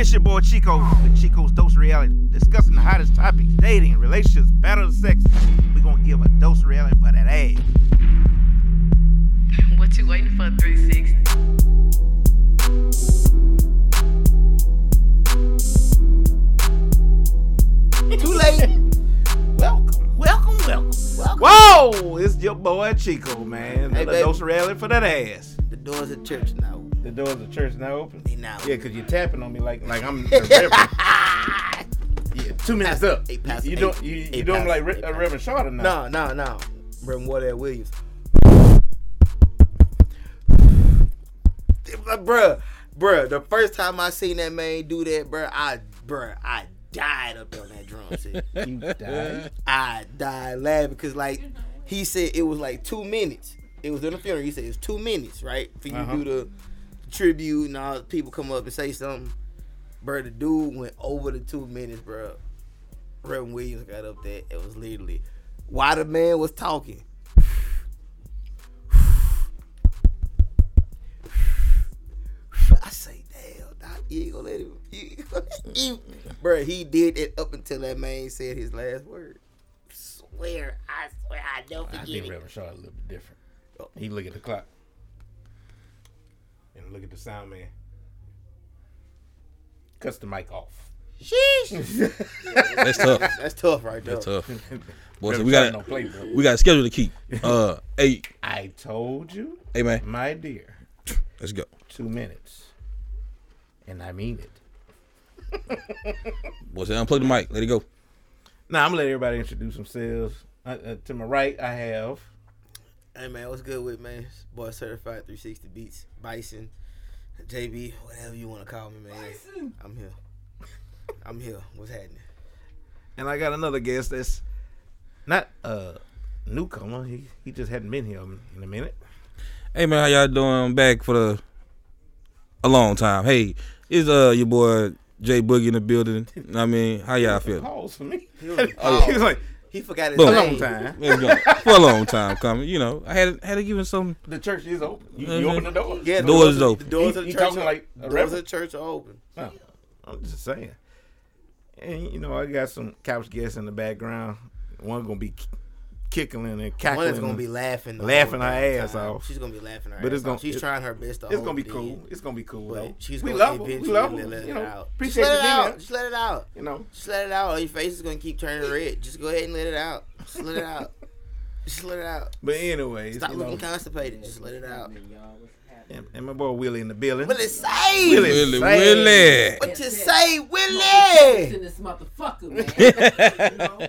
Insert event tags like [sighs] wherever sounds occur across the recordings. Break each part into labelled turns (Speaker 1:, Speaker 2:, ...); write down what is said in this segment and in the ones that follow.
Speaker 1: It's your boy Chico with Chico's Dose Reality, discussing the hottest topics, dating, relationships, battle of sex. We gonna give a dose of reality for that ass. [laughs]
Speaker 2: What you waiting for, 360?
Speaker 1: Too late. welcome, welcome, welcome, welcome. Whoa! It's your boy Chico, man.
Speaker 3: Hey,
Speaker 1: Another
Speaker 3: baby.
Speaker 1: dose of reality for that ass.
Speaker 3: The doors of church now.
Speaker 1: The doors of church now open.
Speaker 3: Now.
Speaker 1: Yeah, cause you're tapping on me like like I'm the reverend. [laughs] yeah, two minutes up.
Speaker 3: Hey, Pastor,
Speaker 1: you don't you, you
Speaker 3: Pastor,
Speaker 1: like Re- uh. Reverend Shorter now?
Speaker 3: No, no, no. Reverend Wardell Williams. bruh, bruh, the first time I seen that man do that, bruh, I, bruh, I died up on that drum set. [laughs]
Speaker 1: You died.
Speaker 3: I died laughing because, like, he said it was like two minutes. It was in the funeral. He said it was two minutes, right, for you
Speaker 1: Uh-huh.
Speaker 3: to do the tribute and all the people come up and say something. Bruh, the dude went over the two minutes, bro. Reverend Williams got up there. It was literally while the man was talking. I say, damn, Doc, you ain't gonna let him. You, you, bruh, he did it up until that man said his last word. Swear, I swear, I don't forget I
Speaker 1: think
Speaker 3: it.
Speaker 1: Reverend Shorter a little bit different. He look at the clock and look at the sound man. Cuts the mic off.
Speaker 3: Sheesh. [laughs]
Speaker 4: That's tough.
Speaker 3: That's tough, right there.
Speaker 4: That's tough. [laughs] Boy, so we got
Speaker 1: don't play, bro.
Speaker 4: we got a schedule to keep. Uh, [laughs] hey,
Speaker 1: I told you,
Speaker 4: hey man,
Speaker 1: my dear,
Speaker 4: let's go.
Speaker 1: two minutes, and I mean it.
Speaker 4: Boy, say unplug the mic. Let it go.
Speaker 1: Now I'm gonna let everybody introduce themselves. Uh, uh, to my right, I have
Speaker 3: Hey man, what's good with man? It's Boy certified 360 beats, Bison, JB, whatever you want to call me, man. Bison. I'm here. I'm here. What's happening?
Speaker 1: And I got another guest that's not a newcomer. He he just hadn't been here in a minute.
Speaker 4: Hey man, how y'all doing? I'm back for the a long time. Hey, it's uh your boy Jay Boogie in the building. I mean, how y'all feel?
Speaker 1: Pause for me.
Speaker 3: He was, [laughs]
Speaker 1: He was like
Speaker 3: he forgot his
Speaker 4: Boom.
Speaker 1: a
Speaker 3: name.
Speaker 1: long time.
Speaker 4: Let's go. For a long time coming. You know, I had had to give him some.
Speaker 1: The church is open. You, you open the door.
Speaker 3: Yeah, the
Speaker 4: Doors is open.
Speaker 3: The doors
Speaker 1: He-
Speaker 3: of
Speaker 1: he
Speaker 3: the church.
Speaker 1: talking
Speaker 3: are-
Speaker 1: like a
Speaker 3: doors of
Speaker 1: reverend.
Speaker 3: the church are open.
Speaker 1: No, I'm just saying. And you know, I got some couch guests in the background. One gonna be k- kickling and cackling.
Speaker 3: One is gonna be laughing,
Speaker 1: Laughing her ass
Speaker 3: time.
Speaker 1: off.
Speaker 3: She's gonna be laughing her
Speaker 1: But
Speaker 3: ass
Speaker 1: it's gonna-
Speaker 3: off. She's
Speaker 1: it-
Speaker 3: trying her best to
Speaker 1: It's gonna be
Speaker 3: it
Speaker 1: cool.
Speaker 3: in.
Speaker 1: It's gonna be cool.
Speaker 3: But
Speaker 1: though.
Speaker 3: she's
Speaker 1: we
Speaker 3: gonna
Speaker 1: love her. We love
Speaker 3: let,
Speaker 1: her.
Speaker 3: let
Speaker 1: You
Speaker 3: it
Speaker 1: know,
Speaker 3: out.
Speaker 1: appreciate
Speaker 3: Just let it out.
Speaker 1: there.
Speaker 3: Just let it out.
Speaker 1: You know,
Speaker 3: Just let it out. Or your face is gonna keep turning red. Just go ahead and let it out. Just let it out. Just let it out.
Speaker 1: but anyways,
Speaker 3: Stop
Speaker 1: you know,
Speaker 3: looking constipated. Just let it out.
Speaker 1: and, and my boy Willie in the building.
Speaker 3: What it say?
Speaker 1: Willie.
Speaker 4: Willie,
Speaker 1: say-
Speaker 4: Willie.
Speaker 3: What you say, Willie?
Speaker 5: in this motherfucker, man. [laughs] you know?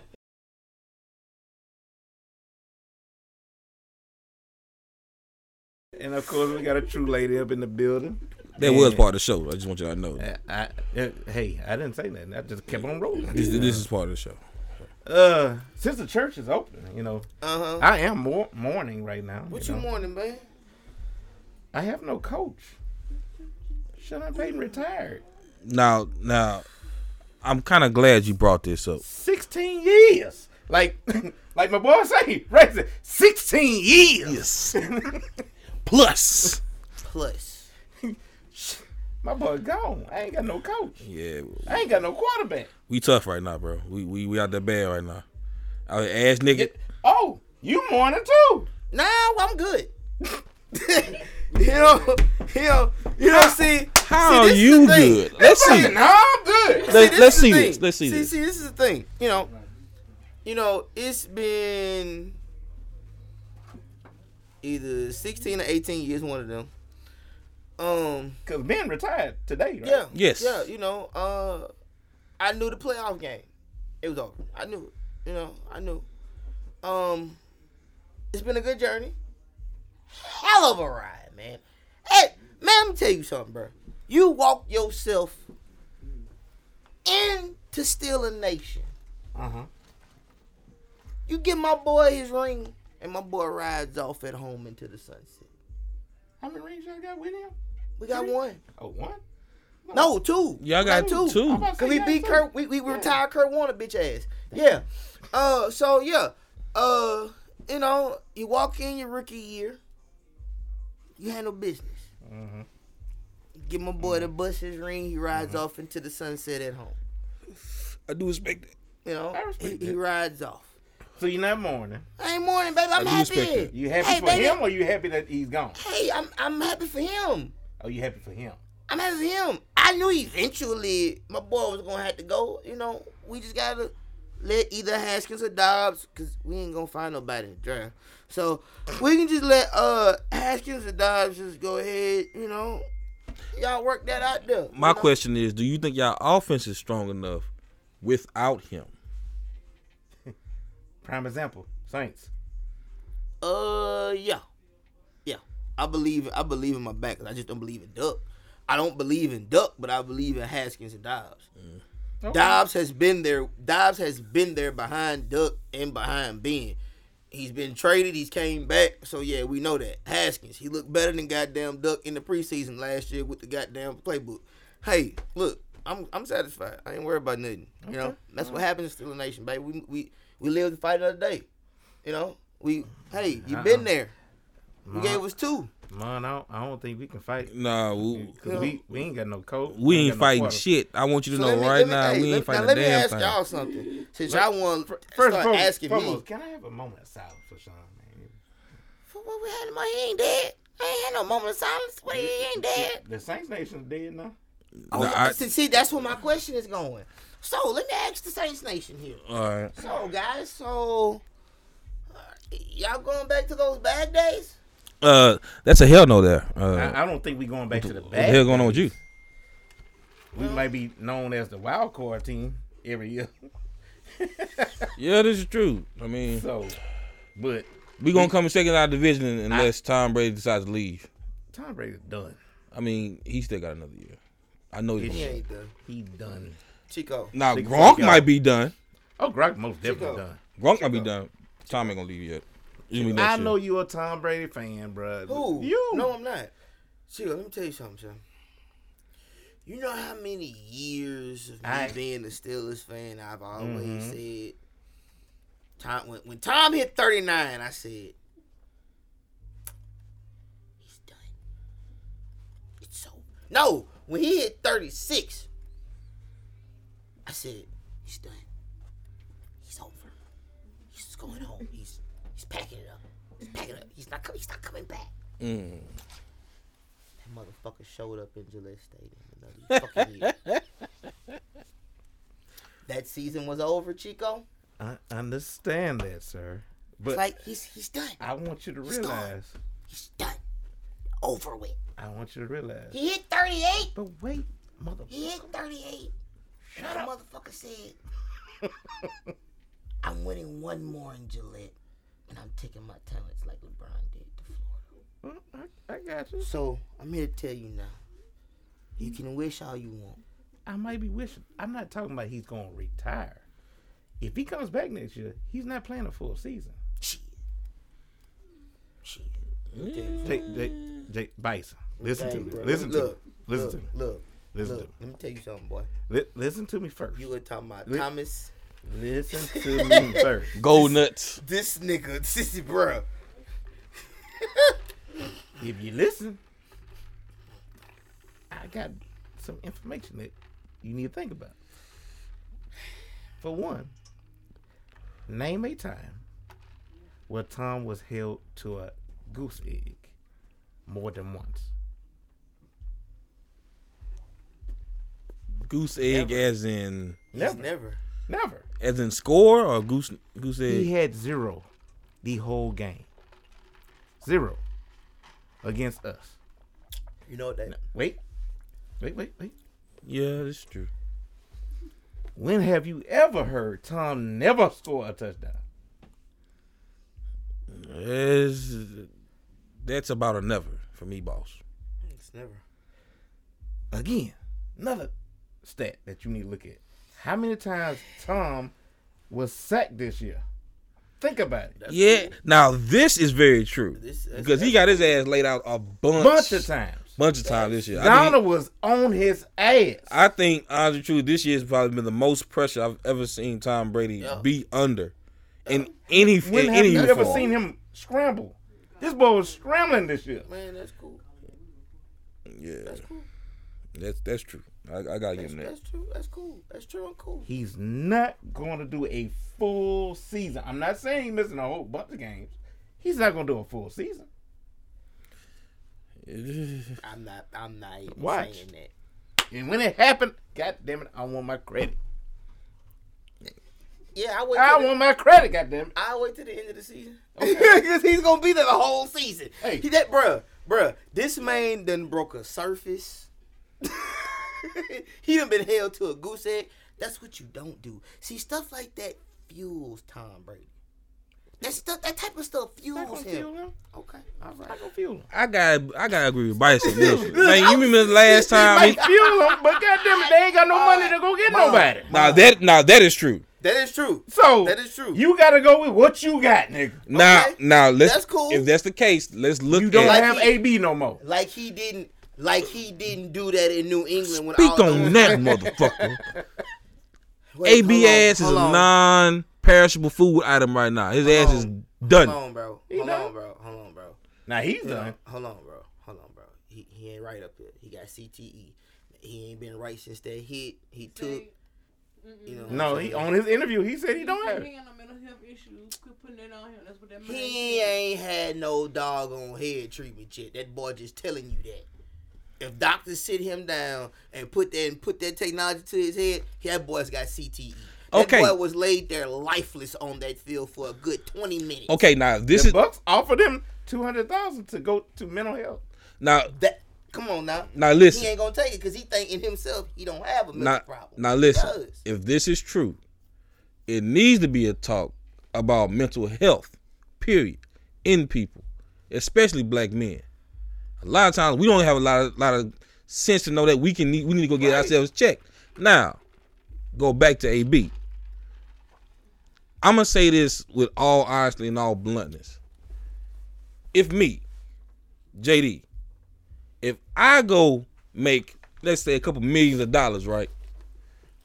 Speaker 1: And of course, we got a true lady up in the building.
Speaker 4: That was part of the show. I just want y'all to know.
Speaker 1: I, I, uh, hey, I didn't say nothing. I just kept on rolling.
Speaker 4: This, this is part of the show.
Speaker 1: Uh, since the church is open, you know,
Speaker 3: Uh huh.
Speaker 1: I am more mourning right now.
Speaker 3: What
Speaker 1: you
Speaker 3: you
Speaker 1: know.
Speaker 3: morning, man?
Speaker 1: I have no coach. Sean Payton retired.
Speaker 4: Now, now, I'm kind of glad you brought this up.
Speaker 1: 16 years. Like, [laughs] like my boy say, right? said, 16 years. [laughs]
Speaker 4: Yes. Plus.
Speaker 3: Plus. [laughs]
Speaker 1: My boy gone. I ain't got no coach.
Speaker 4: Yeah,
Speaker 1: I ain't got no quarterback.
Speaker 4: we tough right now, bro. We we we out there bad right now. Out here ass nigga.
Speaker 1: Oh, you mourning too.
Speaker 3: Nah, I'm good. [laughs] you know, you know, you know. See,
Speaker 4: How
Speaker 3: see, this is
Speaker 4: you good? Let's see.
Speaker 1: No, I'm good.
Speaker 4: Let-
Speaker 3: this
Speaker 4: let's see
Speaker 3: thing.
Speaker 4: this. Let's see
Speaker 3: see,
Speaker 4: this.
Speaker 3: See, this is the thing. You know, you know, it's been either 16 or 18 years, one of them. Um,
Speaker 1: Because Ben retired today, right?
Speaker 3: yeah,
Speaker 4: Yes.
Speaker 3: yeah. You know, uh, I knew the playoff game. It was over. I knew it. You know, I knew. Um, it's been a good journey. Hell of a ride, man. Hey, man, let me tell you something, bro. You walk yourself into Steeler Nation.
Speaker 1: Uh-huh.
Speaker 3: You give my boy his ring, and my boy rides off at home into the sunset.
Speaker 1: How many rings y'all got with him?
Speaker 3: We got one.
Speaker 1: Oh, one?
Speaker 3: No, two.
Speaker 4: Y'all
Speaker 3: We
Speaker 4: got
Speaker 3: two.
Speaker 4: two.
Speaker 1: I'm about to
Speaker 3: Cause we beat
Speaker 1: two.
Speaker 3: Kurt. We, we retired Kurt Warner, bitch ass. Yeah. Uh. So yeah. Uh. You know, you walk in your rookie year. You handle business.
Speaker 1: Mm-hmm.
Speaker 3: You Give my boy the bust his ring. He rides off into the sunset at home.
Speaker 4: I do respect that.
Speaker 3: You know,
Speaker 1: I respect
Speaker 3: he, he rides off.
Speaker 1: So you're not mourning.
Speaker 3: I ain't mourning, baby. I'm
Speaker 4: do
Speaker 3: happy.
Speaker 1: You happy
Speaker 3: Hey,
Speaker 1: for
Speaker 3: baby.
Speaker 1: him or you happy that he's gone?
Speaker 3: Hey, I'm I'm happy for him.
Speaker 1: Oh, you happy for him?
Speaker 3: I'm happy for him. I knew eventually my boy was gonna have to go. You know, we just gotta let either Haskins or Dobbs, cause we ain't gonna find nobody in the draft. So we can just let uh Haskins or Dobbs just go ahead. You know, y'all work that out there. you
Speaker 4: My
Speaker 3: know?
Speaker 4: question is, do you think y'all offense is strong enough without him?
Speaker 1: Prime example, Saints.
Speaker 3: Uh, yeah, yeah. I believe I believe in my back. I just don't believe in Duck. I don't believe in Duck, but I believe in Haskins and Dobbs.
Speaker 1: Okay.
Speaker 3: Dobbs has been there. Dobbs has been there behind Duck and behind Ben. He's been traded. He's came back. So yeah, we know that Haskins. He looked better than goddamn Duck in the preseason last year with the goddamn playbook. Hey, look, I'm I'm satisfied. I ain't worried about nothing. You know, that's what happens to the Nation, baby. We we we live to fight another day. You know, we hey, you uh-uh. been there. You gave us two.
Speaker 1: Man, I don't, I don't think we can fight.
Speaker 4: Nah, we,
Speaker 1: Cause we, we ain't got no coach.
Speaker 4: we ain't
Speaker 1: got no
Speaker 4: fighting
Speaker 1: quarter-
Speaker 4: shit. I want you to
Speaker 3: So
Speaker 4: know
Speaker 3: me-
Speaker 4: right
Speaker 3: me-
Speaker 4: now,
Speaker 3: hey,
Speaker 4: we
Speaker 3: let-
Speaker 4: ain't fighting
Speaker 3: now
Speaker 4: a
Speaker 3: let me ask
Speaker 4: thing.
Speaker 3: y'all something. Since y'all want to
Speaker 1: First
Speaker 3: start
Speaker 1: and
Speaker 3: asking
Speaker 1: foremost,
Speaker 3: me,
Speaker 1: can I have a moment of silence for Sean, man?
Speaker 3: For what we had him on, he ain't dead. I ain't had no moment of silence. What he ain't dead.
Speaker 1: The Saints Nation's dead now.
Speaker 3: Oh,
Speaker 4: Nah, I-
Speaker 3: see, see, that's where my question is going. So let me ask the Saints Nation here.
Speaker 4: All right.
Speaker 3: So guys, so uh, y'all going back to those bad days?
Speaker 4: Uh, that's a hell no there. Uh,
Speaker 1: I, I don't think we going back to the bad.
Speaker 4: what
Speaker 1: bad.
Speaker 4: the hell going on with you?
Speaker 1: We might be known as the wild card team every year. [laughs]
Speaker 4: Yeah, this is true. I mean,
Speaker 1: So, but
Speaker 4: we gonna come in second out of division unless Tom Brady decides to leave.
Speaker 1: Tom Brady's done.
Speaker 4: I mean, he still got another year. I know he's
Speaker 3: He ain't done.
Speaker 1: He done.
Speaker 3: Chico.
Speaker 4: Now
Speaker 1: Six
Speaker 4: Gronk
Speaker 1: fuck
Speaker 4: might be done.
Speaker 1: Oh, Gronk most definitely
Speaker 3: Chico.
Speaker 1: done.
Speaker 4: Gronk might be done. Tom ain't gonna leave yet. It's gonna be next
Speaker 1: I
Speaker 4: year.
Speaker 1: know you a Tom Brady fan, bro.
Speaker 3: Who?
Speaker 1: You?
Speaker 3: No, I'm not. Chico, let me tell you something, son. You know how many years of me
Speaker 1: I-
Speaker 3: being a Steelers fan I've always
Speaker 1: Mhm.
Speaker 3: said. Tom, when, when Tom hit 39, I said, he's done. It's over. No, when he hit 36, I said, he's done. He's over. He's going home. He's he's packing it up. He's packing it up. He's not coming. He's not coming back.
Speaker 4: Mm.
Speaker 3: That motherfucker showed up in Gillette Stadium another fucking year. [laughs] that season was over, Chico.
Speaker 1: I understand that, sir. But
Speaker 3: It's like he's he's done.
Speaker 1: I want you to
Speaker 3: He's gone.
Speaker 1: realize.
Speaker 3: He's done. Over with.
Speaker 1: I want you to realize.
Speaker 3: He hit 38.
Speaker 1: But wait, motherfucker.
Speaker 3: He hit 38.
Speaker 1: Shut
Speaker 3: That
Speaker 1: up.
Speaker 3: motherfucker said, [laughs] I'm winning one more in Gillette, and I'm taking my talents like LeBron did to Florida.
Speaker 1: Mm, I, I got you.
Speaker 3: So I'm here to tell you now. You can wish all you want.
Speaker 1: I might be wishing. I'm not talking about he's going to retire. If he comes back next year, he's not playing a full season.
Speaker 3: Shit. Shit.
Speaker 1: Jake, Jake, Bison, listen
Speaker 3: Okay,
Speaker 1: to me.
Speaker 3: bro.
Speaker 1: Listen to me. Listen
Speaker 3: look,
Speaker 1: to me.
Speaker 3: Look,
Speaker 1: Listen
Speaker 3: look.
Speaker 1: to me.
Speaker 3: Let me tell you something, boy.
Speaker 1: Li- listen to me first.
Speaker 3: You were talking about
Speaker 1: Li-
Speaker 3: Thomas.
Speaker 1: Listen [laughs] to me first.
Speaker 4: Gold nuts.
Speaker 3: This nigga, sissy, bruh. [laughs]
Speaker 1: If you listen, I got some information that you need to think about. For one, name a time where Tom was held to a goose egg more than once.
Speaker 4: Goose egg,
Speaker 3: Never.
Speaker 4: as in
Speaker 1: Never.
Speaker 3: never.
Speaker 1: Never.
Speaker 4: as in score or goose goose egg.
Speaker 1: He had zero the whole game. Zero against us.
Speaker 3: You know what that?
Speaker 1: Wait, wait, wait, wait.
Speaker 4: Yeah, that's true.
Speaker 1: When have you ever heard Tom never score a touchdown?
Speaker 4: It's, that's about a never for me, boss.
Speaker 3: It's never.
Speaker 1: Again, another stat that you need to look at. How many times Tom was sacked this year? Think about it.
Speaker 4: yeah. Now this is very true
Speaker 3: This-
Speaker 4: because he got his ass laid out a bunch,
Speaker 1: Bunch of times.
Speaker 4: bunch of times this year. I
Speaker 1: Donna
Speaker 4: think,
Speaker 1: was on his ass.
Speaker 4: I think honestly, true, this year has probably been the most pressure I've ever seen Tom Brady
Speaker 3: Yeah.
Speaker 4: be under in any
Speaker 1: when
Speaker 4: in
Speaker 1: have
Speaker 4: any
Speaker 1: you ever seen him scramble? This boy was scrambling this year.
Speaker 3: Man, that's cool.
Speaker 4: Yeah.
Speaker 3: That's cool.
Speaker 4: That's that's true. I, I gotta give
Speaker 3: That's,
Speaker 4: him that.
Speaker 3: that's true. That's cool. That's true and cool.
Speaker 1: He's not going to do a full season. I'm not saying he's missing a whole bunch of games. He's not going to do a full season.
Speaker 3: I'm not. I'm not even
Speaker 1: Watch.
Speaker 3: saying that.
Speaker 1: And when it happened, God damn it, I want my credit.
Speaker 3: Yeah, I wait.
Speaker 1: I
Speaker 3: till the-
Speaker 1: want my credit, God damn it.
Speaker 3: I'll wait till the end of the season. Because [laughs] he's gonna be there the whole season.
Speaker 1: Hey.
Speaker 3: He that bruh, bruh, this man done broke a surface. [laughs] [laughs] he done been held to a goose egg. That's what you don't do. See, stuff like that fuels Tom Brady. That stuff that type of stuff fuels
Speaker 1: gonna
Speaker 3: him.
Speaker 1: feel him.
Speaker 3: Okay, all
Speaker 1: Not
Speaker 3: right.
Speaker 1: gonna feel him.
Speaker 4: I got I gotta agree with Bryson Wilson. [laughs] Man, you remember the last time?
Speaker 1: Might
Speaker 4: He,
Speaker 1: feel him, but God damn it, they ain't got no money to go get
Speaker 3: Mom.
Speaker 1: nobody.
Speaker 4: now that now that is true.
Speaker 3: That is true.
Speaker 1: So
Speaker 3: That is true.
Speaker 1: You gotta go with what you got, nigga.
Speaker 4: Now
Speaker 3: Okay.
Speaker 4: now let's
Speaker 3: That's cool.
Speaker 4: if that's the case, let's look at it.
Speaker 1: You don't
Speaker 4: at
Speaker 3: Like
Speaker 1: have
Speaker 3: he-
Speaker 1: AB no more.
Speaker 3: Like he didn't like he didn't do that in New England when
Speaker 4: speak
Speaker 3: all
Speaker 4: on
Speaker 3: those-
Speaker 4: that [laughs] motherfucker.
Speaker 3: Wait,
Speaker 4: AB
Speaker 3: on,
Speaker 4: ass is a
Speaker 3: on.
Speaker 4: non perishable food item right now. His ass is done.
Speaker 3: Hold on, bro.
Speaker 1: He
Speaker 3: Hold
Speaker 1: done?
Speaker 3: on, bro. Hold on, bro.
Speaker 1: Now he's
Speaker 3: Hold on,
Speaker 1: done.
Speaker 3: hold on, bro. Hold on, bro. He he ain't right up here. He got CTE. He ain't been right since that hit. He took. You know.
Speaker 1: No, he on his interview he said he don't have
Speaker 5: He
Speaker 1: it.
Speaker 5: ain't got no mental health issues. Quit putting that on him. That's what that man
Speaker 3: He ain't had no doggone head treatment yet. That boy just telling you that. If doctors sit him down and put that and put that technology to his head, that boy's got CTE. That
Speaker 4: Okay.
Speaker 3: boy was laid there lifeless on that field for a good twenty minutes.
Speaker 4: Okay, now this
Speaker 1: The
Speaker 4: is
Speaker 1: Bucks offered him two hundred thousand to go to mental health.
Speaker 4: now
Speaker 3: That come on now.
Speaker 4: now listen, He
Speaker 3: ain't gonna take it because he thinking himself he don't have a mental
Speaker 4: Now,
Speaker 3: problem.
Speaker 4: now listen. If this is true, it needs to be a talk about mental health, period, in people, especially black men. A lot of times we don't have a lot of lot of sense to know that we can need, we need to go get
Speaker 3: Right.
Speaker 4: ourselves checked. Now, go back to AB. I'm gonna say this with all honesty and all bluntness. If me, JD, if I go make let's say a couple millions of dollars, right?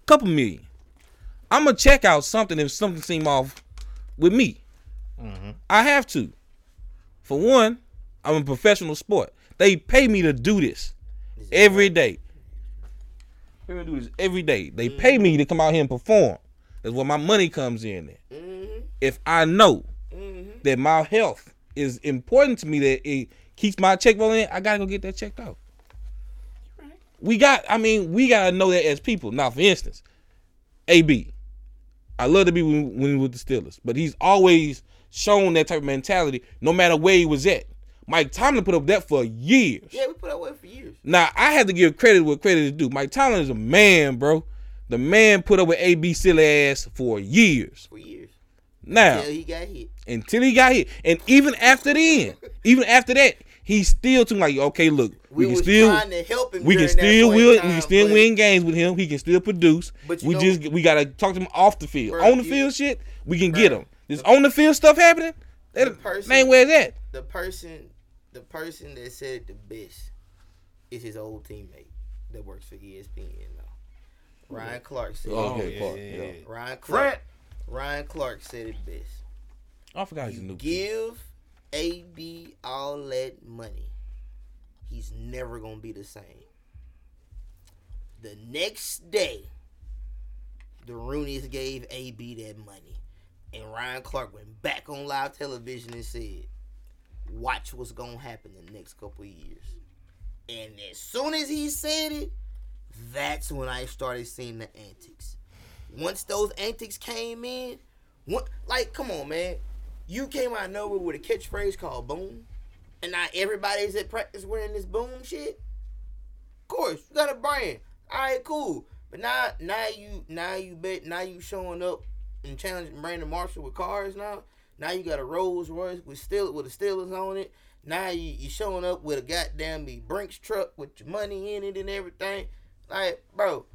Speaker 4: Couple million. I'm gonna check out something if something seem off with me. Mm-hmm. I have to. For one, I'm a professional sport. They pay me to do this every day. To do this every day. They pay me to come out here and perform. That's where my money comes in. At.
Speaker 3: Mm-hmm.
Speaker 4: If I know that my health is important to me, that it keeps my check rolling, I gotta go get that checked out. We got, I mean, we gotta know that as people. Now, for instance, AB, I love to be when, when with the Steelers, but he's always shown that type of mentality, no matter where he was at. Mike Tomlin put up that for years.
Speaker 3: Yeah, we put that way for years.
Speaker 4: Now I have to give credit where credit is due. Mike Tomlin is a man, bro. The man put up with AB silly ass for years.
Speaker 3: For years.
Speaker 4: Now
Speaker 3: Till he got hit.
Speaker 4: until he got hit, and even after then, [laughs] even after that, he's still too like, okay, look, we,
Speaker 3: We,
Speaker 4: can still
Speaker 3: to help him.
Speaker 4: we can still win, we can still win games with him. He can still produce.
Speaker 3: But you
Speaker 4: we
Speaker 3: know-
Speaker 4: just we gotta talk to him off the field.
Speaker 3: Bruh,
Speaker 4: on the
Speaker 3: you-
Speaker 4: field shit, we can get him. This on the field stuff happening.
Speaker 3: The
Speaker 4: That
Speaker 3: person-
Speaker 4: man, where's that?
Speaker 3: The person, the person that said it the best is his old teammate that works for ESPN now. Ryan Clark said.
Speaker 4: Oh, okay,
Speaker 1: yeah,
Speaker 4: Clark,
Speaker 1: yeah,
Speaker 4: yeah.
Speaker 1: yeah.
Speaker 3: Ryan Clark.
Speaker 1: Fred,
Speaker 3: Ryan Clark said it best.
Speaker 4: I forgot he's a new.
Speaker 3: give AB all that money, he's never gonna be the same. The next day, the Rooneys gave AB that money, and Ryan Clark went back on live television and said, "Watch what's gonna happen the next couple years." And as soon as he said it, that's when I started seeing the antics. Once those antics came in, what like come on, man. You came out of nowhere with a catchphrase called boom. And now everybody's at practice wearing this boom shit. Of course, you got a brand. Alright, cool. But now now you now you bet now you showing up and challenging Brandon Marshall with cars now. Now you got a Rolls Royce with still with the Steelers on it. Now you you showing up with a goddamn Brinks truck with your money in it and everything. Like, bro,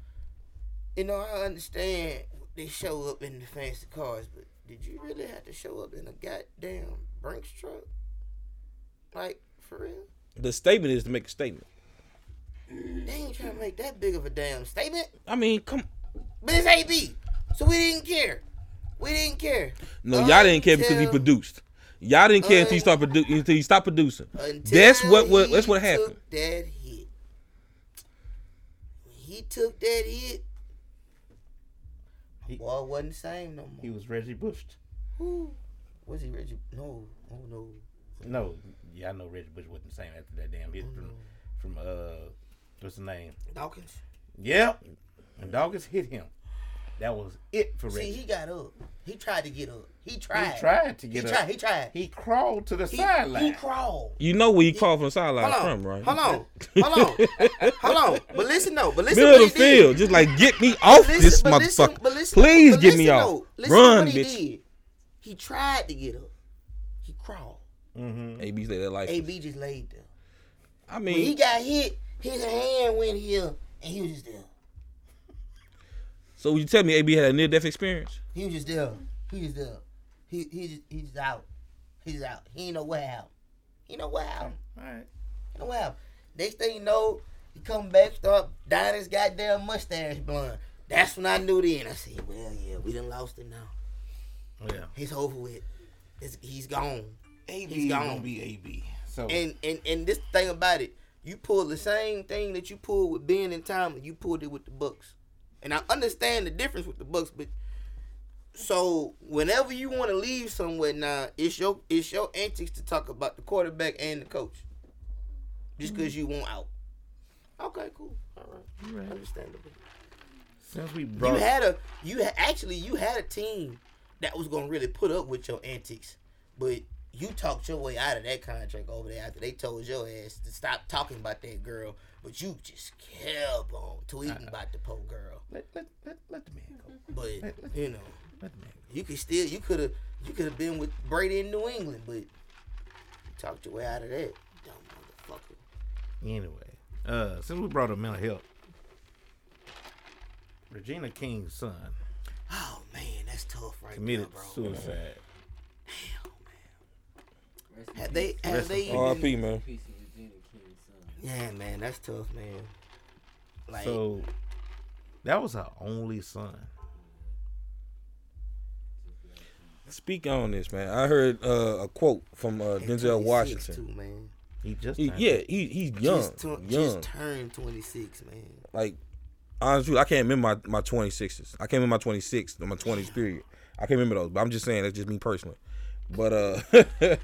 Speaker 3: you know, I understand they show up in the fancy cars, but did you really have to show up in a goddamn Brinks truck? Like, for real?
Speaker 4: The statement is to make a statement.
Speaker 3: They ain't trying to make that big of a damn statement.
Speaker 4: I mean, come.
Speaker 3: But it's AB. So we didn't care. We didn't care.
Speaker 4: No, y'all didn't care because he produced. Y'all didn't care until he
Speaker 3: Un-
Speaker 4: produ- until he stopped producing. That's what what that's what happened.
Speaker 3: took That hit. he took that hit,
Speaker 1: He-
Speaker 3: boy wasn't the same no more.
Speaker 1: He was Reggie Bush.
Speaker 3: Who was he? Reggie? No, oh no.
Speaker 1: No, yeah, I know Reggie Bush wasn't the same after that damn hit from from uh what's the name?
Speaker 3: Dawkins.
Speaker 1: Yep. and Dawkins hit him, that was it for
Speaker 3: real.
Speaker 1: See,
Speaker 3: he got up. He tried to get up. He tried.
Speaker 1: He tried to
Speaker 3: He
Speaker 1: get up.
Speaker 3: tried. He tried.
Speaker 1: He crawled to the sideline.
Speaker 3: he crawled.
Speaker 4: You know where you call from the sideline
Speaker 3: Hold on.
Speaker 4: from, right?
Speaker 3: Hold on. [laughs] Hold on. Hold on. But listen though. But listen
Speaker 4: Middle of the
Speaker 3: he did.
Speaker 4: field, just like get me off
Speaker 3: Listen-
Speaker 4: this
Speaker 3: but listen-
Speaker 4: motherfucker.
Speaker 3: but listen-
Speaker 4: Please
Speaker 3: but
Speaker 4: get me off.
Speaker 3: Listen
Speaker 4: Run,
Speaker 3: what he
Speaker 4: bitch.
Speaker 3: did. He tried to get up. He crawled.
Speaker 1: mm-hmm.
Speaker 4: AB say that life.
Speaker 3: AB just laid there.
Speaker 4: I mean,
Speaker 3: When
Speaker 4: mean,
Speaker 3: he got hit, his hand went here, and he was just there.
Speaker 4: So you tell me AB had a near death experience?
Speaker 3: He was just there. He was there. He he just he just out. He's out. He ain't know what happened. He know what happened.
Speaker 1: All right.
Speaker 3: He know what happened. Next thing you know, he come back, start dyeing his goddamn mustache blonde. That's when I knew then. I said, well, yeah, we done lost it now.
Speaker 1: Yeah.
Speaker 3: He's over with. It's, he's gone.
Speaker 1: AB
Speaker 3: He's gone.
Speaker 1: gonna be AB. So
Speaker 3: And and and this thing about it, you pull the same thing that you pulled with Ben and Tomlin, you pulled it with the Bucks. And I understand the difference with the Bucks, but so whenever you want to leave somewhere now, it's your it's your antics to talk about the quarterback and the coach. Just because you want out. Okay, cool. All right.
Speaker 1: Right.
Speaker 3: Understandable.
Speaker 1: since we brought You
Speaker 3: had a you ha- actually you had a team that was gonna really put up with your antics, but you talked your way out of that contract over there after they told your ass to stop talking about that girl, but you just kept on tweeting about the poor girl.
Speaker 1: let, let, let, let the man go.
Speaker 3: But you know,
Speaker 1: Let the man
Speaker 3: you could still you could have you could have been with Brady in New England, but you talked your way out of that, dumb motherfucker.
Speaker 1: Anyway, uh, since we brought up mental health, Regina King's son
Speaker 3: Oh man, that's tough right
Speaker 1: committed
Speaker 3: now, bro.
Speaker 1: suicide.
Speaker 3: Have they have
Speaker 1: Rest
Speaker 3: they
Speaker 1: in
Speaker 3: even,
Speaker 4: R.I.P. man.
Speaker 5: Piece of Regina King's son.
Speaker 3: Yeah, man, that's tough, man. Like
Speaker 1: So that was her only son.
Speaker 4: Speak on this, man. I heard uh, a quote from uh, Denzel Washington.
Speaker 3: too, man.
Speaker 1: He just
Speaker 4: He, yeah, he he's young,
Speaker 3: just, tu-
Speaker 4: young.
Speaker 3: just turned 26, man.
Speaker 4: like honestly, I can't remember my my twenty sixes. I can't remember my twenty six or my twenties period. I can't remember those, but I'm just saying that's just me personally. But uh, [laughs]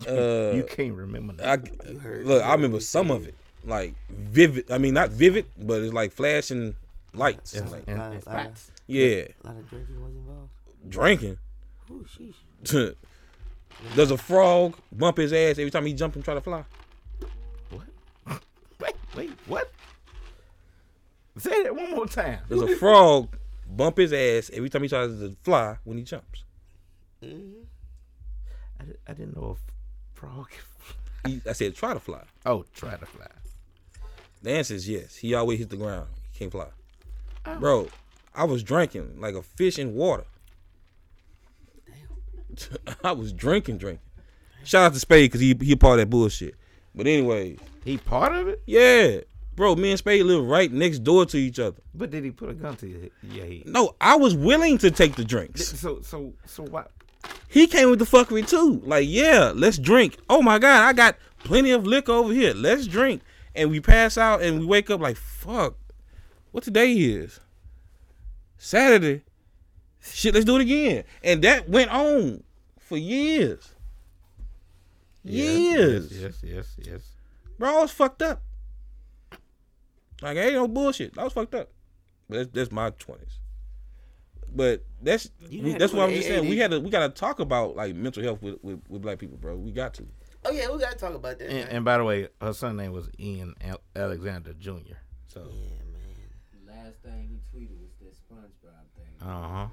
Speaker 4: [laughs] uh,
Speaker 1: you can't remember that.
Speaker 4: I look, I remember some of it, like vivid. I mean, not vivid, but it's like flashing lights.
Speaker 1: and,
Speaker 4: Like,
Speaker 1: and,
Speaker 3: Lot-
Speaker 1: and
Speaker 3: lot of-
Speaker 4: yeah,
Speaker 3: A lot of drinking was involved.
Speaker 4: drinking.
Speaker 3: Ooh, sheesh. [laughs]
Speaker 4: Does a frog bump his ass every time he jump and try to fly?
Speaker 1: What? [laughs] Wait, wait, what? Say that one more time.
Speaker 4: Does a frog bump his ass every time he tries to fly when he jumps?
Speaker 3: hmm
Speaker 1: I, I didn't know if frog.
Speaker 4: He, I said try to fly.
Speaker 1: Oh, try to fly.
Speaker 4: The answer is yes. He always hits the ground. He can't fly.
Speaker 1: Oh.
Speaker 4: Bro, I was drinking like a fish in water. Damn. [laughs] I was drinking, drinking. Shout out to Spade because he he part of that bullshit. But anyway,
Speaker 1: He part of it,
Speaker 4: yeah, bro. Me and Spade live right next door to each other.
Speaker 1: but did he put a gun to your head? Yeah, he.
Speaker 4: No, I was willing to take the drinks.
Speaker 1: So so so what?
Speaker 4: He came with the fuckery too. Like, yeah, let's drink. Oh my god, I got plenty of liquor over here. Let's drink. And we pass out and we wake up like, fuck. What today is? Saturday. Shit, let's do it again. And that went on for years. Years.
Speaker 1: Yes, yes, yes, yes.
Speaker 4: Bro, I was fucked up. Like, ain't no bullshit. I was fucked up. But that's, that's my twenties. But that's
Speaker 3: You
Speaker 4: we,
Speaker 3: had
Speaker 4: that's what I'm just saying. We had to we gotta talk about like mental health with, with, with black people, bro. We got to.
Speaker 3: Oh yeah, we gotta talk about that.
Speaker 1: And, and by the way, her son name was Ian Alexander Jr. So
Speaker 3: yeah, man.
Speaker 5: Last thing he tweeted was that SpongeBob thing.
Speaker 1: Uh huh.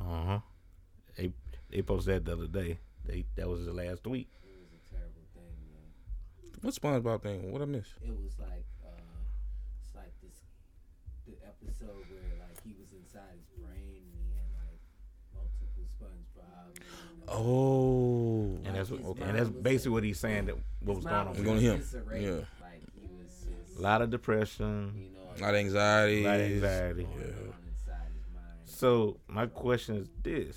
Speaker 1: Uh huh. They they posted that the other day. They that was his last tweet.
Speaker 5: It was a terrible thing, man.
Speaker 4: What SpongeBob thing? What I miss?
Speaker 5: It was like, uh, it's like this, the episode where like he was inside his brain and he had like multiple SpongeBob. And, uh,
Speaker 4: Oh,
Speaker 1: And that's what,
Speaker 5: His
Speaker 1: and that's basically what he's saying that what was going on.
Speaker 4: We're
Speaker 1: with
Speaker 4: gonna
Speaker 1: him.
Speaker 4: hear him.
Speaker 5: disarray.
Speaker 4: Yeah.
Speaker 5: Like he was just,
Speaker 1: A lot of depression.
Speaker 5: you know,
Speaker 4: a lot of anxiety.
Speaker 1: A lot of anxiety.
Speaker 5: going on inside his mind.
Speaker 1: So my question is this.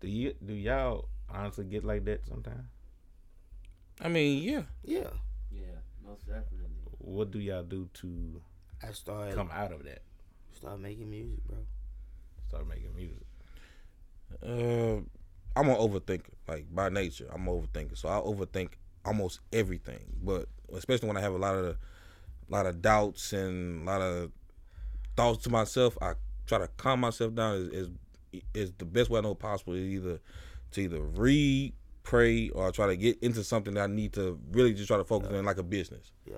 Speaker 1: Do you do y'all honestly get like that sometimes?
Speaker 4: I mean, yeah.
Speaker 3: Yeah.
Speaker 5: Yeah, most definitely.
Speaker 1: What do y'all do to
Speaker 3: I started
Speaker 1: come out of that?
Speaker 3: start making music, bro.
Speaker 1: Start making music.
Speaker 4: Uh, I'm an overthinker, like by nature. I'm an overthinker, so I overthink almost everything. But especially when I have a lot of, a lot of doubts and a lot of thoughts to myself, I try to calm myself down. Is is, is the best way I know possible. Is either to either read, pray, or try to get into something that I need to really just try to focus on, like a business.
Speaker 3: Yeah.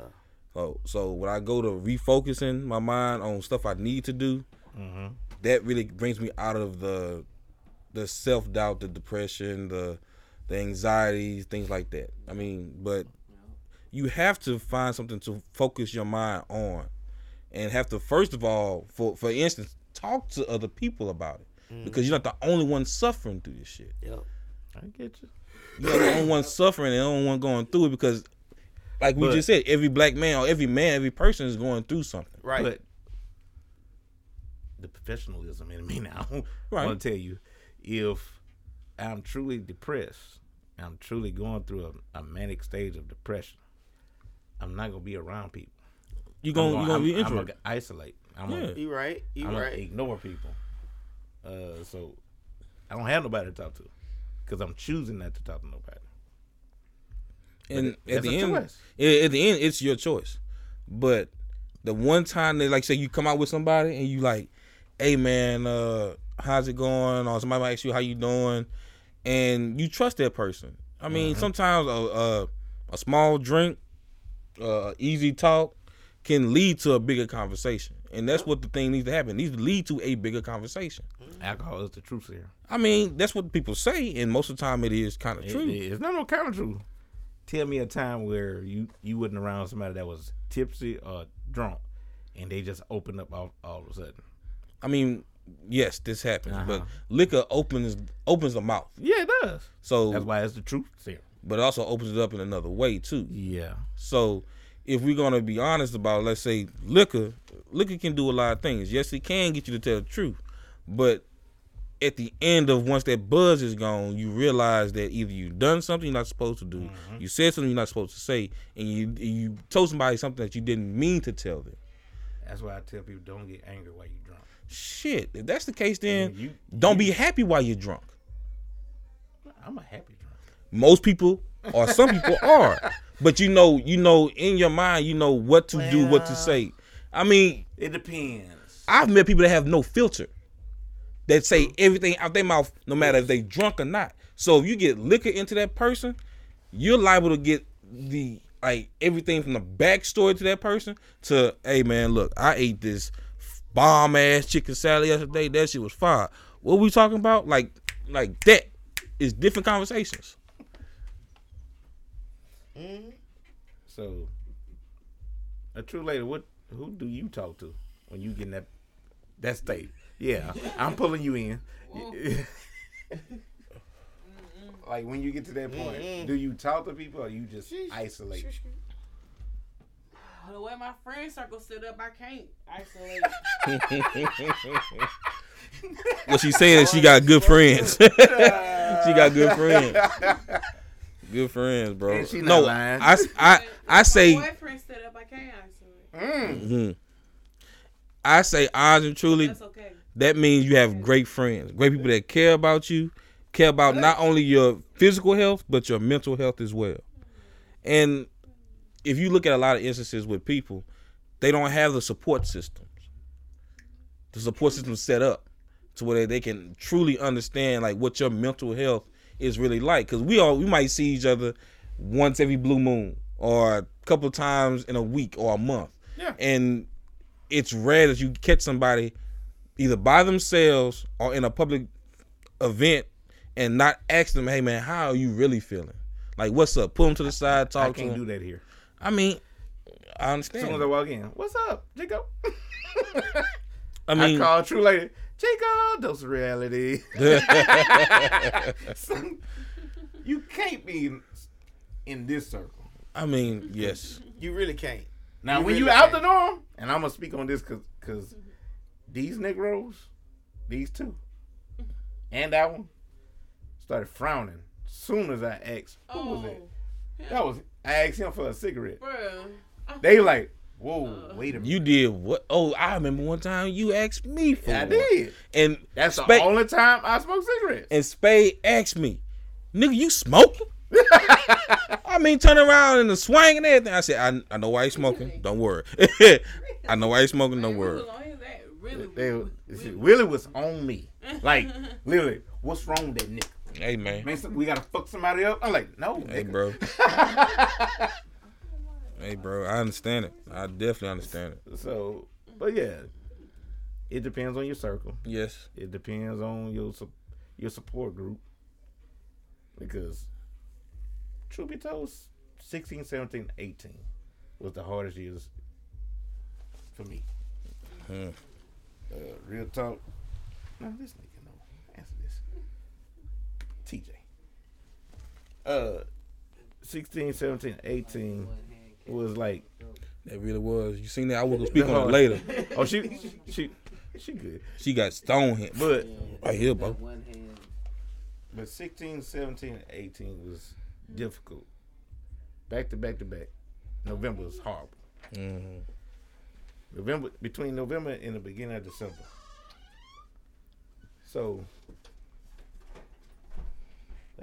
Speaker 4: So, so when I go to refocusing my mind on stuff I need to do, that really brings me out of the the self doubt, the depression, the the anxieties, things like that. I mean, but you have to find something to focus your mind on, and have to first of all, for for instance, talk to other people about it mm-hmm. because you're not the only one suffering through this shit.
Speaker 3: Yep.
Speaker 1: I get you.
Speaker 4: You're the only one suffering and the only one going through it because, like we
Speaker 1: But-
Speaker 4: just said, every black man or every man, every person is going through something.
Speaker 3: Right.
Speaker 1: But the professionalism in me now. [laughs]
Speaker 4: Right.
Speaker 1: I want to tell you, if I'm truly depressed, I'm truly going through a, a manic stage of depression, I'm not gonna be around people.
Speaker 4: You gonna
Speaker 1: I'm
Speaker 4: you gonna be
Speaker 1: I'm, I'm gonna isolate. I'm
Speaker 4: Yeah.
Speaker 1: gonna,
Speaker 3: you right. You
Speaker 1: I'm
Speaker 3: right.
Speaker 1: ignore people. Uh, so I don't have nobody to talk to because I'm choosing not to talk to nobody.
Speaker 4: and
Speaker 1: it-
Speaker 4: at the end,
Speaker 1: choice.
Speaker 4: at the end, it's your choice. But the one time that, like, say you come out with somebody and you like, hey man, uh, how's it going? Or somebody might ask you how you doing, and you trust that person. I mean, sometimes a, a a small drink, uh, easy talk, can lead to a bigger conversation, and that's what the thing needs to happen. It needs to lead to a bigger conversation.
Speaker 1: Alcohol is the truth here.
Speaker 4: I mean, that's what people say, and most of the time it is kind of
Speaker 1: It-
Speaker 4: true.
Speaker 1: it's not no kind of true. Tell me a time where you you wasn't around somebody that was tipsy or drunk, and they just opened up all, all of a sudden.
Speaker 4: I mean, yes, this happens, but
Speaker 1: Uh-huh.
Speaker 4: liquor opens opens the mouth.
Speaker 1: Yeah, it does.
Speaker 4: So,
Speaker 1: That's why it's the truth serum.
Speaker 4: but it also opens it up in another way too.
Speaker 1: Yeah.
Speaker 4: So, if we're gonna be honest about, let's say, liquor, liquor can do a lot of things. Yes, it can get you to tell the truth, but at the end of once that buzz is gone, you realize that either you've done something you're not supposed to do,
Speaker 1: Mm-hmm.
Speaker 4: you said something you're not supposed to say, and you you told somebody something that you didn't mean to tell them.
Speaker 1: That's why I tell people don't get angry while you're drunk.
Speaker 4: Shit, if that's the case, then
Speaker 1: you-
Speaker 4: don't be happy while you're drunk.
Speaker 1: I'm a happy drunk.
Speaker 4: most people or some people [laughs] are but you know you know in your mind you know what to do what to say i mean
Speaker 1: It depends.
Speaker 4: i've met people that have no filter that say everything out their mouth no matter if they drunk or not so if you get liquor into that person you're liable to get the like everything from the backstory to that person to hey man look i ate this bomb ass chicken salad yesterday that shit was fire what we talking about like like that is different conversations mm-hmm.
Speaker 1: So, a true lady, what? Who do you talk to when you get in that that state? Yeah, I'm pulling you in. [laughs] like when you get to that point, mm-hmm. do you talk to people or you just isolate?
Speaker 6: The way my friend circle set up, I can't isolate. [laughs]
Speaker 4: What she's saying is she got good friends. [laughs] she got good friends. Good friends, bro.
Speaker 1: She
Speaker 4: no,
Speaker 1: lying.
Speaker 4: I, I, I
Speaker 6: My
Speaker 4: say,
Speaker 6: boyfriend set up, I can't isolate.
Speaker 4: mhm. I say, honest and truly,
Speaker 6: That's okay.
Speaker 4: that means you have great friends, great people that care about you, care about not only your physical health but your mental health as well. And if you look at a lot of instances with people, they don't have the support systems. The support system set up to where they can truly understand like what your mental health is really like. Because we all we might see each other once every blue moon or a couple times in a week or a month.
Speaker 1: Yeah.
Speaker 4: And it's rare that you catch somebody either by themselves or in a public event and not ask them, hey man, how are you really feeling? Like what's up? Pull them to the side,
Speaker 1: I
Speaker 4: talk to
Speaker 1: can't
Speaker 4: them.
Speaker 1: do that here.
Speaker 4: I mean, I understand.
Speaker 1: As soon as I
Speaker 4: understand.
Speaker 1: walk in, what's up, Jacob? [laughs]
Speaker 4: I
Speaker 1: I
Speaker 4: mean,
Speaker 1: call a true lady, Jacob. Dose of reality. [laughs] So, you can't be in, in this circle.
Speaker 4: I mean, yes.
Speaker 3: You really can't.
Speaker 1: Now,
Speaker 3: You
Speaker 1: when
Speaker 3: really
Speaker 1: you out
Speaker 3: can't.
Speaker 1: the norm, and I'm gonna speak on this because because these Negroes, these two, and that one, started frowning soon as I asked who was
Speaker 6: Oh,
Speaker 1: it. That was I asked him for a cigarette.
Speaker 6: bruh.
Speaker 1: They like, Whoa, wait a minute.
Speaker 4: You did what? Oh, I remember one time you asked me for
Speaker 1: I did.
Speaker 4: And
Speaker 1: That's the only time I smoke cigarettes.
Speaker 4: and Spade asked me, nigga, you smoking? [laughs] I mean, turn around and the swing and everything. I said, I, I know why you smoking. [laughs] Don't worry. [laughs] I know why you smoking. Don't worry.
Speaker 6: was on his ass. Really, really,
Speaker 1: Willie was on me. Like, literally, what's wrong with that nigga?
Speaker 4: Hey man,
Speaker 1: Man, we gotta fuck somebody up. I'm like, no,
Speaker 4: hey
Speaker 1: nigga.
Speaker 4: bro, [laughs] hey bro. I understand it. I definitely understand it.
Speaker 1: So, but yeah, it depends on your circle.
Speaker 4: Yes.
Speaker 1: It depends on your your support group. Because, truth be told, 16, 17, 18 was the hardest years for me.
Speaker 4: Hmm.
Speaker 1: Uh, real talk. No, this nigga know. Answer this. TJ. Uh, 16, 17, 18 was like,
Speaker 4: That really was. You seen that? I was gonna speak on it later. [laughs]
Speaker 1: oh, she, she, she good.
Speaker 4: She got stone hit.
Speaker 1: But
Speaker 4: Right here, bro.
Speaker 5: One hand.
Speaker 1: But 16, 17, 18 was difficult. Back to back to back. November was horrible.
Speaker 4: Mhm.
Speaker 1: November between November and the beginning of December. So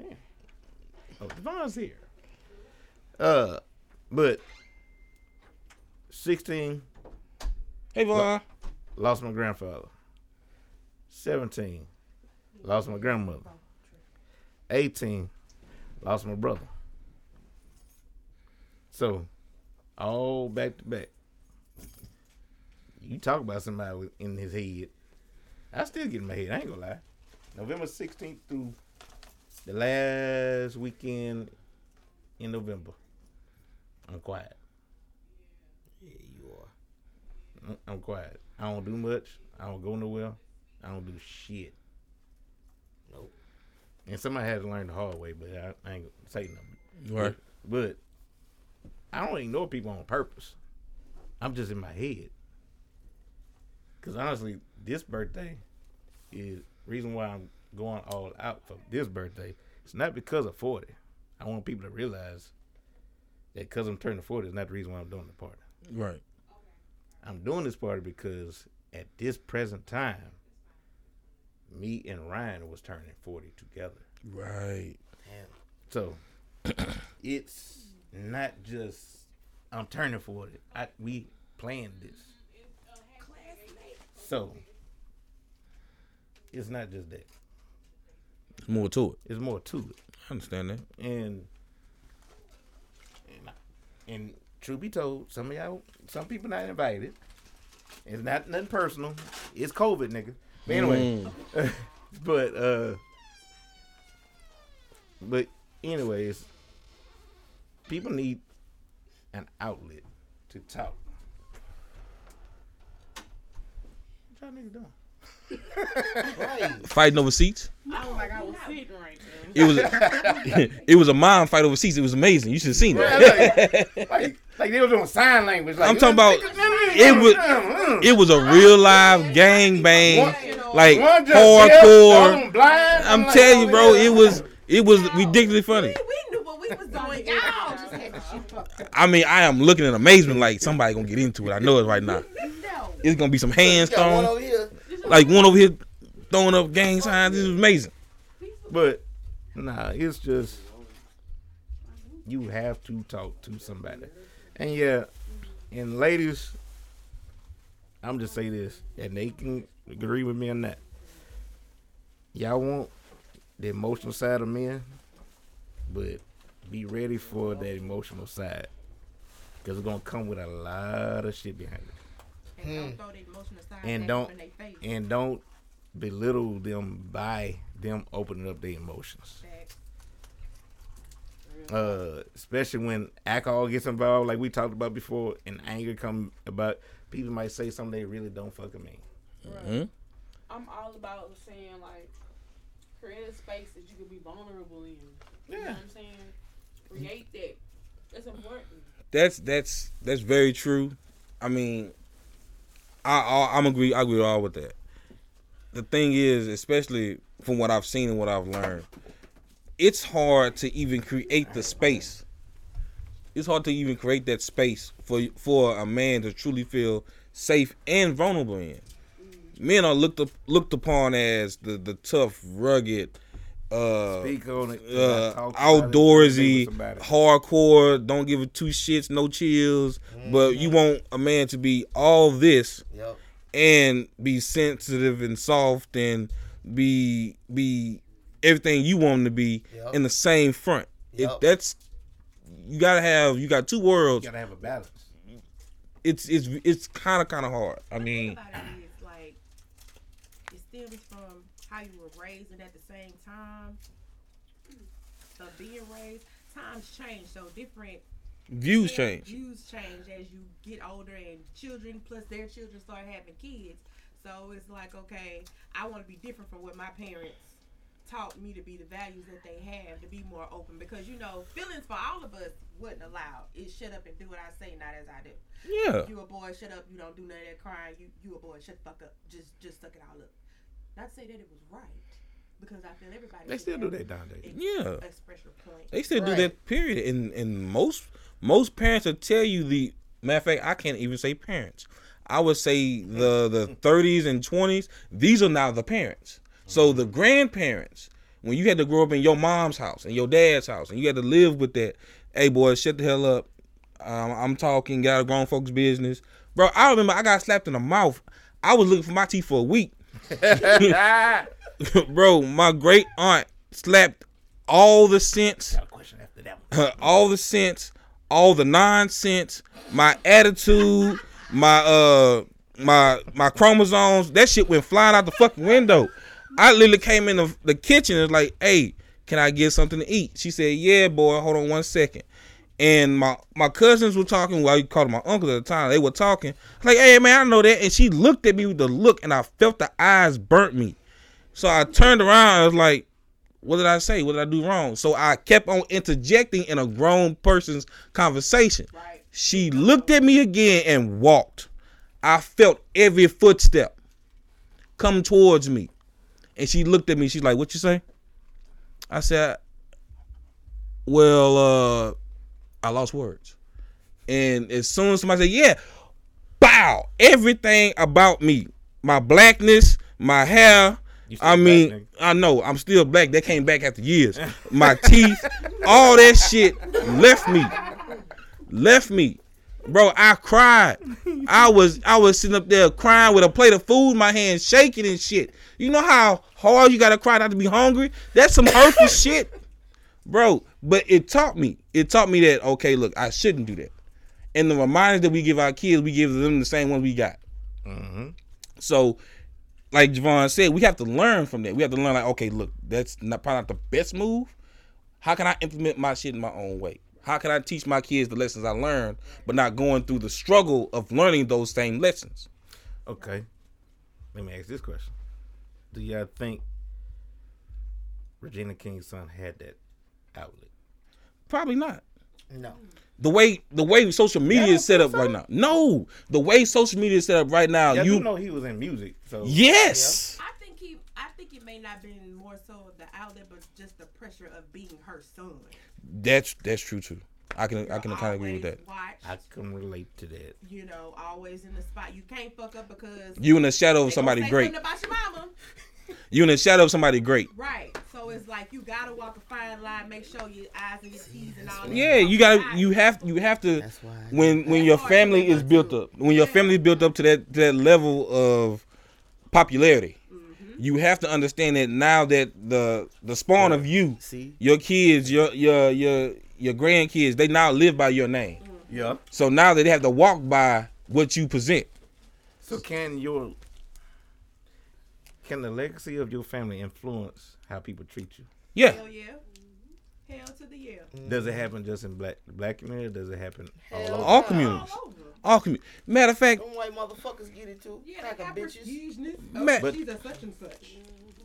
Speaker 1: damn. Oh, Devon's here. Uh but 16
Speaker 4: Hey, Vaughn.
Speaker 1: lost my grandfather. 17 lost my grandmother. 18 lost my brother. So, all back to back. You talk about somebody in his head. I still get in my head. I ain't gonna lie. November 16th through the last weekend in November. I'm quiet.
Speaker 3: Yeah, you are.
Speaker 1: I'm- I'm quiet. I don't do much. I don't go nowhere. I don't do shit.
Speaker 3: Nope.
Speaker 1: And somebody had to learn the hard way, but I, I ain't gonna say nothing.
Speaker 4: Right.
Speaker 1: But I don't ignore people on purpose. I'm just in my head. Cause honestly, this birthday is reason why I'm going all out for this birthday. It's not because of 40. I want people to realize that because I'm turning 40 is not the reason why I'm doing the party.
Speaker 4: Right.
Speaker 1: I'm doing this party because at this present time, me and Ryan was turning 40 together.
Speaker 4: Right.
Speaker 3: Damn.
Speaker 1: So [coughs] it's not just I'm turning 40. I, we planned this. So it's not just that.
Speaker 4: There's more to it.
Speaker 1: It's more to it.
Speaker 4: I understand that.
Speaker 1: And and, and truth be told, some of y'all, some people not invited. It's not nothing personal. It's COVID, nigga. But anyway,
Speaker 4: Mm. [laughs]
Speaker 1: but uh, but anyways, people need an outlet to talk. What y'all niggas doing?
Speaker 3: Right.
Speaker 4: Fighting over seats.
Speaker 6: I was like, I was sitting right there.
Speaker 4: It was a, [laughs] it was a mom fight over seats. It was amazing. You should have seen it.
Speaker 1: like, [laughs] like, like they was doing sign language. Like,
Speaker 4: I'm talking about [laughs] mm, mm, it mm, was it was a real live gang bang, like
Speaker 1: One just deaf, the other
Speaker 4: hardcore. I'm telling you,
Speaker 1: oh,
Speaker 4: bro, it was it was ridiculously funny.
Speaker 6: We knew what we was doing. Y'all just had to shit up.
Speaker 4: I mean, I am looking in amazement like somebody gonna get into it. I know it right now. It's gonna be some hands
Speaker 3: Got
Speaker 4: thrown,
Speaker 3: over here.
Speaker 4: Like one over here throwing up gang signs. This is amazing.
Speaker 1: But nah, it's just you have to talk to somebody. And yeah, and ladies, I'm just say this, and they can agree with me on that. Y'all want the emotional side of men, but be ready for that emotional side. Cause it's gonna come with a lot of shit behind it.
Speaker 6: And don't throw the emotional side
Speaker 1: And don't-
Speaker 6: in their face.
Speaker 1: And don't belittle them by them opening up their emotions. Uh, especially when alcohol gets involved, like we talked about before, and anger come about. People might say something they really don't fucking mean.
Speaker 4: Hmm?
Speaker 6: I'm all about saying like create a space that you can be vulnerable in. You know
Speaker 1: Yeah.
Speaker 6: what I'm saying? Create that. That's important.
Speaker 4: That's that's that's very true. I mean, I, I'm agree. I agree all with that. The thing is, especially from what I've seen and what I've learned, it's hard to even create the space. it's hard to even create that space for for a man to truly feel safe and vulnerable in. Men are looked up, looked upon as the the tough, rugged, uh,
Speaker 1: Speak on it.
Speaker 4: uh,
Speaker 1: talk about it,
Speaker 4: outdoorsy,
Speaker 1: think with somebody.
Speaker 4: hardcore. Don't give a two shits, no chills. But you want a man to be all this
Speaker 3: Yep.
Speaker 4: and be sensitive and soft and be be everything you want him to be
Speaker 3: Yep.
Speaker 4: in the same front. It,
Speaker 3: Yep.
Speaker 4: that's you gotta have you got two worlds.
Speaker 1: You gotta have a balance.
Speaker 4: It's it's it's kind of kind of hard. I
Speaker 7: The thing
Speaker 4: mean,
Speaker 7: about it is like it stems from how you were raised, and at the same time of being raised, times change. So different
Speaker 4: views change.
Speaker 7: Views change as you get older, and children plus their children start having kids. So it's like, okay, I want to be different from what my parents taught me to be the values that they have to be more open because you know feelings for all of us wasn't allowed. It's shut up and do what I say, not as I do.
Speaker 4: Yeah,
Speaker 7: You a boy, shut up. You don't do none of that crying. You you a boy, shut the fuck up. Just just suck it all up. Not to say that it was right, because I feel everybody.
Speaker 1: They still do
Speaker 7: have
Speaker 1: that nowadays.
Speaker 7: ex-
Speaker 4: Yeah.
Speaker 7: Express your point.
Speaker 4: they still do that. Period. And and most most parents will tell you the matter of fact. I can't even say parents. I would say the the [laughs] 30s and 20s. These are now the parents. So the grandparents, when you had to grow up in your mom's house and your dad's house, and you had to live with that. Hey, boy, shut the hell up. Um, I'm talking. Got a grown folks business, bro. I remember I got slapped in the mouth. I was looking for my teeth for a week. [laughs] bro, my great aunt slapped all the sense,
Speaker 1: Got a question after that one. [laughs]
Speaker 4: all the sense, all the nonsense, my attitude, my uh my my chromosomes, that shit went flying out the fucking window. I literally came in the, the kitchen and was like, hey, can I get something to eat? She said, yeah, boy, hold on one second. And my my cousins were talking. Well, I called them my uncle at the time. They were talking. Like, hey man, I know that. And she looked at me with the look, and I felt the eyes burnt me. So I turned around. I was like, what did I say? What did I do wrong? So I kept on interjecting in a grown person's conversation.
Speaker 7: Right.
Speaker 4: She looked at me again and walked. I felt every footstep come towards me. And she looked at me. She's like, What you say? I said, Well, uh, I lost words. And as soon as somebody said, Yeah, bow, everything about me, my blackness, my hair, I mean,
Speaker 1: nigga.
Speaker 4: I know I'm still black. That came back after years. My teeth, all that shit left me. Left me. Bro, I cried. I was I was sitting up there crying with a plate of food in my hand, shaking and shit. You know how hard you gotta cry not to be hungry? That's some hurtful [laughs] shit. Bro, but it taught me. It taught me that okay, look, I shouldn't do that. And the reminders that we give our kids, we give them the same ones we got.
Speaker 1: Mm-hmm.
Speaker 4: So, like Javon said, we have to learn from that. We have to learn, like, okay, look, that's not probably not the best move. How can I implement my shit in my own way? How can I teach my kids the lessons I learned, but not going through the struggle of learning those same lessons?
Speaker 1: Okay. Let me ask this question. Do y'all think Regina King's son had that outlet?
Speaker 4: Probably not.
Speaker 3: No.
Speaker 4: The way the way social media
Speaker 1: don't
Speaker 4: is set
Speaker 1: think
Speaker 4: up right now. No, the way social media is set up right now.
Speaker 1: Y'all
Speaker 4: you
Speaker 1: know he was in music, so
Speaker 4: yes,
Speaker 7: I think he, I think it may not been more so the outlet, but just the pressure of being her son.
Speaker 4: that's that's true too. I can I can kind of agree with that.
Speaker 7: Watch,
Speaker 1: I can relate to that.
Speaker 7: you know, always in the spot. You can't fuck up because
Speaker 4: You in the shadow of somebody great.
Speaker 7: about your mama.
Speaker 4: You in the shadow of somebody great.
Speaker 7: Right. So it's like you gotta walk a fine line, make sure your i's and your T's and all that.
Speaker 4: Yeah, you got to you have you have to
Speaker 3: That's why.
Speaker 4: when when your family is built up when your family is built up to that to that level of popularity mm-hmm. you have to understand that now that the the spawn of you
Speaker 3: See?
Speaker 4: your kids your your your your grandkids they now live by your name mm-hmm.
Speaker 1: Yeah.
Speaker 4: so now that they have to walk by what you present
Speaker 1: So can your can the legacy of your family influence how people treat you?
Speaker 4: yeah
Speaker 7: Hell yeah. Hell to the yeah.
Speaker 1: Does it happen just in black black community? Does it happen all
Speaker 7: Hell
Speaker 1: over?
Speaker 4: all communities
Speaker 7: All over.
Speaker 4: all commu- matter of fact
Speaker 3: Them white motherfuckers get it too.
Speaker 7: Yeah,
Speaker 3: Cracker
Speaker 7: they got
Speaker 3: bitches.
Speaker 7: prestigeness.
Speaker 4: Ma-
Speaker 7: Oh, she's a such and such.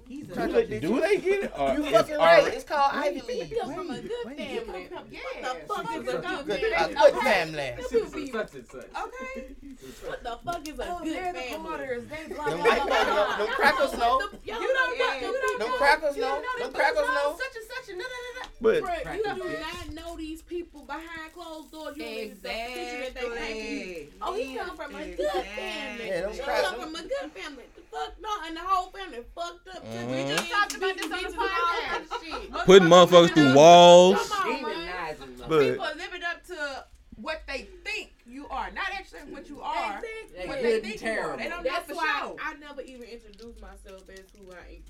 Speaker 7: He's a
Speaker 1: Do they, do they get it? Or
Speaker 3: You
Speaker 1: it's
Speaker 3: fucking
Speaker 1: already-
Speaker 3: right. It's called Ivy League.
Speaker 6: Come from a good family.
Speaker 7: Yeah.
Speaker 6: What the fuck is a
Speaker 3: Good,
Speaker 6: good
Speaker 3: good,
Speaker 6: family?
Speaker 3: a good family.
Speaker 5: Such and such.
Speaker 7: Okay. [laughs]
Speaker 6: What the fuck is a
Speaker 7: Oh,
Speaker 6: good
Speaker 7: they're the
Speaker 6: family?
Speaker 7: Carters. They blah
Speaker 3: Them
Speaker 7: blah
Speaker 3: white
Speaker 7: blah.
Speaker 3: folk know- them crackers know.
Speaker 6: Y'all
Speaker 7: You
Speaker 6: know
Speaker 7: don't know.
Speaker 6: the-
Speaker 7: You don't
Speaker 3: Them
Speaker 7: know.
Speaker 3: crackers
Speaker 7: You
Speaker 3: know.
Speaker 7: don't know
Speaker 3: Them crackers
Speaker 7: background,
Speaker 3: know.
Speaker 7: Such and such and da da da da.
Speaker 1: But
Speaker 6: you do not know these people behind closed doors. You don't even see the picture that they paint you.
Speaker 7: Exactly.
Speaker 6: Oh, he come from a good family.
Speaker 3: Yeah, them
Speaker 6: she
Speaker 3: crap-
Speaker 6: come from a good family. The fuck no, and the whole family fucked up. We just talked about this on the podcast.
Speaker 4: Putting motherfuckers through walls.
Speaker 6: Come on, man.
Speaker 5: Demonizing them.
Speaker 1: But-
Speaker 7: People living up to what they think you are, not actually what you are.
Speaker 6: Exactly.
Speaker 7: What
Speaker 5: They
Speaker 7: they think
Speaker 5: and
Speaker 7: you are. They
Speaker 5: terrible.
Speaker 7: don't know
Speaker 6: That's
Speaker 7: for
Speaker 6: why
Speaker 7: sure.
Speaker 6: I never even introduce myself as who I am.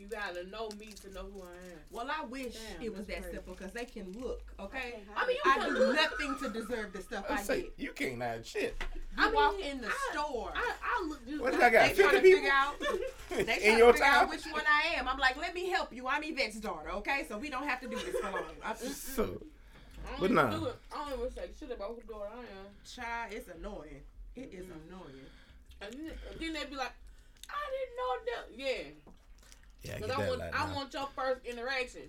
Speaker 6: You gotta know me to know who I am.
Speaker 7: Well, I wish
Speaker 6: Damn,
Speaker 7: it was that
Speaker 6: crazy.
Speaker 7: simple because they can look, okay?
Speaker 6: I mean, you
Speaker 7: I
Speaker 6: can
Speaker 7: do
Speaker 6: look.
Speaker 7: nothing to deserve the stuff I,
Speaker 1: I say
Speaker 7: You
Speaker 1: you can't hide shit.
Speaker 6: I
Speaker 7: walk
Speaker 6: mean,
Speaker 7: in the
Speaker 6: I-
Speaker 7: store.
Speaker 6: I, I look just.
Speaker 1: What
Speaker 6: did
Speaker 1: I got?
Speaker 7: they trying to
Speaker 1: 50 people
Speaker 7: figure out. They
Speaker 1: in
Speaker 7: trying
Speaker 1: your
Speaker 7: to figure
Speaker 1: time.
Speaker 7: out which one I am. I'm like, let me help you. I'm Yvette's daughter, okay? So we don't have to do this for long. I,
Speaker 1: So
Speaker 6: I don't
Speaker 1: But
Speaker 6: even
Speaker 1: nah.
Speaker 6: do it. I don't even say shit about who daughter I am.
Speaker 7: child, it's annoying. It is annoying.
Speaker 6: And then, and then they be like, I didn't know that. Yeah.
Speaker 1: yeah, I
Speaker 6: Because
Speaker 1: get
Speaker 6: I,
Speaker 1: that
Speaker 6: want,
Speaker 1: like
Speaker 6: I
Speaker 1: now.
Speaker 6: want your first interaction.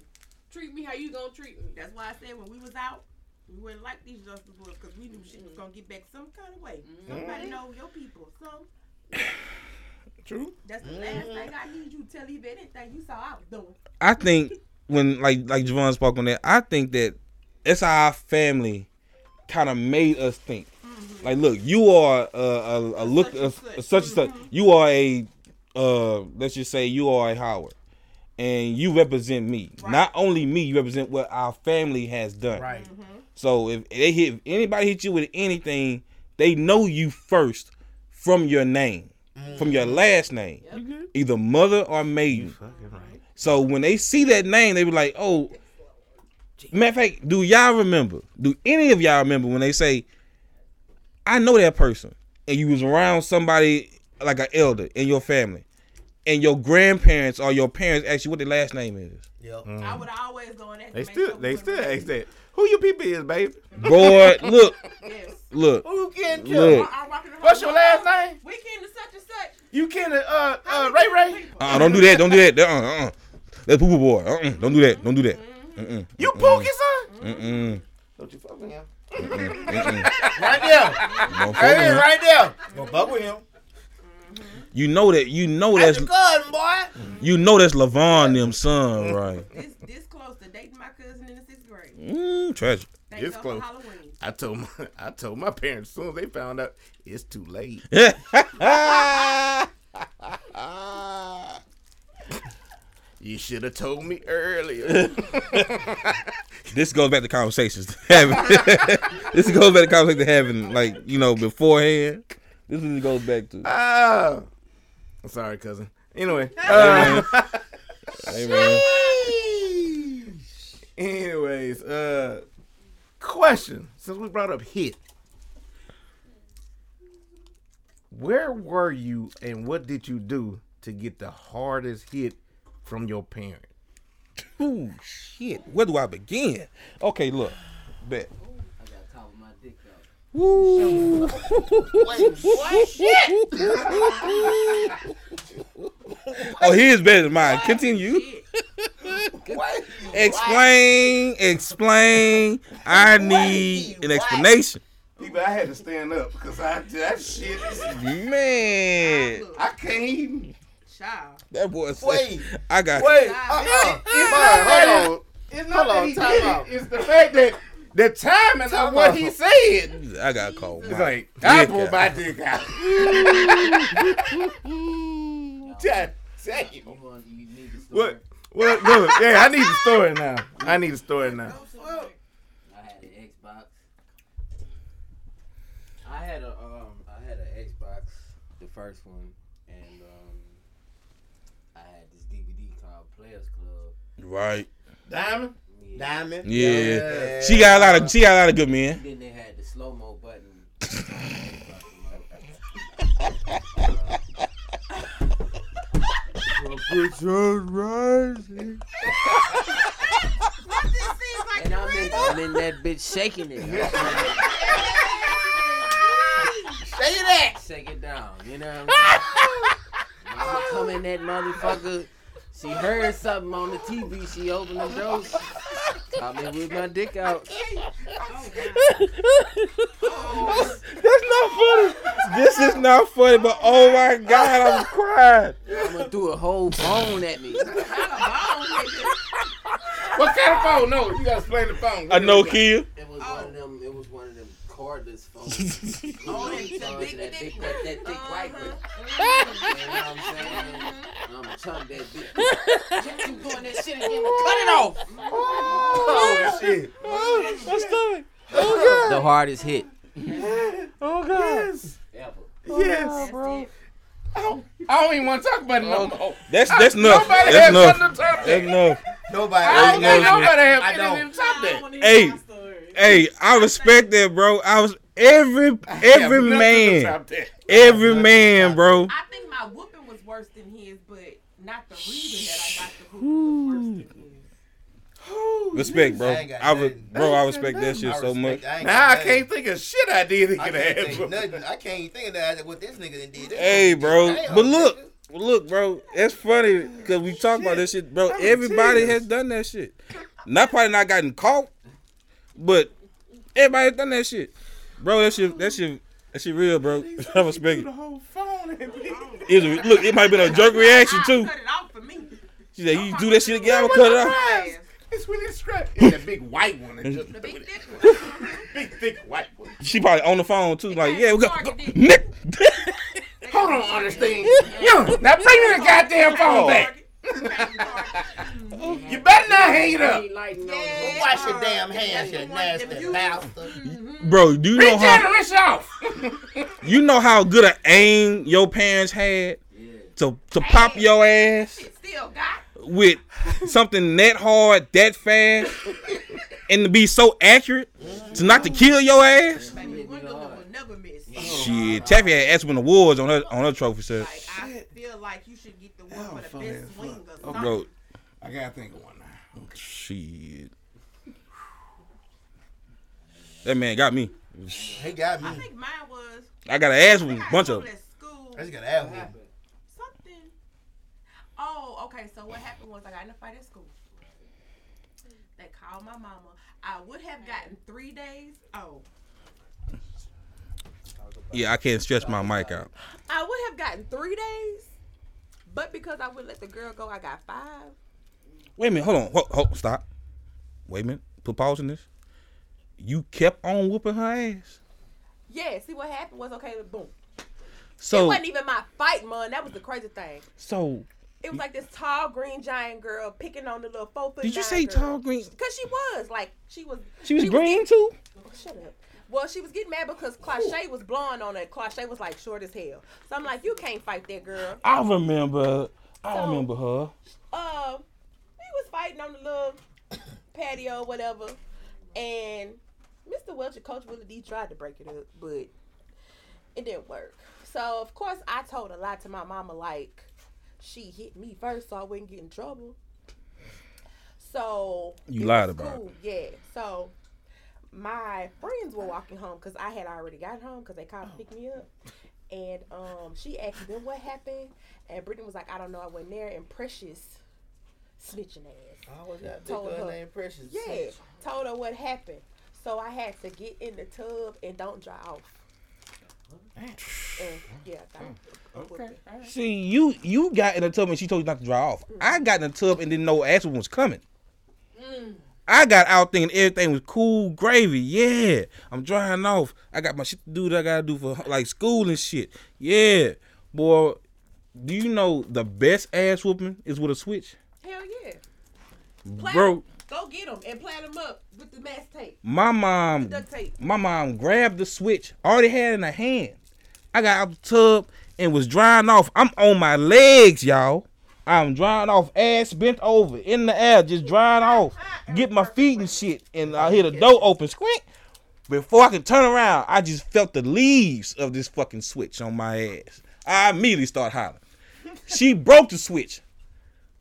Speaker 6: Treat me how you gonna treat me.
Speaker 7: That's why I said when we was out, we wouldn't like these justice boys because we knew shit was gonna get back some kind of way. Mm-hmm. Somebody know your people. So [laughs]
Speaker 1: True.
Speaker 7: that's the last thing I need you to tell Yvette anything you saw I was doing.
Speaker 4: I think when like like Javon spoke on that, I think that that's how our family kind of made us think. Mm-hmm. Like, look, you are a, a, a look
Speaker 7: Such
Speaker 4: a,
Speaker 7: and such.
Speaker 4: a such and such. Mm-hmm. You are a uh, let's just say you are a Howard, and you represent me. Not only me, you represent what our family has done.
Speaker 1: Right. Mm-hmm.
Speaker 4: So if they hit if anybody hit you with anything, they know you first from your name, from your last name,
Speaker 1: You good?
Speaker 4: either mother or
Speaker 1: You
Speaker 4: maiden.
Speaker 1: fucking right.
Speaker 4: So when they see that name, they be like, "Oh." Matter of fact, do y'all remember? Do any of y'all remember when they say, "I know that person," and you was around somebody like an elder in your family, and your grandparents or your parents ask you what their last name is?
Speaker 3: Yep.
Speaker 7: I would always go in there.
Speaker 1: They still they still ask that. Who your people is, baby?
Speaker 4: Boy, [laughs] look,
Speaker 7: Yes.
Speaker 4: look,
Speaker 1: Who you getting
Speaker 4: Look.
Speaker 7: I, I walk in the
Speaker 1: What's your last name?
Speaker 7: Weekend to such and such.
Speaker 1: You kin uh uh Ray Ray?
Speaker 7: people?
Speaker 4: uh, don't do that, don't do that, uh, uh, uh. that's poo poo boy, uh, uh don't do that, don't do that, mm,
Speaker 1: You Pookie son?
Speaker 4: mm, mm,
Speaker 1: Don't you fuck with him?
Speaker 4: mm,
Speaker 3: Right there.
Speaker 4: don't fuck
Speaker 3: Right
Speaker 4: with him.
Speaker 3: right there. Don't fuck with him.
Speaker 4: You know that, you know
Speaker 3: That's
Speaker 4: that's,
Speaker 3: your cousin, boy.
Speaker 4: you know that's Levon them son, right?
Speaker 7: This this close to dating my cousin in the sixth grade.
Speaker 4: Mm, tragic.
Speaker 7: Thank
Speaker 1: This close. I told my I told my parents as soon as they found out it's too late. [laughs] You should have told me earlier. [laughs]
Speaker 4: this goes back to conversations. [laughs] having. this goes back to conversations having, like you know, beforehand. This is what it goes back to.
Speaker 1: Ah, I'm sorry, cousin. Anyway, uh, [laughs]
Speaker 4: Hey, man. [laughs] [laughs]
Speaker 1: anyways, uh, question. Since we brought up hit, where were you and what did you do to get the hardest hit from your parent?
Speaker 4: Ooh, shit. Where do I begin? Okay, look. Bet.
Speaker 5: I got caught with my dick out.
Speaker 4: Woo. [laughs] oh, his better than mine. Continue. Explain, explain. I need an explanation.
Speaker 1: People, I had to stand up because I that shit.
Speaker 4: is Man,
Speaker 1: I can't even.
Speaker 7: Child.
Speaker 4: that boy said,
Speaker 3: Wait.
Speaker 4: I got
Speaker 1: Wait,
Speaker 7: Stop.
Speaker 1: uh-uh. it's
Speaker 3: Mom,
Speaker 1: not that
Speaker 3: hold on.
Speaker 1: It's not
Speaker 3: Hold
Speaker 1: that
Speaker 3: on,
Speaker 1: he
Speaker 3: time
Speaker 1: did
Speaker 3: out.
Speaker 1: it. It's the fact that the timing
Speaker 3: Time
Speaker 1: of what
Speaker 3: out.
Speaker 1: he said.
Speaker 4: I got called.
Speaker 1: It's like I pulled my dick out. God damn.
Speaker 5: You want you need the?
Speaker 1: What? What? Look, yeah, I need the story now. I need the story now.
Speaker 5: I had an Xbox. I had a um I had an Xbox, the first one, and um I had this DVD called Players Club.
Speaker 4: Right.
Speaker 1: Diamond.
Speaker 5: Yeah.
Speaker 3: Diamond.
Speaker 4: Yeah. She got a lot of she got a lot of good men.
Speaker 5: Then they had the slow mo button. [laughs] and I'm in, I'm in that bitch shaking it.
Speaker 3: Say that.
Speaker 5: Shake it down, you know what I'm saying? Mama come in that motherfucker. She heard something on the TV. She opened the door. Caught me with my dick out. [laughs]
Speaker 4: That's not funny. This is not funny, but oh my god, I'm crying.
Speaker 5: Mama threw a whole bone at me.
Speaker 1: What kind of phone? No, you gotta explain the phone.
Speaker 4: A Nokia.
Speaker 5: It was one of them. It was one of them cordless phones. [laughs]
Speaker 7: Oh,
Speaker 5: know,
Speaker 7: and the
Speaker 5: charging
Speaker 7: big
Speaker 5: that
Speaker 7: dick
Speaker 5: big,
Speaker 7: one.
Speaker 5: that, that thick white one.
Speaker 7: Uh-huh.
Speaker 5: You know what I'm saying? I'm chunk that bitch.
Speaker 7: You keep doing that shit again. Cut it off.
Speaker 1: Oh shit.
Speaker 4: Oh, my stomach.
Speaker 5: Oh, oh, the hardest hit [laughs]
Speaker 1: Oh god. Yes.
Speaker 5: ever.
Speaker 1: Yes.
Speaker 7: bro.
Speaker 1: I don't, I don't even want to talk about it no more.
Speaker 4: That's that's enough.
Speaker 1: Nobody
Speaker 4: That's
Speaker 1: has
Speaker 4: enough.
Speaker 1: nothing to talk
Speaker 4: That's enough.
Speaker 3: Nobody.
Speaker 1: I don't think nobody has anything to talk about.
Speaker 4: Hey, hey, I respect that, bro. I was every every man,
Speaker 1: nothing to top
Speaker 4: every man, bro.
Speaker 7: I think my whooping was worse than his, but not the reason that I got the whooping was worse than his.
Speaker 4: Respect, bro.
Speaker 3: I
Speaker 4: I would, bro. I respect that shit
Speaker 3: I
Speaker 4: so much.
Speaker 3: respect- I
Speaker 1: Now
Speaker 3: got
Speaker 1: I can't think of shit I did to
Speaker 3: I
Speaker 1: get
Speaker 3: can't think nothing. I can't even think of that. What this nigga done did.
Speaker 4: Hey, bro.
Speaker 3: Damn,
Speaker 4: But look,
Speaker 3: nigga.
Speaker 4: look, bro. That's funny because we talk about this shit, bro.
Speaker 1: I'm
Speaker 4: Everybody
Speaker 1: tears.
Speaker 4: has done that shit. Not probably not gotten caught, but everybody has done that shit, bro. That shit, that shit, that shit real, bro. [laughs] I respect it.
Speaker 1: The whole phone and
Speaker 4: It was a- look, it might have been a jerk reaction
Speaker 7: I'll
Speaker 4: too.
Speaker 7: Cut it off for me.
Speaker 4: She said, "You do that shit again, I'ma cut it off."
Speaker 1: It's when it's scratch. [laughs] It's that big white one. That just,
Speaker 7: The big dick one. [laughs]
Speaker 1: big thick white one.
Speaker 4: She probably on the phone too, like, "Yeah, we got."
Speaker 7: Target dick.
Speaker 4: Nick.
Speaker 1: Hold on, understand? Yo, now bring me the goddamn phone back. [laughs] You better not hang it up.
Speaker 7: Yeah.
Speaker 3: Wash your damn hands, you nasty bastard. Mm-hmm.
Speaker 4: Bro, do you know
Speaker 1: Reach down
Speaker 4: how
Speaker 1: and rinse it
Speaker 4: you know how good an aim your parents had to to pop your ass
Speaker 7: still got.
Speaker 4: with something that hard, that fast, [laughs] and to be so accurate to not to kill your ass?
Speaker 7: Baby, one good one will never miss.
Speaker 4: Shit, Taffy had asked win awards on her on her trophy set.
Speaker 7: Like I feel like you should get the one
Speaker 1: Oh,
Speaker 7: for the
Speaker 1: funny as
Speaker 7: best swing or
Speaker 1: fuck.
Speaker 7: something.
Speaker 4: Bro,
Speaker 1: I gotta think of one now.
Speaker 4: shit. That man got me.
Speaker 3: He got me.
Speaker 7: I think mine was.
Speaker 4: I got to ask
Speaker 7: I
Speaker 4: him a
Speaker 7: got
Speaker 4: bunch
Speaker 7: in
Speaker 4: of
Speaker 7: trouble at school.
Speaker 3: I just got out here.
Speaker 7: Something. Oh, okay. So what happened was I got in a fight at school. They called my mama. I would have gotten three days. Oh,
Speaker 4: Yeah, I can't stretch my mic out.
Speaker 7: I would have gotten three days, but because I would let the girl go, I got five.
Speaker 4: Wait a minute, hold on, hold, hold, stop. Wait a minute, put pause in this. You kept on whooping her ass.
Speaker 7: Yeah. See what happened was okay. Boom.
Speaker 4: So it
Speaker 7: wasn't even my fight, man. That was the crazy thing.
Speaker 4: so
Speaker 7: It was like this tall green giant girl picking on the little four foot.
Speaker 4: did you say
Speaker 7: girl.
Speaker 4: tall green?
Speaker 7: Cause she was like she was.
Speaker 4: She was green too.
Speaker 7: Oh, shut up. Well, she was getting mad because Clache was blowing on it. Clache was like short as hell. So I'm like, you can't fight that girl.
Speaker 4: I remember. I
Speaker 7: So-
Speaker 4: remember her.
Speaker 7: Uh, we was fighting on the little [coughs] patio, or whatever, and Mr. Welch and Coach Willie D tried to break it up, but it didn't work. So of course I told a lie to my mama, like she hit me first, so I wouldn't get in trouble. So
Speaker 4: You lied about it.
Speaker 7: cool, Yeah. So my friends were walking home because I had already got home because they called to pick me up. And um, she asked them what happened, and Brittany was like, "I don't know, I wasn't there." And Precious, snitching ass,
Speaker 3: I always got
Speaker 7: Told
Speaker 3: big
Speaker 7: her.
Speaker 3: girl named Precious.
Speaker 7: yeah, told her what happened. So I had to get in the tub and don't dry off. And yeah, I got.
Speaker 4: See, you you got in the tub and she told you not to dry off. I got in the tub and didn't know ass was coming. I got out thinking everything was cool gravy. Yeah, I'm drying off. I got my shit to do that I gotta do for like school and shit. Yeah, boy. Do you know the best ass whooping is with a switch,
Speaker 7: Hell yeah.
Speaker 4: Bro?
Speaker 7: Go get them and plant them up with the mask tape,
Speaker 4: My mom
Speaker 7: duct tape.
Speaker 4: my mom grabbed the switch, already had it in her hand. I got out the tub and was drying off. I'm on my legs, y'all. I'm drying off, ass bent over in the air, just drying off. Get my feet and shit, and I hear the door open, squeak. Before I could turn around, I just felt the leaves of this fucking switch on my ass. I immediately start hollering. She broke the switch.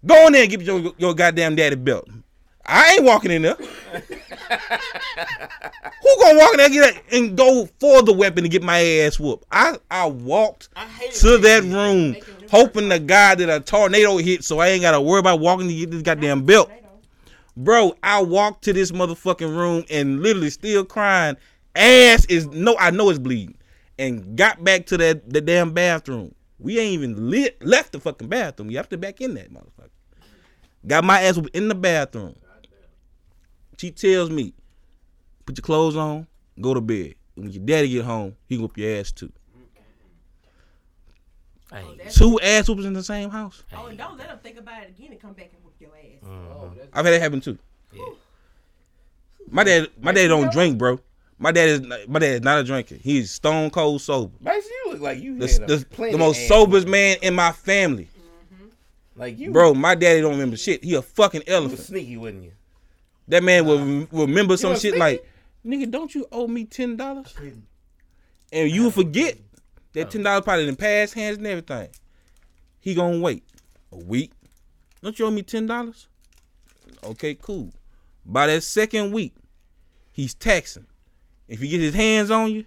Speaker 4: Go in there and get your your goddamn daddy belt. I ain't walking in there. Who gonna walk in there and, get a, and go for the weapon to get my ass whooped? I, I walked to that room hoping to God that a tornado hit so I ain't gotta worry about walking to get this goddamn belt. Bro, I walked to this motherfucking room and literally still crying. Ass is no, I know it's bleeding. And got back to that the damn bathroom. We ain't even lit, left the fucking bathroom. You have to back in that motherfucker. Got my ass in the bathroom. She tells me, put your clothes on, go to bed. When your daddy get home, he whoop your ass too.
Speaker 1: I
Speaker 7: Oh,
Speaker 4: Two ass whoopers in the same house.
Speaker 7: Oh, and don't let them think about it again and come back and whoop your ass. Mm-hmm.
Speaker 5: Oh, that's
Speaker 4: I've had that happen too. My dad, my dad don't drink, bro. My dad is not- my dad is not a drinker. He's stone cold sober.
Speaker 1: Mason, you look like you
Speaker 4: The,
Speaker 1: had a
Speaker 4: the,
Speaker 1: plenty
Speaker 4: the most
Speaker 1: ass.
Speaker 4: soberest man in my family, mm-hmm.
Speaker 1: Like you,
Speaker 4: bro. My daddy don't remember shit. He a fucking
Speaker 1: You was
Speaker 4: elephant.
Speaker 1: sneaky, wasn't you?
Speaker 4: That man will rem- will remember some
Speaker 1: was
Speaker 4: shit
Speaker 1: sneaky?
Speaker 4: like, nigga, don't you owe me ten dollars? And you will forget that oh. ten dollars probably in past hands and everything. He gonna wait a week. Don't you owe me ten dollars? Okay, cool. By that second week, he's taxing. If he get his hands on you,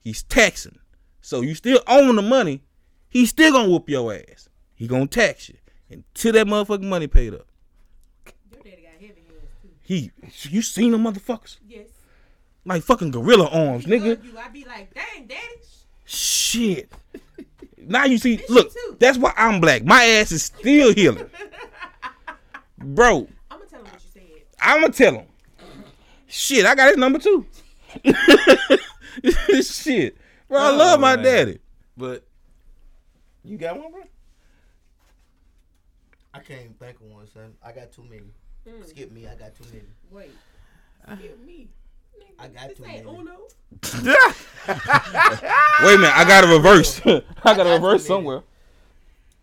Speaker 4: he's taxing. So you still own the money. He still gonna whoop your ass. He gonna tax you until that motherfucking money paid up.
Speaker 7: Your daddy got heavy hands too.
Speaker 4: He, you seen them motherfuckers
Speaker 7: Yes.
Speaker 4: like fucking gorilla arms,
Speaker 7: He
Speaker 4: nigga.
Speaker 7: You, I be like, dang, daddy.
Speaker 4: Shit. Now you see, look,
Speaker 7: too.
Speaker 4: that's why I'm black. My ass is still healing, bro.
Speaker 7: I'm gonna tell him what you said.
Speaker 4: I'ma tell him. Shit, I got his number too. [laughs] Shit, bro, I
Speaker 1: Oh,
Speaker 4: love my
Speaker 1: man.
Speaker 4: daddy.
Speaker 1: But you got one, bro?
Speaker 3: I can't even think of one, son. I got too many.
Speaker 7: Mm.
Speaker 3: Skip me. I got too many.
Speaker 7: Wait. Give me.
Speaker 3: I got
Speaker 7: This
Speaker 3: too
Speaker 7: ain't
Speaker 3: many.
Speaker 7: Uno. [laughs]
Speaker 4: Wait a minute, I got a reverse. [laughs] I got a reverse
Speaker 3: too
Speaker 4: somewhere.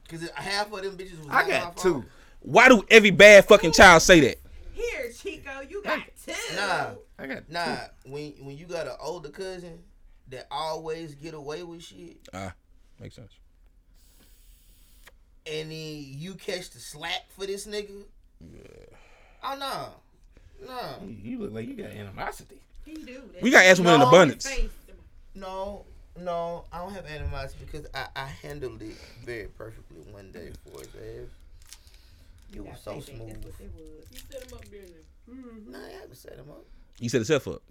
Speaker 3: Cause half of them bitches was.
Speaker 1: I got two.
Speaker 4: Why do every bad fucking child say that?
Speaker 7: Here, Chico, you got two.
Speaker 3: Nah,
Speaker 1: I got
Speaker 3: nah. When when you got an older cousin that always get away with shit, Uh.
Speaker 4: Makes sense.
Speaker 3: and then you catch the slack for this nigga. Yeah. Oh no, no,
Speaker 1: two. You look like you got animosity.
Speaker 7: He do. That
Speaker 4: We got ass women in abundance.
Speaker 3: no, no. I don't have animosity because I, I handled it very perfectly one day for his ass. You was so smooth.
Speaker 7: That's what they was.
Speaker 6: You set him up, didn't you?
Speaker 7: Mm-hmm.
Speaker 3: Nah, I haven't set him up.
Speaker 4: You set yourself up.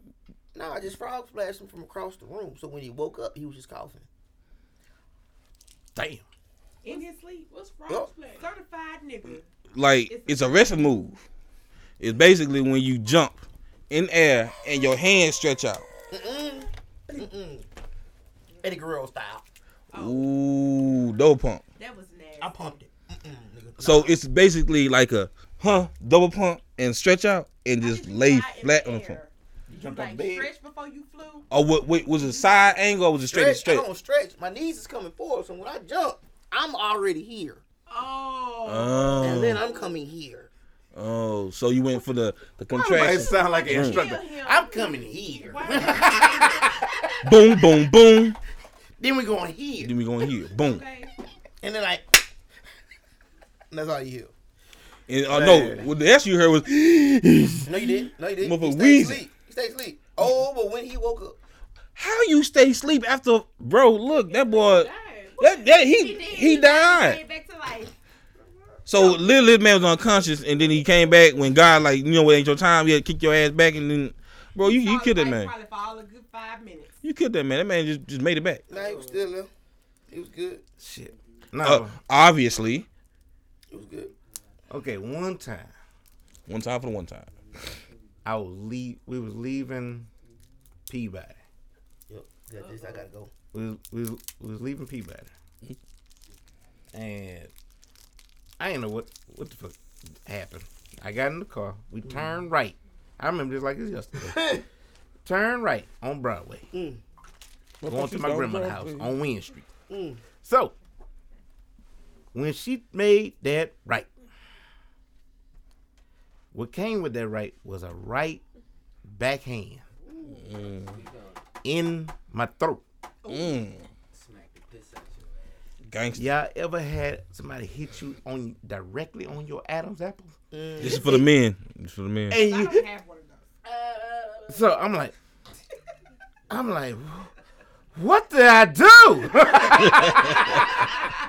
Speaker 3: No, I just frog splashed him from across the room. So when he woke up, he was just coughing.
Speaker 1: Damn.
Speaker 7: In his sleep.
Speaker 6: What's frog
Speaker 3: Yup.
Speaker 6: splash?
Speaker 7: Certified nigga.
Speaker 4: like it's a wrestling move. It's basically when you jump in air and your hands stretch out.
Speaker 3: Mm-mm. Mm-mm. Eddie Guerrero style.
Speaker 4: Ooh, double pump.
Speaker 7: That was nasty.
Speaker 3: I pumped it. Mm-mm.
Speaker 4: So it's basically like a huh double pump and stretch out and
Speaker 7: I
Speaker 4: just lay flat on the front.
Speaker 7: air.
Speaker 1: You
Speaker 7: You
Speaker 1: jumped off
Speaker 7: like
Speaker 1: the bed.
Speaker 7: stretch before you flew.
Speaker 4: Oh, what? Wait, was it a side angle or was it straight
Speaker 3: stretch.
Speaker 4: straight?
Speaker 3: I don't stretch. My knees is coming forward. So when I jump, I'm already here.
Speaker 7: Oh.
Speaker 4: Oh,
Speaker 3: And then I'm coming here.
Speaker 4: Oh, so you went for the the
Speaker 1: It
Speaker 4: contraction.
Speaker 1: sound like an
Speaker 4: Mm.
Speaker 1: instructor. I'm coming here. [laughs]
Speaker 4: boom, boom, boom.
Speaker 1: Then we going here.
Speaker 4: Then we going here. Boom.
Speaker 7: okay.
Speaker 3: And then like, and that's all you hear.
Speaker 4: And uh, no, what the S you heard was [laughs]
Speaker 3: No, you didn't. No, you didn't.
Speaker 4: Motherfucker
Speaker 3: He stayed
Speaker 4: wheezing.
Speaker 3: asleep. He stayed asleep. Oh, but when he woke up,
Speaker 4: how you stay asleep after, bro? Look, that boy, that, that he
Speaker 7: did.
Speaker 4: he died.
Speaker 7: Came back to life.
Speaker 4: So little, little man was unconscious, and then he came back when God, like, you know, it ain't your time. You had to kick your ass back, and then, bro, you you
Speaker 7: Solid
Speaker 4: killed that man.
Speaker 7: Probably for all a good five minutes.
Speaker 4: You killed that man. That man just just made it back.
Speaker 3: nah, he was still there. He was good.
Speaker 1: Shit. No.
Speaker 4: Uh, obviously,
Speaker 3: It was good.
Speaker 1: okay, one time
Speaker 4: one time for the one time.
Speaker 1: I was leave. We was leaving Peabody.
Speaker 3: Yep. Got this. I gotta go.
Speaker 1: We was, we was, we was leaving Peabody, and I didn't know what what the fuck happened. I got in the car. We turned right. I remember this like it's yesterday. [laughs] Turn right on Broadway,
Speaker 3: Mm.
Speaker 1: going to my grandmother's house on Wynn Street.
Speaker 3: Mm.
Speaker 1: So when she made that right, what came with that right was a right backhand in my throat.
Speaker 4: Mm.
Speaker 5: Smack the piss out your ass.
Speaker 4: Gangster.
Speaker 1: Y'all ever had somebody hit you on directly on your Adam's apple?
Speaker 4: This is for the men. This is for the men.
Speaker 1: And
Speaker 7: I
Speaker 1: you,
Speaker 7: don't have one of those. [laughs]
Speaker 1: so I'm like, I'm like, what did I do? [laughs]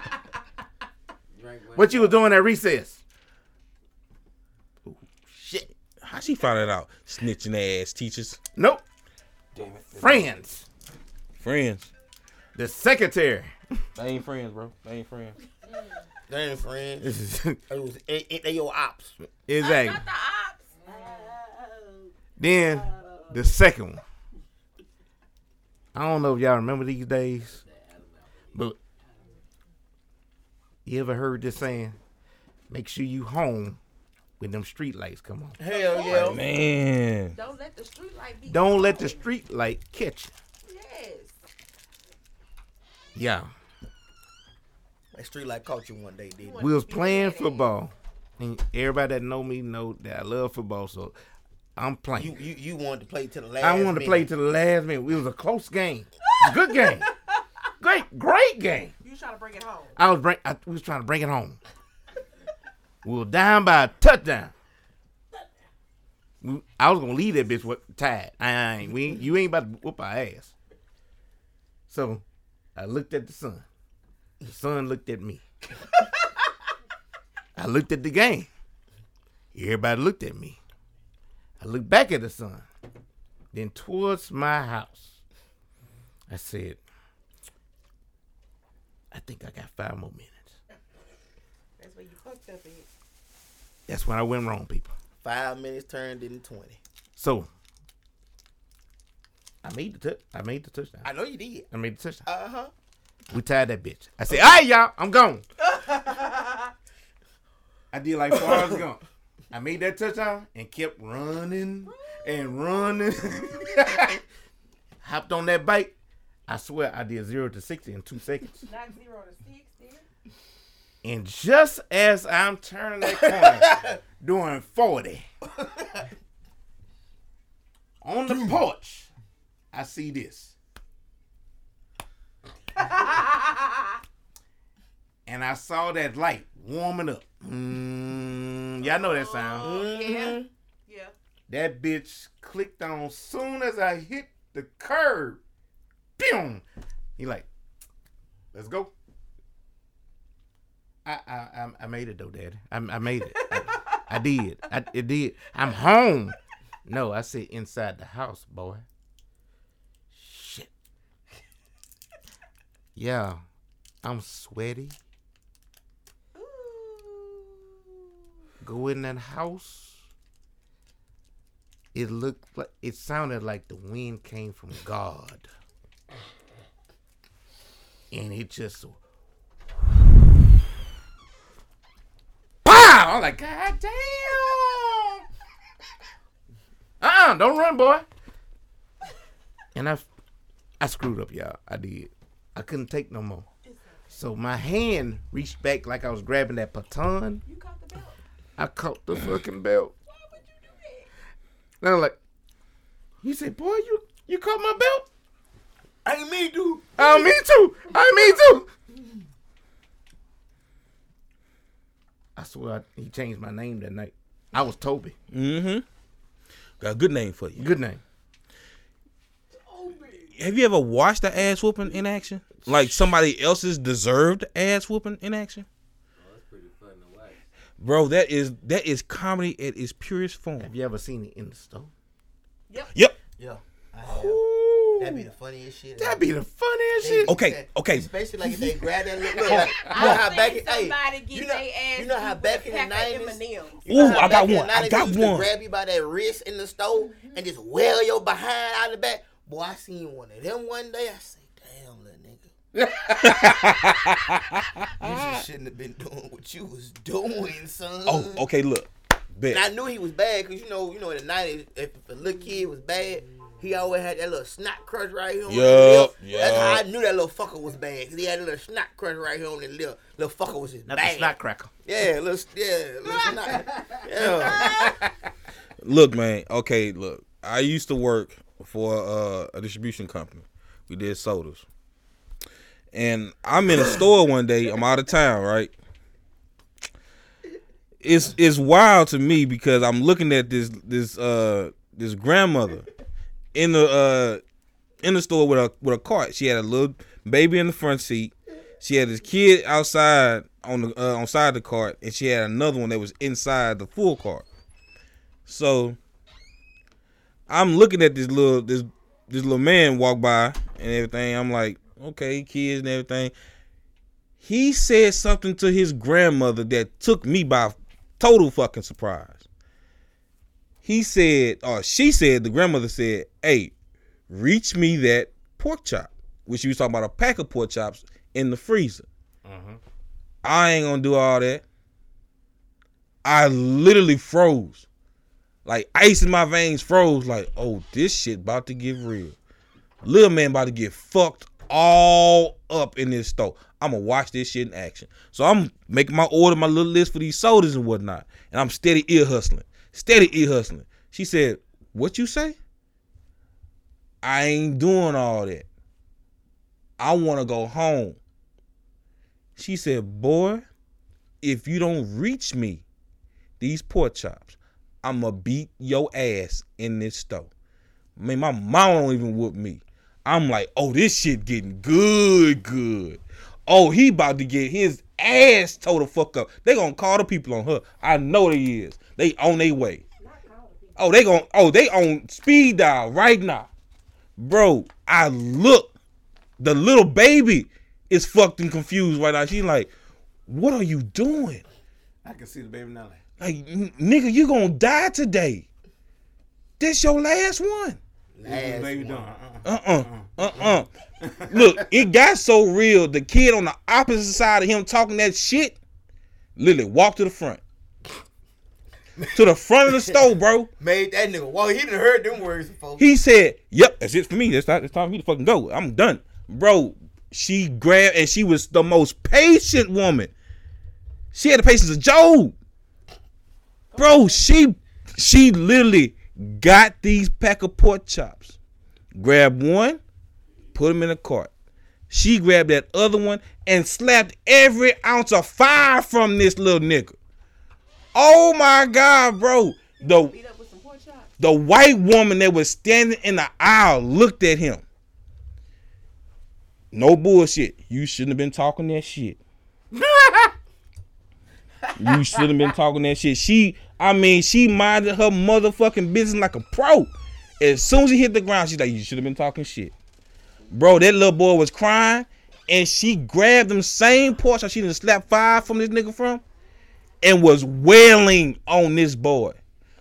Speaker 1: What you was doing at recess? Ooh, shit.
Speaker 4: How she found it out? Snitching ass teachers,
Speaker 1: Nope.
Speaker 5: Damn it.
Speaker 1: Friends.
Speaker 4: friends.
Speaker 1: The secretary.
Speaker 4: They ain't friends, bro. They ain't friends.
Speaker 3: They ain't friends. [laughs] It was it, it, they your ops.
Speaker 1: exactly.
Speaker 7: Not the ops.
Speaker 1: Then The second one. I don't know if y'all remember these days, but you ever heard this saying? Make sure you home when them street lights come on.
Speaker 3: Hell yeah.
Speaker 4: Man.
Speaker 7: Don't let the street light be.
Speaker 1: Don't let the
Speaker 7: on.
Speaker 1: street light catch you.
Speaker 7: Yes.
Speaker 1: Yeah.
Speaker 3: That street light caught you one day, didn't it?
Speaker 1: We was playing football, and everybody that know me know that I love football. So I'm playing.
Speaker 3: You you you wanted to play to the last.
Speaker 1: I wanted to play to the last minute. It was a close game. Good game. Great, great game.
Speaker 7: You trying to bring it home?
Speaker 1: I was bring. I we was trying to bring it home. We were down by a touchdown. We- I was gonna leave that bitch with tied. I ain't. We ain't, you ain't about to whoop our ass. So I looked at the sun. The sun looked at me. I looked at the game. Everybody looked at me. I looked back at the sun. Then towards my house. I said, I think I got five more minutes.
Speaker 7: That's where you fucked up at.
Speaker 1: That's when I went wrong, people.
Speaker 3: Five minutes turned into twenty.
Speaker 1: So I made the touch. I made the touchdown.
Speaker 3: I know you did.
Speaker 1: I made the touchdown.
Speaker 3: Uh huh.
Speaker 1: We tied that bitch. I said, "All right, y'all, I'm gone." [laughs] I did like four hours ago. I made that touchdown and kept running and running. [laughs] Hopped on that bike. I swear I did zero to sixty in two seconds.
Speaker 7: Not zero to six, then.
Speaker 1: And just as I'm turning that corner, [laughs] doing 40, on the porch, I see this. [laughs] and I saw that light warming up. Mm, y'all know that sound.
Speaker 7: Yeah. Yeah.
Speaker 1: That bitch clicked on soon as I hit the curb. Boom. He like, let's go. I I I- I made it though, Daddy. I, I made it. I, I did. I it did. I'm home. No, I said inside the house, boy. Yeah, I'm sweaty. Go in that house. It looked like it sounded like the wind came from God. And it just Pow! I'm like, God damn. Uh-uh, don't run, boy. And I I screwed up, y'all. I did. I couldn't take no more. So my hand reached back like I was grabbing that baton.
Speaker 7: You caught the belt.
Speaker 1: I caught the fucking belt.
Speaker 7: Why would you do that?
Speaker 1: And I'm like, he said, boy, you you caught my belt?
Speaker 3: I ain't mean to.
Speaker 1: Oh, me too. I me too. I swear I, he changed my name that night. I was Toby.
Speaker 4: Mm-hmm. Got a good name for you.
Speaker 1: Good name.
Speaker 4: Have you ever watched the ass whooping in action? Like somebody else's deserved ass whooping in action?
Speaker 5: Oh, that's pretty fun.
Speaker 4: Bro, that is that is comedy at its purest form.
Speaker 1: Have you ever seen it in the store?
Speaker 4: Yep.
Speaker 3: Yep. Yeah. That'd be the funniest shit.
Speaker 1: That'd be the funniest shit.
Speaker 4: Okay, okay.
Speaker 3: Especially like if they grab that little. [laughs] Look, like, you know how back
Speaker 7: seen
Speaker 3: in hey,
Speaker 7: get
Speaker 3: you know,
Speaker 7: their ass
Speaker 3: you know how back in the nineties.
Speaker 7: M&Ms.
Speaker 3: Know
Speaker 4: Ooh, I got
Speaker 3: back in the
Speaker 4: one. I
Speaker 3: 90s
Speaker 4: got one.
Speaker 3: Grab you by that wrist in the stove and just wail your behind out of the back. Boy, I seen one of them one day. I say, damn, little nigga. [laughs] you just shouldn't have been doing what you was doing, son.
Speaker 4: Oh, okay, look. Bet.
Speaker 3: And I knew he was bad because you know, you know, in the nineties, if a little kid was bad, he always had that little snot crush right here on
Speaker 4: Yup,
Speaker 3: his lip. That's how I knew that little fucker was bad because he had a little snot crush right here on his lip. Little fucker was just
Speaker 1: Not
Speaker 3: bad.
Speaker 1: the snot cracker.
Speaker 3: Yeah, little, yeah, little snot. [laughs] Yeah.
Speaker 4: Look, man. Okay, look. I used to work for uh, a distribution company. We did sodas. And I'm in a store one day. I'm out of town, right? It's it's wild to me because I'm looking at this this uh this grandmother in the uh in the store with a with a cart. She had a little baby in the front seat. She had this kid outside on the uh, on side the cart, and she had another one that was inside the full cart. So I'm looking at this little this this little man walk by and everything. I'm like, okay, kids and everything. He said something to his grandmother that took me by total fucking surprise. he said, or she said, the grandmother said, "Hey, reach me that pork chop," which she was talking about a pack of pork chops in the freezer.
Speaker 1: Mhm.
Speaker 4: I ain't gonna do all that. I literally froze, like ice in my veins froze. Like, oh, this shit about to get real. Little man about to get fucked all up in this store. I'm gonna watch this shit in action. So I'm making my order, my little list for these sodas and whatnot, and I'm steady ear hustling, steady ear hustling. She said, "What you say?" I ain't doing all that. I want to go home. She said, "Boy, if you don't reach me, these pork chops, I'ma beat your ass in this store." I mean, my mom don't even whoop me. I'm like, oh, this shit getting good, good. Oh, he about to get his ass towed the fuck up. They gonna call the people on her. I know they is. They on their way. Oh, they gon' oh, they on speed dial right now. Bro, I look. The little baby is fucked and confused right now. She's like, what are you doing?
Speaker 1: I can see the baby now. Like,
Speaker 4: Like, n- nigga, you gonna die today. This your last one.
Speaker 3: Last
Speaker 1: baby
Speaker 3: one.
Speaker 1: doing. Uh-uh.
Speaker 4: Uh uh-uh, uh. [laughs] Look, it got so real. The kid on the opposite side of him talking that shit, literally walked to the front. To the front of the store, bro. [laughs]
Speaker 3: Made that nigga. Well, he didn't heard them words before.
Speaker 4: He said, Yep, that's it for me. That's time, it's time for me to fucking go. I'm done. Bro, she grabbed and she was the most patient woman. She had the patience of Job. Bro, she she literally got these pack of pork chops. Grabbed one, put them in a cart. She grabbed that other one and slapped every ounce of fire from this little nigga. Oh my god, bro. The the white woman that was standing in the aisle looked at him. No bullshit. You shouldn't have been talking that shit. You should have been talking that shit. She, I mean, she minded her motherfucking business like a pro. As soon as he hit the ground, she's like, "You should have been talking shit." Bro, that little boy was crying, and she grabbed them same that she done slapped five from this nigga from, and was wailing on this boy.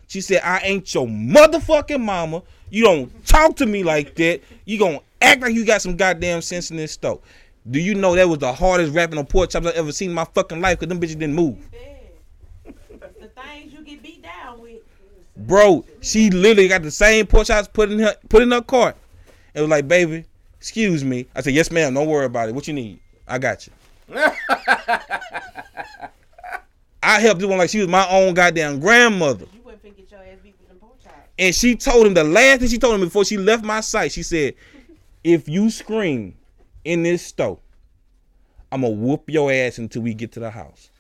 Speaker 4: She said, I ain't your motherfucking mama. You don't talk to me like that. You gonna act like you got some goddamn sense in this store. Do you know that was the hardest rapping on pork chops I ever seen in my fucking life? Cause them bitches didn't move.
Speaker 7: The things you get beat down with.
Speaker 4: Bro, she literally got the same pork chops put in her put in her cart. It was like, baby, excuse me. I said, yes, ma'am. Don't worry about it. What you need? I got you. [laughs] I helped this one like she was my own goddamn grandmother.
Speaker 7: You wouldn't finna your ass beat with pork chops.
Speaker 4: And she told him the last thing she told him before she left my sight, she said, if you scream in this store, I'm gonna whoop your ass until we get to the house.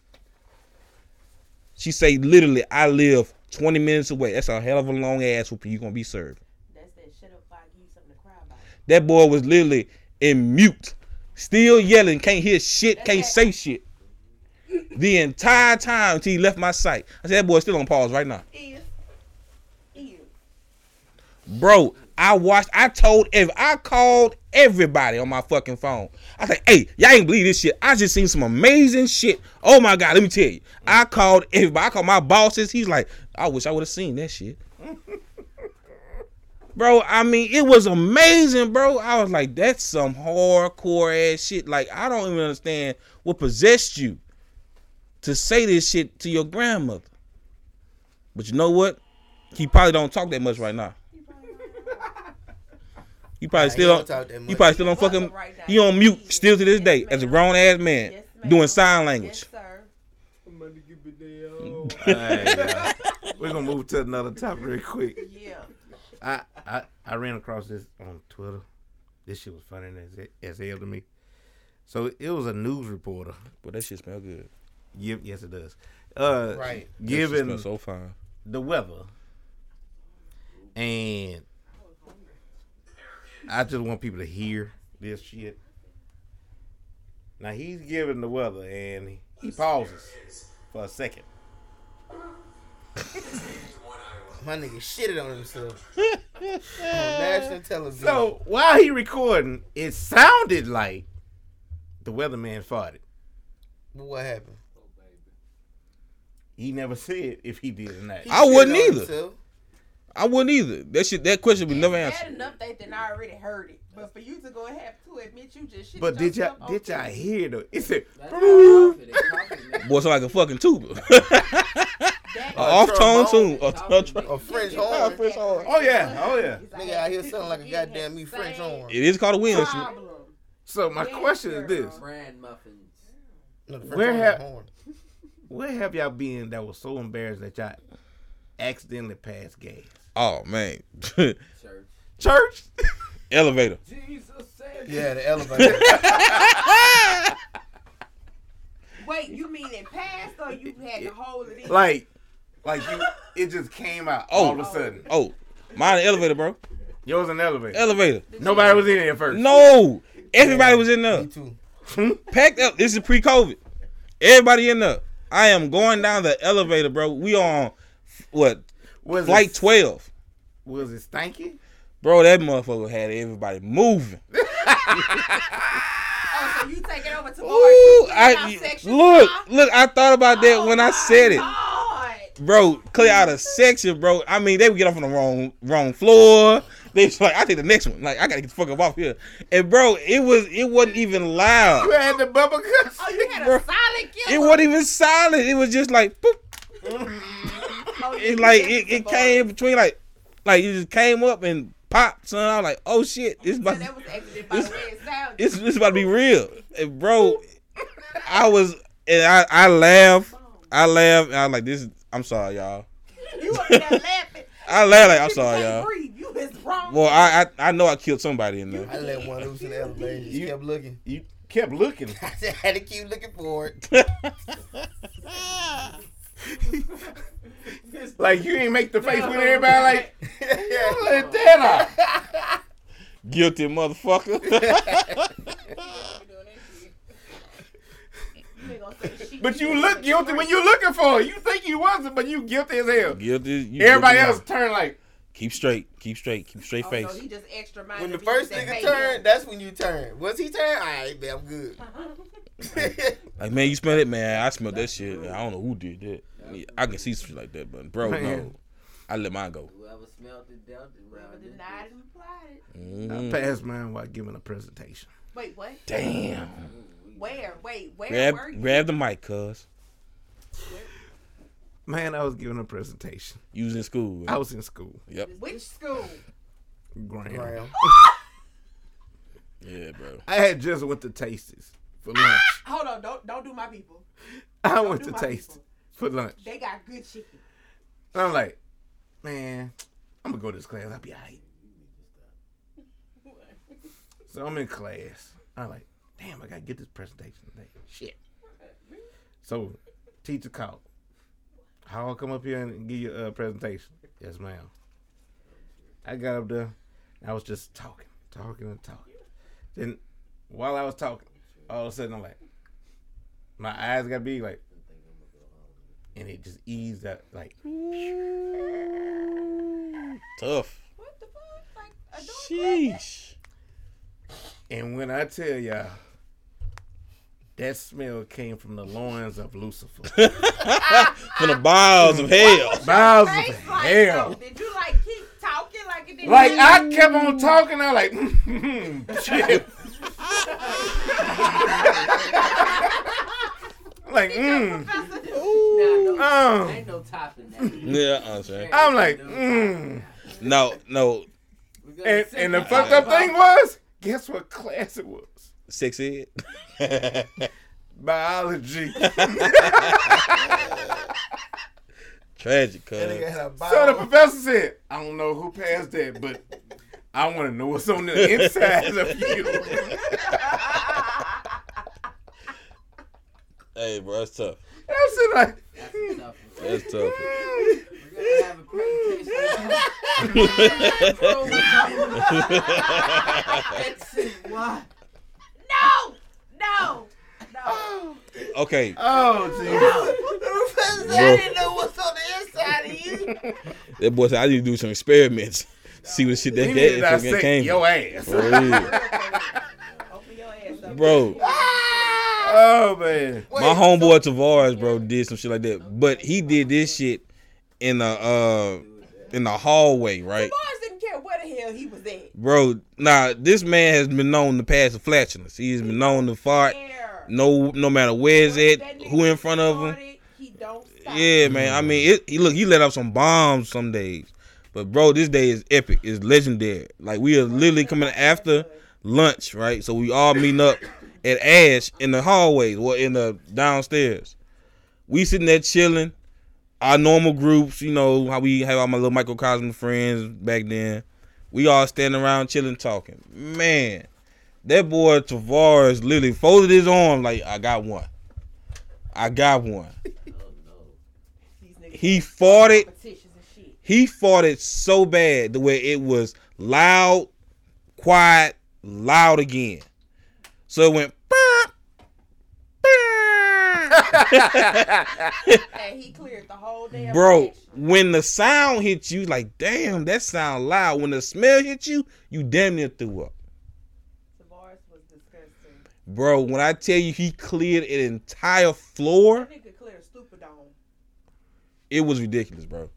Speaker 4: She say literally, I live 20 minutes away. That's a hell of a long ass whooping you gonna be served.
Speaker 7: That's that shut up give you something to cry about.
Speaker 4: That boy was literally in mute, still yelling, can't hear shit, can't say shit. The entire time until he left my sight. I said, that boy's still on pause right now.
Speaker 7: Is. Is.
Speaker 4: Bro, I watched, I told, if I called everybody on my fucking phone. I said, hey, y'all ain't believe this shit. I just seen some amazing shit. Oh my God, let me tell you. I called everybody. I called my bosses. He's like, I wish I would have seen that shit. [laughs] bro, I mean, it was amazing, bro. I was like, that's some hardcore ass shit. Like, I don't even understand what possessed you to say this shit to your grandmother. But you know what? He probably don't talk that much right now. He probably
Speaker 3: Nah,
Speaker 4: still
Speaker 3: don't
Speaker 4: on.
Speaker 3: talk that
Speaker 4: probably still on fucking.
Speaker 7: Right now.
Speaker 4: He on mute still to this day
Speaker 7: Yes,
Speaker 4: as a
Speaker 7: ma'am.
Speaker 4: grown ass man
Speaker 7: Yes,
Speaker 4: doing sign language.
Speaker 7: Yes, sir. [laughs]
Speaker 1: Uh, we're gonna move to another topic real quick.
Speaker 7: Yeah.
Speaker 1: I, I I ran across this on Twitter. This shit was funny as as hell to me. So it was a news reporter.
Speaker 4: But that shit smell good.
Speaker 1: Give, yes, it does. Uh,
Speaker 3: Right.
Speaker 1: Given
Speaker 4: That so fine.
Speaker 1: the weather, and I just want people to hear this shit. Now he's giving the weather, and he pauses for a second. [laughs]
Speaker 3: My nigga shitted on himself [laughs] on national television.
Speaker 1: So while he recording, it sounded like the weatherman farted.
Speaker 3: what happened?
Speaker 1: He never said if he did or not.
Speaker 3: He
Speaker 4: I wouldn't
Speaker 3: on
Speaker 4: either.
Speaker 3: himself.
Speaker 4: I wouldn't either. That shit, that question would never
Speaker 7: It's
Speaker 4: answer.
Speaker 7: bad enough that then I already heard it, but for you to go and have to admit you just shit.
Speaker 1: But did y'all
Speaker 7: yourself
Speaker 1: did
Speaker 7: off
Speaker 1: y'all hear though? It said
Speaker 5: That's how coffee, they coffee, man.
Speaker 4: Boy, it's like a fucking tuba.
Speaker 7: that- [laughs]
Speaker 4: A off tone
Speaker 3: trombone.
Speaker 4: tune. A- a tr-
Speaker 3: A French horn.
Speaker 4: French horn.
Speaker 1: Oh yeah, oh yeah.
Speaker 3: Nigga out here sounding like a goddamn me French horn.
Speaker 4: It is called a wind instrument.
Speaker 1: So my
Speaker 7: Yes,
Speaker 1: question is this:
Speaker 5: Brand muffins.
Speaker 3: No, the French
Speaker 1: Where have- Where have y'all been that was so embarrassed that y'all accidentally passed gas?
Speaker 4: Oh man.
Speaker 5: Church.
Speaker 1: Church? [laughs]
Speaker 4: Elevator.
Speaker 5: Jesus said.
Speaker 3: Yeah, the elevator. [laughs]
Speaker 7: Wait, you mean it passed or you had to hold it in?
Speaker 1: like, like you, it just came out
Speaker 4: Oh.
Speaker 1: all of a oh. sudden.
Speaker 4: Oh, mine an elevator, bro.
Speaker 1: Yours an elevator.
Speaker 4: Elevator.
Speaker 1: Nobody was in there first.
Speaker 4: No, everybody was in there,
Speaker 3: Me too. [laughs]
Speaker 4: packed up. This is pre-COVID. Everybody in there. I am going down the elevator, bro. We on what
Speaker 1: Was
Speaker 4: flight
Speaker 1: it,
Speaker 4: twelve,
Speaker 1: Was it stanky?
Speaker 4: bro. That motherfucker had everybody moving. [laughs]
Speaker 7: Oh, so you take it over to
Speaker 4: Ooh,
Speaker 7: Mark,
Speaker 4: I look, look. I thought about that when I oh, said it, bro. Clear out a section, bro. I mean, they would get off on the wrong wrong floor. They was like, I take the next one. Like, I gotta get the fuck up off here. And bro, it was it wasn't even loud.
Speaker 1: You had the bubble guts.
Speaker 7: Oh, you had
Speaker 4: Bro.
Speaker 7: a silent killer.
Speaker 4: It wasn't even silent. It was just like, boop. [laughs]
Speaker 7: Oh,
Speaker 4: It like it, it came in between like like it just came up and popped. Son, I was like, oh shit, it's
Speaker 7: So [laughs]
Speaker 4: about
Speaker 7: that was accident by the way it sounded.
Speaker 4: it's, it's about to be real, and bro. I was and I I laughed. I laughed. And I was like, this. is I'm sorry, y'all. [laughs]
Speaker 7: You up there laughing. [laughs]
Speaker 4: I laughed like I'm sorry, y'all.
Speaker 7: breathe. You is wrong.
Speaker 4: Well, I, I I know I killed somebody in there.
Speaker 3: I let one loose in the elevator. Just
Speaker 1: You-
Speaker 3: kept looking.
Speaker 1: You kept looking.
Speaker 3: I had to keep looking for it.
Speaker 1: Like you ain't make the face with everybody. Like [laughs]
Speaker 3: yeah.
Speaker 1: that.
Speaker 4: Guilty motherfucker. [laughs]
Speaker 7: You ain't gonna say shit.
Speaker 1: But you look guilty when you're looking for it. You think you wasn't, but you guilty as hell.
Speaker 4: Guilty. you
Speaker 1: Everybody
Speaker 4: guilty.
Speaker 1: else turn like,
Speaker 4: Keep straight. Keep straight. Keep straight
Speaker 7: Oh,
Speaker 4: face.
Speaker 7: no, he just extra minded.
Speaker 3: When the first nigga
Speaker 7: baby.
Speaker 3: turned, that's when you turn. Once he turned, all right, man, I'm good. [laughs]
Speaker 4: Like man, you smell it, man. I smell that shit. I don't know who did that. Yeah, I can see some shit like that, but bro, no. I let mine go.
Speaker 5: Whoever smelled it dealt it
Speaker 7: Whoever denied
Speaker 5: bitch.
Speaker 7: and applied it.
Speaker 4: Mhm.
Speaker 1: I passed mine while giving a presentation.
Speaker 7: Wait, what?
Speaker 4: Damn.
Speaker 7: Where? Wait, where
Speaker 4: Grab
Speaker 7: were you?
Speaker 4: grab the mic, cuz.
Speaker 1: Man, I was giving a presentation.
Speaker 4: You was in school.
Speaker 1: I was in school.
Speaker 4: Yep.
Speaker 7: Which school?
Speaker 1: Graham.
Speaker 3: Graham. [laughs]
Speaker 4: Yeah, bro.
Speaker 1: I had just went to Tasties for lunch.
Speaker 7: Hold on, don't don't do my people.
Speaker 1: I
Speaker 7: Don't
Speaker 1: went
Speaker 7: do
Speaker 1: to
Speaker 7: my
Speaker 1: Tasties
Speaker 7: people.
Speaker 1: For lunch.
Speaker 7: They got good chicken.
Speaker 1: And I'm like, man, I'm gonna go to this class. I'll be alright. So I'm in class. I'm like, damn, I gotta get this presentation today. Shit. So, teacher called. How I come up here and give you a presentation? Yes, ma'am. I got up there. I was just talking, talking and talking. Then, while I was talking, all of a sudden I'm like, my eyes got big, like, and it just eased up, like,
Speaker 4: Tough.
Speaker 7: What the fuck? Like a dog
Speaker 4: Sheesh.
Speaker 1: And when I tell y'all, that smell came from the loins of Lucifer. [laughs]
Speaker 4: From the bowels of hell.
Speaker 1: Bowels of
Speaker 7: face like
Speaker 1: hell.
Speaker 7: though? Did you like keep talking like it didn't?
Speaker 1: Like I kept on talking, I like, [laughs] shit. [laughs] like, mm,
Speaker 5: Nah, no,
Speaker 1: um.
Speaker 5: ain't no topping that. [laughs]
Speaker 4: Yeah, I'm saying.
Speaker 1: I'm like, mm.
Speaker 4: No, no.
Speaker 1: And, and the fucked up thing was, guess what class it was?
Speaker 4: Sex ed. [laughs]
Speaker 1: Biology. [laughs]
Speaker 4: Tragic, cuz.
Speaker 1: So the professor said, I don't know who passed that, but I want to know what's on the inside of you.
Speaker 4: Hey, bro, that's tough.
Speaker 1: I said, like,
Speaker 5: That's tough.
Speaker 4: That's tough.
Speaker 5: We're gonna have a presentation. Exit what?
Speaker 7: No, no, no.
Speaker 4: okay,
Speaker 1: oh, Jesus.
Speaker 3: I didn't know what's on the inside of you.
Speaker 4: that boy said I need to do some experiments. See what shit that,
Speaker 1: We need to
Speaker 4: that came
Speaker 1: your ass.
Speaker 4: For real.
Speaker 7: Open your ass up.
Speaker 4: Bro,
Speaker 1: Oh, man.
Speaker 4: my homeboy Tavares, bro, did some shit like that. But he did this shit in a uh in the hallway, right?
Speaker 7: Bars didn't care where the hell he was at.
Speaker 4: Bro, nah, this man has been known to pass a flatulence. He's been known to fart. No, no matter where it's at, who in front of him.
Speaker 7: started, He don't stop.
Speaker 4: Yeah, man. I mean, it, he look, he let out some bombs some days, but bro, this day is epic. It's legendary. Like we are literally coming after lunch, right? So we all meeting up at Ash in the hallways or in the downstairs. We sitting there chilling. Our normal groups, you know how we have all my little microcosm friends back then. We all standing around chilling, talking. Man, that boy Tavares literally folded his arm like I got one. I got one. [laughs] He fought it.
Speaker 7: competitions and shit.
Speaker 4: He fought it so bad the way it was loud, quiet, loud again. So it went. [laughs]
Speaker 7: And he cleared the whole damn
Speaker 4: Bro, when the sound hit you, like damn, that sound loud. When the smell hit you, you damn near threw up.
Speaker 7: Tavares was disgusting.
Speaker 4: Bro, when I tell you he cleared an entire floor,
Speaker 7: That nigga cleared Superdome.
Speaker 4: it was ridiculous, bro.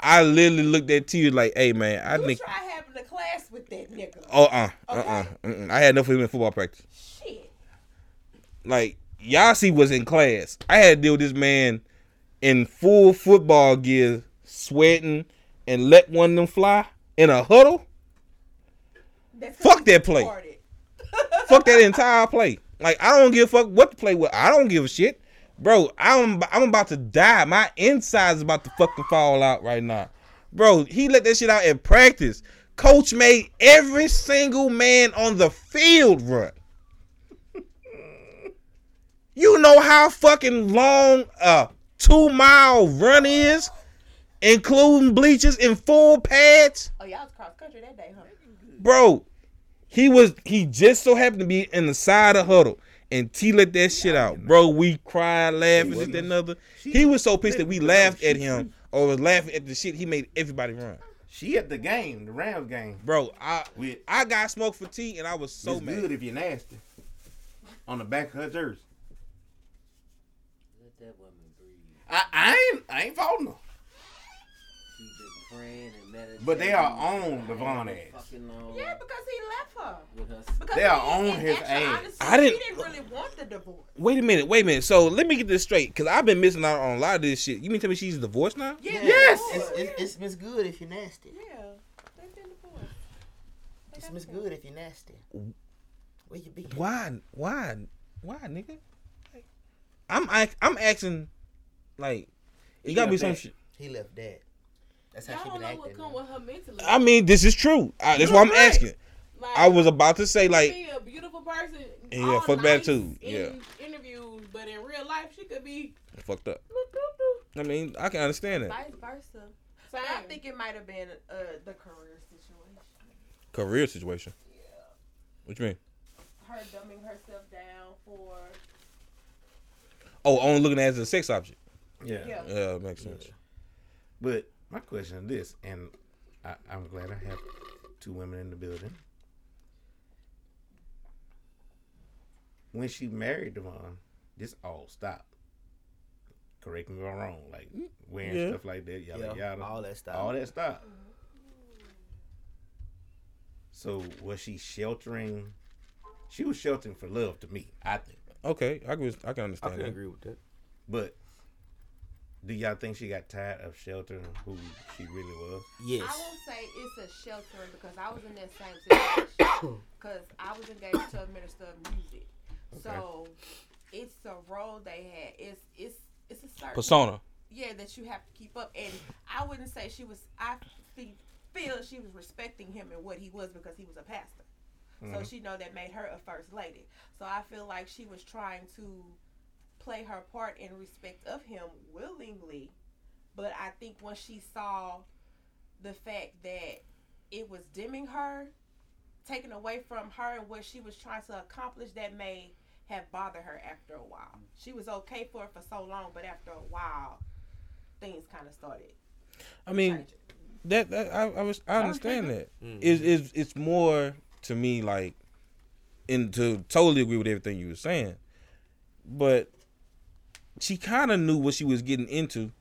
Speaker 4: I literally looked at you like, hey man, I
Speaker 7: You
Speaker 4: think
Speaker 7: try having a class with that nigga.
Speaker 4: oh uh uh uh
Speaker 7: Okay.
Speaker 4: I had enough of him in football practice.
Speaker 7: Shit.
Speaker 4: like Yasi was in class. I had to deal with this man in full football gear, sweating, and let one of them fly in a huddle.
Speaker 7: That's
Speaker 4: Fuck that play. Fuck that entire play. Like I don't give a fuck what to play with. I don't give a shit, bro. I'm I'm about to die. My insides about to fucking fall out right now, bro. He let that shit out in practice. Coach made every single man on the field run. [laughs] You know how fucking long a two mile run is, including bleachers and full pads
Speaker 7: Oh, y'all was cross country that day, huh?
Speaker 4: bro. He was he just so happened to be in the side of huddle, and T let that shit out, bro. We cried, laughing, this, that, and other. He was so pissed that we laughed at him or was laughing at the shit he made everybody run,
Speaker 1: She at the game, the Rams game.
Speaker 4: bro. I
Speaker 1: With
Speaker 4: I got smoked for T, and I was so
Speaker 1: it's
Speaker 4: mad.
Speaker 1: good if you're nasty. On the back of her jersey.
Speaker 5: Let that woman breathe.
Speaker 1: I, I ain't I ain't faulting her.
Speaker 5: She's been praying and meditating.
Speaker 1: But they are on Devon ass.
Speaker 7: Yeah, because he left her. Because
Speaker 1: They are
Speaker 7: he-
Speaker 1: on his ass.
Speaker 7: honesty,
Speaker 4: I didn't-
Speaker 7: He didn't really want the divorce.
Speaker 4: Wait a minute, wait a minute. So let me get this straight, cause I've been missing out on a lot of this shit. You mean tell me she's divorced now?
Speaker 7: Yeah,
Speaker 1: Yes!
Speaker 7: divorce,
Speaker 3: It's, it's, it's Miss Good if you're nasty.
Speaker 7: Yeah, they've been divorced. They
Speaker 3: It's Miss
Speaker 7: divorced.
Speaker 3: Good if you're nasty. Where you be?
Speaker 4: Why? Why? Why, nigga? Like, I'm I, I'm asking, like, it gotta be some shit.
Speaker 3: He left that. That's how
Speaker 6: Y'all
Speaker 3: she
Speaker 6: don't
Speaker 3: been
Speaker 6: know what come
Speaker 3: now.
Speaker 6: with her mentally.
Speaker 4: I mean, this is true. I, that's why I'm
Speaker 6: Right.
Speaker 4: asking.
Speaker 6: like,
Speaker 4: I was about to say like,
Speaker 6: be a beautiful person.
Speaker 4: Yeah,
Speaker 6: all
Speaker 4: fuck that
Speaker 6: nice
Speaker 4: too,
Speaker 6: In
Speaker 4: yeah.
Speaker 6: interviews, but in real life, she could be.
Speaker 4: fucked up. [laughs] I mean, I can understand that.
Speaker 7: Vice versa.
Speaker 6: Same.
Speaker 7: I think it might have been uh, the career situation.
Speaker 4: Career situation. Yeah. What you mean?
Speaker 7: Her dumbing herself down for
Speaker 4: Oh, only looking at it as a sex object.
Speaker 1: Yeah.
Speaker 7: yeah.
Speaker 4: Yeah, it makes sense.
Speaker 1: But my question is this, and I, I'm glad I have two women in the building. When she married Devon, this all stopped. Correct me if I'm wrong. Like wearing
Speaker 4: Yeah.
Speaker 1: stuff like that, yada
Speaker 3: Yeah,
Speaker 1: yada.
Speaker 3: all that stuff.
Speaker 1: All that stopped. So was she sheltering? She was sheltering for love to me, I think.
Speaker 4: Okay, I can I can understand.
Speaker 3: I can
Speaker 4: that.
Speaker 3: agree with that.
Speaker 1: But do y'all think she got tired of sheltering who she really was?
Speaker 3: Yes.
Speaker 7: I won't say it's a sheltering because I was in that same situation. [coughs] Because I was engaged to a minister of music, so it's a role they had. It's it's it's a certain
Speaker 4: Persona.
Speaker 7: yeah that you have to keep up and i wouldn't say she was i fe- feel she was respecting him and what he was because he was a pastor so mm-hmm. she know that made her a first lady so i feel like she was trying to play her part in respect of him willingly but i think once she saw the fact that it was dimming her taken away from her and what she was trying to accomplish that may have bothered her after a while. She was okay for it for so long, but after a while, things kind of started.
Speaker 4: I mean, that, that I, I was I understand that.
Speaker 3: Mhm.
Speaker 4: It's, it's it's more to me like, and to totally agree with everything you were saying, but she kind of knew what she was getting into.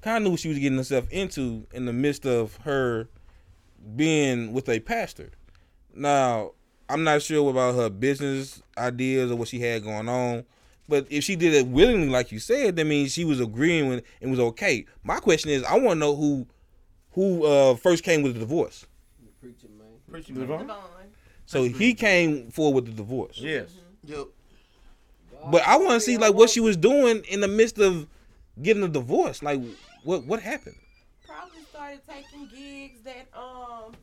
Speaker 4: kind of knew what she was getting herself into in the midst of her being with a pastor. Now, I'm not sure about her business ideas or what she had going on, but if she did it willingly, like you said, that means she was agreeing with and was okay. My question is, I want to know who who uh, first came with the divorce.
Speaker 5: The preacher man.
Speaker 1: Preacher Devon?
Speaker 7: Devon.
Speaker 4: So he came forward with the divorce.
Speaker 1: Yes.
Speaker 3: Yep.
Speaker 4: But I want to see like what she was doing in the midst of getting a divorce. Like what what happened?
Speaker 7: Probably started taking gigs that um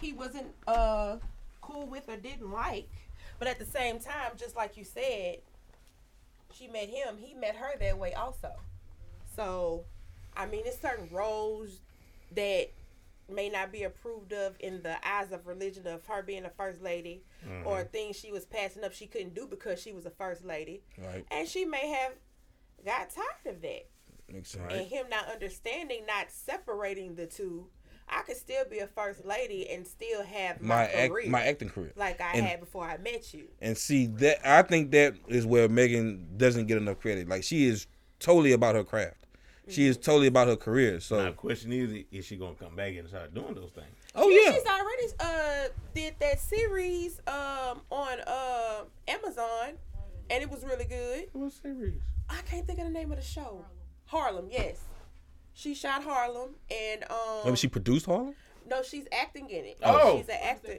Speaker 7: he wasn't uh cool with or didn't like. But at the same time, just like you said, she met him, he met her that way also. So I mean it's certain roles that may not be approved of in the eyes of religion of her being a first lady mm-hmm. or things she was passing up she couldn't do because she was a first lady.
Speaker 4: Right.
Speaker 7: And she may have got tired of that and him not understanding, not separating the two, I could still be a first lady and still have my,
Speaker 4: My act, my acting career.
Speaker 7: like I
Speaker 4: and-
Speaker 7: had before I met you.
Speaker 4: And see that I think that is where Meagan doesn't get enough credit. Like she is totally about her craft. She is totally about her career. So
Speaker 1: Now, the question is, is she gonna come back and start doing those things?
Speaker 4: oh
Speaker 7: Yeah,
Speaker 4: yeah.
Speaker 7: she's already uh did that series um on uh Amazon, and it was really good.
Speaker 1: What series?
Speaker 7: I can't think of the name of the show. Harlem, yes. She shot Harlem, and um
Speaker 4: Maybe she produced Harlem.
Speaker 7: no, she's acting in it.
Speaker 1: Oh.
Speaker 7: she's an actor.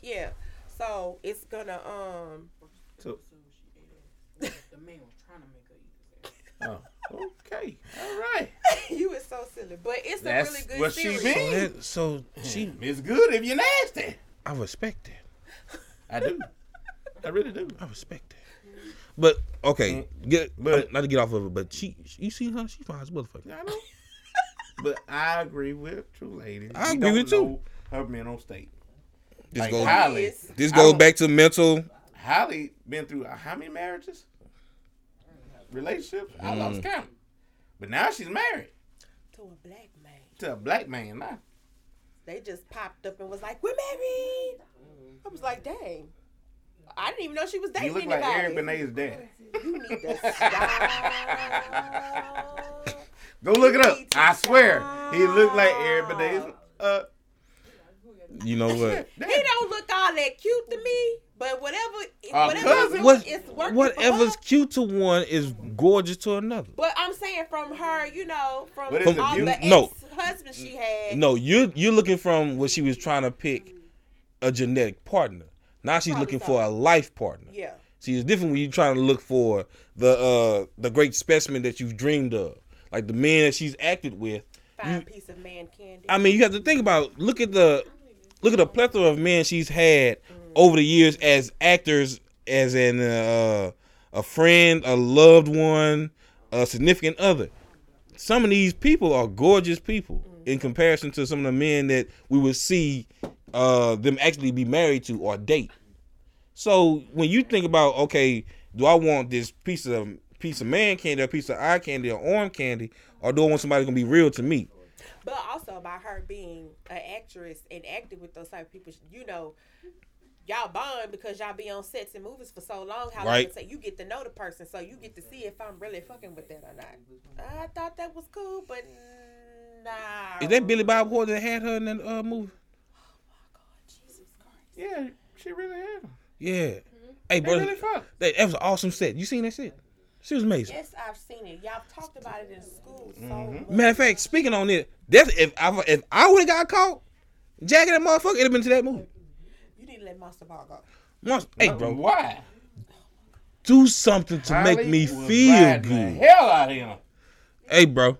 Speaker 7: Yeah, so it's gonna um
Speaker 1: So, [laughs]
Speaker 6: The man was trying to make her eat his ass.
Speaker 1: Oh, okay, all right. [laughs]
Speaker 7: you is so silly, but it's
Speaker 1: That's
Speaker 7: a really good
Speaker 1: what she
Speaker 7: series.
Speaker 1: mean.
Speaker 4: So, that, so she,
Speaker 1: It's good if you're nasty.
Speaker 4: I respect it.
Speaker 1: I do. I really do.
Speaker 4: I respect it. But okay, get
Speaker 1: Mm. But-
Speaker 4: not to get off of it, but she, you see her, she fine as motherfucker.
Speaker 1: I know. but I agree with True Lady.
Speaker 4: I
Speaker 1: We
Speaker 4: agree
Speaker 1: don't
Speaker 4: with you.
Speaker 1: know Her mental state.
Speaker 4: This
Speaker 1: Like
Speaker 4: goes,
Speaker 1: Halle.
Speaker 7: Yes.
Speaker 4: this goes back to mental.
Speaker 1: Halle been through uh, how many marriages? Relationships? I
Speaker 4: Mm.
Speaker 1: lost count. But now she's married
Speaker 7: To a black man.
Speaker 1: to a black man now.
Speaker 7: They just popped up and was like, "We're married." I was like, "Dang." I didn't even know she was
Speaker 1: He
Speaker 7: dating
Speaker 1: look like
Speaker 7: anybody.
Speaker 1: Eric Benet's dad.
Speaker 7: You need to [laughs] stop.
Speaker 1: Go look it up. I swear. He looked like Eric Benet's uh
Speaker 4: You know what? [laughs]
Speaker 7: he don't look all that cute to me, but whatever,
Speaker 1: Our
Speaker 7: whatever
Speaker 1: cousin.
Speaker 7: It's working
Speaker 4: whatever's
Speaker 7: for
Speaker 4: cute to one is gorgeous to another.
Speaker 7: But I'm saying from her, you know, from
Speaker 1: What is it,
Speaker 7: all the
Speaker 1: beauty?
Speaker 4: No.
Speaker 7: ex-husbands she had.
Speaker 4: No, you you're looking from what she was trying to pick a genetic partner. Now she's
Speaker 7: Probably
Speaker 4: looking
Speaker 7: so.
Speaker 4: for a life partner.
Speaker 7: Yeah.
Speaker 4: See, it's different when you're trying to look for the uh the great specimen that you've dreamed of, like the man that she's acted with.
Speaker 7: Fine piece of man candy.
Speaker 4: I mean, you have to think about look at the look at the plethora of men she's had over the years as actors, as an uh, a friend, a loved one, a significant other. Some of these people are gorgeous people in comparison to some of the men that we would see uh, them actually be married to or date. So when you think about okay, do I want this piece of piece of man candy, or piece of eye candy, or arm candy, or do I want somebody gonna be real to me?
Speaker 7: But also by her being an actress and acting with those type of people, you know, y'all bond because y'all be on sets and movies for so long. How
Speaker 4: Right.
Speaker 7: long you get to know the person, so you get to see if I'm really fucking with that or not. I thought that was cool, but nah.
Speaker 4: Is that Billy Bob Thornton that had her in that uh, movie?
Speaker 7: Oh my God, Jesus Christ.
Speaker 1: Yeah, she really had him.
Speaker 4: Yeah. Hey,
Speaker 1: They
Speaker 4: bro,
Speaker 1: really
Speaker 4: that, that was an awesome set. You seen that set? She was amazing.
Speaker 7: Yes, I've seen it. Y'all talked about it in school so
Speaker 1: Mm-hmm.
Speaker 7: much.
Speaker 4: Matter of fact, speaking on it, that's if I if I would have got caught jacking that motherfucker, it'd have been to that movie.
Speaker 7: You need to let Monster Ball go.
Speaker 4: Once, hey, bro,
Speaker 1: Why?
Speaker 4: do something to make me feel good.
Speaker 1: The hell out of him.
Speaker 4: Hey, bro.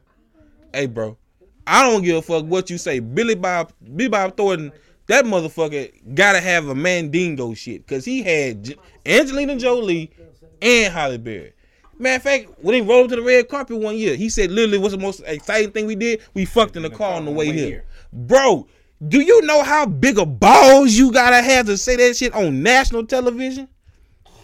Speaker 4: Hey, bro. I don't give a fuck what you say. Billy Bob, Billy Bob Thornton, that motherfucker gotta have a Mandingo shit because he had J- Angelina Jolie and Halle Berry. Matter of fact, when he rolled to the red carpet one year, he said, "Literally, what's the most exciting thing we did? We fucked in the car on the way here." Bro, do you know how big of balls you gotta have to say that shit on national television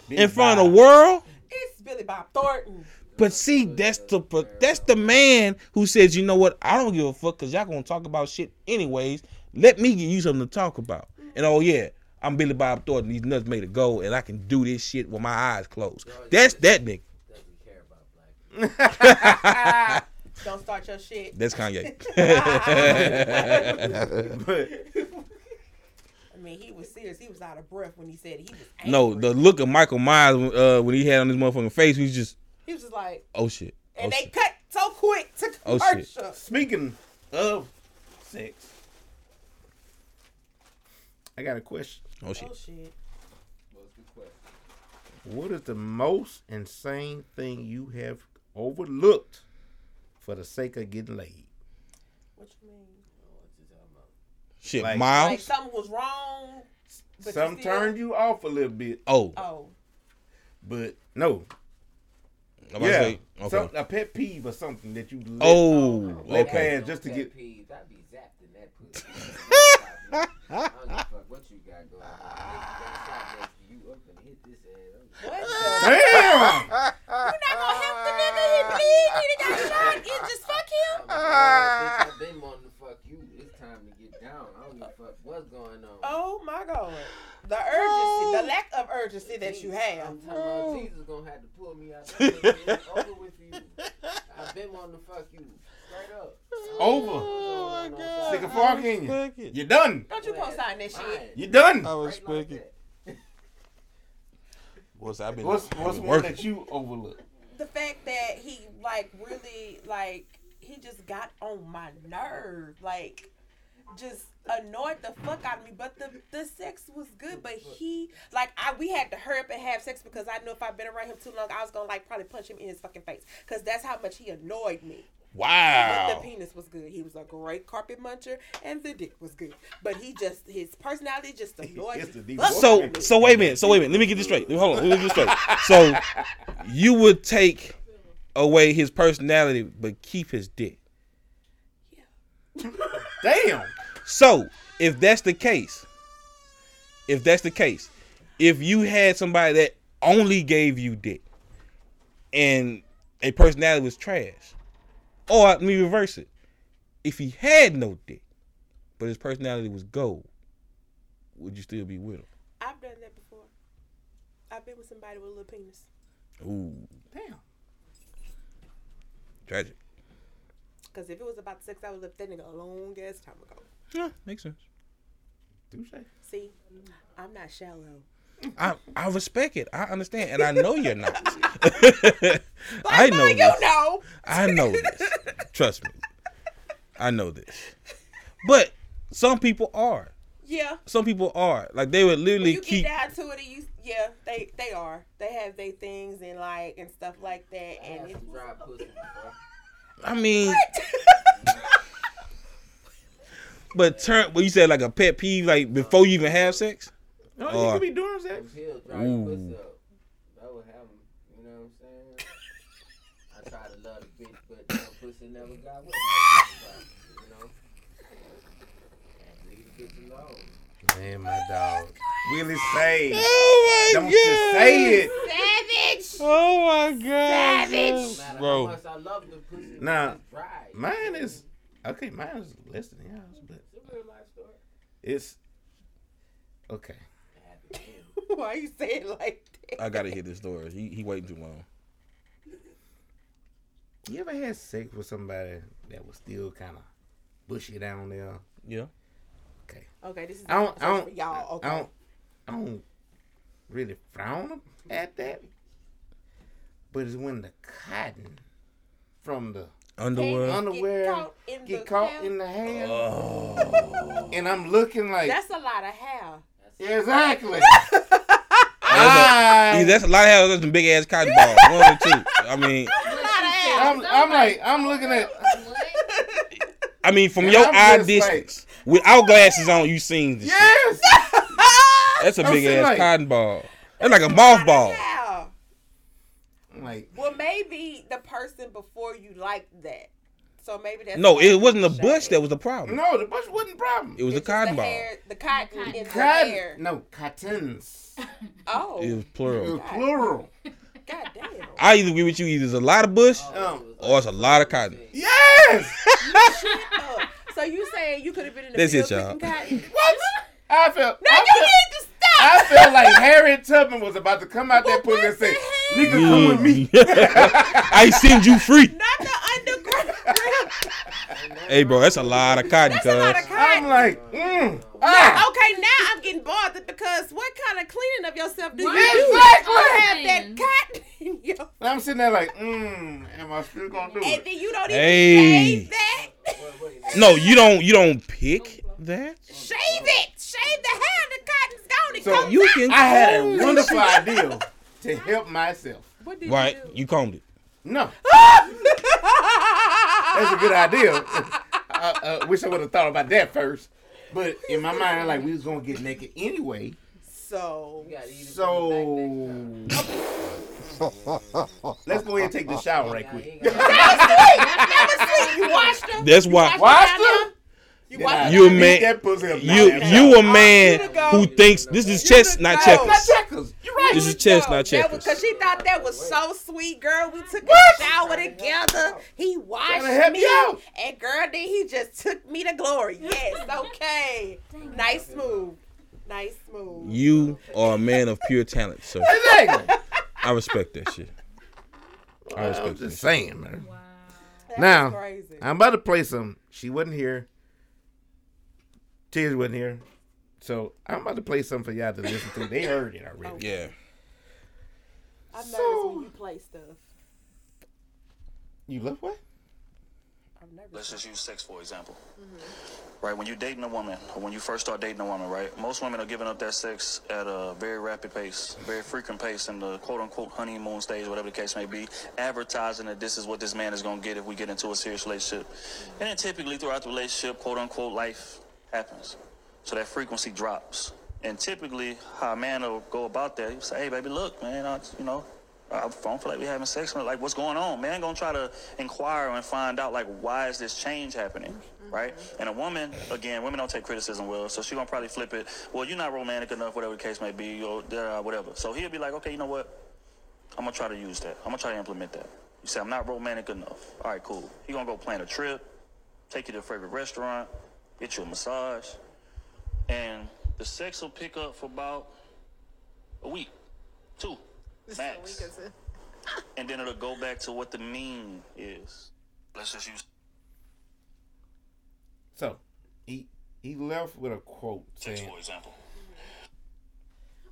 Speaker 4: in front of the world?
Speaker 7: It's Billy Bob Thornton.
Speaker 4: But see, that's the that's the man who says, you know what? I don't give a fuck because y'all gonna talk about shit anyways. Let me give you something to talk about. And oh yeah, I'm Billy Bob Thornton. These nuts made a go, and I can do this shit with my eyes closed. That's that nigga.
Speaker 5: Doesn't care about black. [laughs]
Speaker 7: Don't start your shit.
Speaker 4: That's Kanye. [laughs]
Speaker 1: But
Speaker 7: I mean, he was serious. He was out of breath when he said he was.
Speaker 4: no, the look of Michael Myers uh, when he had on his motherfucking face, he was just,
Speaker 7: he was just like,
Speaker 4: oh shit. Oh,
Speaker 7: and they
Speaker 4: shit.
Speaker 7: cut so quick to
Speaker 4: Oh, shit.
Speaker 7: commercial.
Speaker 1: speaking of sex, I got a question.
Speaker 4: Oh shit.
Speaker 7: Oh shit.
Speaker 5: What's the question?
Speaker 1: What is the most insane thing you have overlooked for the sake of getting laid?
Speaker 7: What you mean?
Speaker 5: What you talking about?
Speaker 4: Shit,
Speaker 1: Like-
Speaker 4: Miles.
Speaker 7: Like something was wrong. But you
Speaker 1: Some
Speaker 7: still-
Speaker 1: turned you off a little bit,
Speaker 4: oh,
Speaker 7: Oh,
Speaker 1: but no.
Speaker 4: I'm about to
Speaker 1: Yeah,
Speaker 4: say, okay.
Speaker 1: some, a pet peeve or something that you let,
Speaker 4: oh,
Speaker 1: let
Speaker 4: okay.
Speaker 1: pass just to
Speaker 5: Pet
Speaker 1: get.
Speaker 5: peeves, I'd be zapped in that pussy. [laughs] I don't give a fuck what you got going on. Nigga got shot next to you up and hit this ass.
Speaker 7: what the?
Speaker 1: Damn! [laughs]
Speaker 7: You're not gonna help the nigga. He [laughs] bleed. He got shot. You just fuck him.
Speaker 5: I'm like, "Oh, bitch, I've been wanting to fuck you. It's time to get down. I don't give a fuck what's going on.
Speaker 7: Oh my god. The urgency, the lack of urgency that you have.
Speaker 5: I'm talking about Jesus gonna have to pull me out. That shit is over with you. I've been wanting to fuck you. Straight up.
Speaker 1: Over.
Speaker 5: Oh my God.
Speaker 1: Stick a fork in you. You're done.
Speaker 7: Don't you co-sign that shit.
Speaker 1: You're done.
Speaker 4: I
Speaker 5: Right
Speaker 4: respect
Speaker 5: like
Speaker 4: it. What's I've been,
Speaker 1: What's
Speaker 4: I've been
Speaker 1: one
Speaker 4: working.
Speaker 1: that you overlooked?
Speaker 7: The fact that he like really like he just got on my nerve. Like just annoyed the fuck out of me. But the the sex was good. But he like I we had to hurry up and have sex because I knew if I'd been around him too long, I was gonna like probably punch him in his fucking face. Cause that's how much he annoyed me. But
Speaker 4: Wow.
Speaker 7: the penis was good. He was a great carpet muncher, and the dick was good. But he just his personality just annoyed
Speaker 1: It's
Speaker 7: me.
Speaker 1: deep
Speaker 7: Fuck
Speaker 1: voice.
Speaker 4: So, so wait a minute. So wait a minute. Let me get this straight. Hold on. Let me get this straight. So, you would take away his personality, but keep his dick. Yeah. [laughs]
Speaker 1: Damn.
Speaker 4: So, if that's the case, if that's the case, if you had somebody that only gave you dick and a personality was trash, or let me reverse it, if he had no dick, but his personality was gold, would you still be with him?
Speaker 7: I've done that before. I've been with somebody with a little penis.
Speaker 4: Ooh,
Speaker 1: Damn.
Speaker 4: tragic.
Speaker 7: Cause if it was about sex, I would left that nigga a long ass time ago.
Speaker 4: Yeah, makes sense.
Speaker 1: Do Touche.
Speaker 7: See, I'm not shallow.
Speaker 4: I I respect it. I understand, and I know you're not. [laughs]
Speaker 7: But
Speaker 4: I know
Speaker 7: you
Speaker 4: this.
Speaker 7: know.
Speaker 4: I know this. Trust me. I know this. But some people are.
Speaker 7: Yeah.
Speaker 4: Some people are. Like they would
Speaker 7: When
Speaker 4: literally
Speaker 7: you
Speaker 4: keep
Speaker 7: get down to it, you yeah, they they are. They have their things and like and stuff like that,
Speaker 5: I
Speaker 7: and
Speaker 5: had
Speaker 7: it's
Speaker 5: some dry [laughs] pussy.
Speaker 4: I mean [laughs] but turn what you said like a pet peeve like before you even have sex?
Speaker 1: No,
Speaker 4: Or-
Speaker 1: you could be doing sex.
Speaker 5: Them pills dry
Speaker 4: Ooh.
Speaker 5: your pussy up. That would happen. You know what I'm saying? I try to love the bitch, but my never got with. You know? Leave the bitch alone.
Speaker 1: Man, my dog. Willie say.
Speaker 4: Oh
Speaker 1: Don't you say it.
Speaker 7: savage.
Speaker 4: Oh my god.
Speaker 5: No
Speaker 4: Bro.
Speaker 5: how much I love the pussy,
Speaker 1: Nah,
Speaker 5: it's dry.
Speaker 1: Mine is okay. Mine is less than yours, but
Speaker 5: It's a real life story.
Speaker 1: it's okay.
Speaker 5: It happened to.
Speaker 7: Why you say it like that?
Speaker 4: I gotta hear this story. He he waiting too long.
Speaker 1: You ever had sex with somebody that was still kind of bushy down there?
Speaker 4: Yeah.
Speaker 1: Okay.
Speaker 7: Okay, this is
Speaker 1: I don't. I don't.
Speaker 7: y'all. Okay.
Speaker 1: I don't. I don't really frown at that. But it's when the cotton from the
Speaker 4: Underwear.
Speaker 1: underwear
Speaker 7: caught in
Speaker 1: get
Speaker 7: the
Speaker 1: caught
Speaker 7: hair.
Speaker 1: in the hair,
Speaker 4: Oh.
Speaker 1: and I'm looking like
Speaker 7: That's a lot of hair.
Speaker 1: exactly.
Speaker 4: That's [laughs]
Speaker 1: I,
Speaker 4: that's a lot of hair. That's some big ass cotton balls. One or two. I mean,
Speaker 1: I'm, I'm like I'm looking at.
Speaker 4: I mean, from your eye
Speaker 1: just
Speaker 4: distance, without glasses on, you seen this. shit.
Speaker 1: Yes. [laughs]
Speaker 4: That's a
Speaker 1: I'm
Speaker 4: big ass
Speaker 1: like-
Speaker 4: cotton ball. That's like a mothball.
Speaker 7: Yeah.
Speaker 1: Like
Speaker 7: Well, maybe the person before you liked that. So maybe that's
Speaker 4: No, it wasn't the
Speaker 7: shade.
Speaker 4: bush that was the problem.
Speaker 1: no, the bush wasn't a problem.
Speaker 4: It was a
Speaker 7: It's just
Speaker 4: cotton
Speaker 7: the
Speaker 4: ball.
Speaker 7: Hair, the cotton in the
Speaker 1: Cotton.
Speaker 7: hair.
Speaker 1: No, cottons.
Speaker 7: Oh,
Speaker 4: It was plural.
Speaker 1: It was plural.
Speaker 7: God damn.
Speaker 4: I either agree with you. Either it's a lot of bush
Speaker 1: Um,
Speaker 4: or it's a lot of cotton.
Speaker 1: Yes. [laughs]
Speaker 7: Oh, so you saying you could have been in the
Speaker 4: That's
Speaker 7: field
Speaker 4: it, y'all.
Speaker 7: picking cotton?
Speaker 1: What? I felt.
Speaker 7: No,
Speaker 1: I
Speaker 7: you
Speaker 1: felt,
Speaker 7: need to stop.
Speaker 1: I felt like Harriet Tubman was about to come out that pussy and say, "Nigga, come with me."
Speaker 4: I send you free.
Speaker 7: Not the underground [laughs]
Speaker 4: Hey, bro, that's a lot of cotton,
Speaker 7: That's a lot of cotton.
Speaker 1: I'm like, mm, ah.
Speaker 7: Okay, now I'm getting bothered because what kind of cleaning of yourself do you
Speaker 8: Right.
Speaker 7: do?
Speaker 1: Exactly.
Speaker 7: You have that cotton in your,
Speaker 1: I'm sitting there like, mm, am I still gonna do
Speaker 7: and
Speaker 1: it?
Speaker 7: And then you don't even
Speaker 4: Hey.
Speaker 7: shave that.
Speaker 4: No, you don't. You don't pick that.
Speaker 7: Shave it. Shave the hair. The cotton's gone. It
Speaker 1: So
Speaker 7: comes
Speaker 4: You
Speaker 7: out.
Speaker 4: can.
Speaker 1: I had a wonderful idea to help myself.
Speaker 7: What did
Speaker 4: Right,
Speaker 7: you do?
Speaker 4: you combed it.
Speaker 1: No, [laughs] that's a good idea. I uh, wish I would have thought about that first. But in my mind, like we was gonna get naked anyway.
Speaker 7: So
Speaker 5: You gotta eat it
Speaker 1: So
Speaker 5: from the back neck [laughs]
Speaker 1: let's go ahead and take the shower right
Speaker 5: first.
Speaker 1: quick.
Speaker 7: you washed them.
Speaker 4: That's why
Speaker 1: Watch
Speaker 7: down
Speaker 1: them.
Speaker 7: You
Speaker 1: Then
Speaker 7: washed
Speaker 1: I
Speaker 7: them.
Speaker 4: You a man-
Speaker 1: That pussy up
Speaker 4: you you a man
Speaker 7: you to go.
Speaker 4: who thinks this is chess, not
Speaker 7: go.
Speaker 4: checkers.
Speaker 1: not checkers. You're right.
Speaker 4: This is chess, not
Speaker 7: That
Speaker 4: checkers.
Speaker 7: because she thought that was so sweet, girl. We took
Speaker 1: What?
Speaker 7: a shower together. He washed
Speaker 1: Trying to help
Speaker 7: me,
Speaker 1: out.
Speaker 7: and girl, then he just took me to glory. [laughs] Yes, okay, nice move, nice move.
Speaker 4: You are a man of pure talent, so [laughs] I respect that shit. I
Speaker 1: I'm
Speaker 4: respect
Speaker 1: just
Speaker 4: that.
Speaker 1: saying, man.
Speaker 8: Wow.
Speaker 1: Now,
Speaker 7: crazy.
Speaker 1: I'm about to play some. She wasn't here. Tiz wasn't here. So I'm about to play something for y'all to listen to. They heard it already. [laughs]
Speaker 4: Yeah.
Speaker 7: I'm nervous
Speaker 1: so-
Speaker 7: when you play stuff.
Speaker 1: You love what?
Speaker 9: Let's just use sex for example. Mm-hmm. Right, when you're dating a woman, or when you first start dating a woman, right, most women are giving up that sex at a very rapid pace, very frequent pace in the quote unquote honeymoon stage, whatever the case may be, advertising that this is what this man is going to get if we get into a serious relationship. And then typically throughout the relationship, quote unquote, life happens. So that frequency drops. And typically, how a man will go about that, he'll say, hey, baby, look, man, I, you know, I don't feel like we're having sex. Like, what's going on? Man gonna try to inquire and find out, like, why is this change happening, mm-hmm. right? And a woman, again, women don't take criticism well, so she gonna probably flip it. Well, you're not romantic enough, whatever the case may be, or whatever. So he'll be like, okay, you know what? I'm gonna try to use that. I'm gonna try to implement that. You say I'm not romantic enough. All right, cool. He gonna go plan a trip, take you to a favorite restaurant, get you a massage, and the sex will pick up for about a week, two, max [laughs] and then it'll go back to what the mean is. Let's just use
Speaker 1: So he he left with a quote
Speaker 9: sex
Speaker 1: saying,
Speaker 9: for example.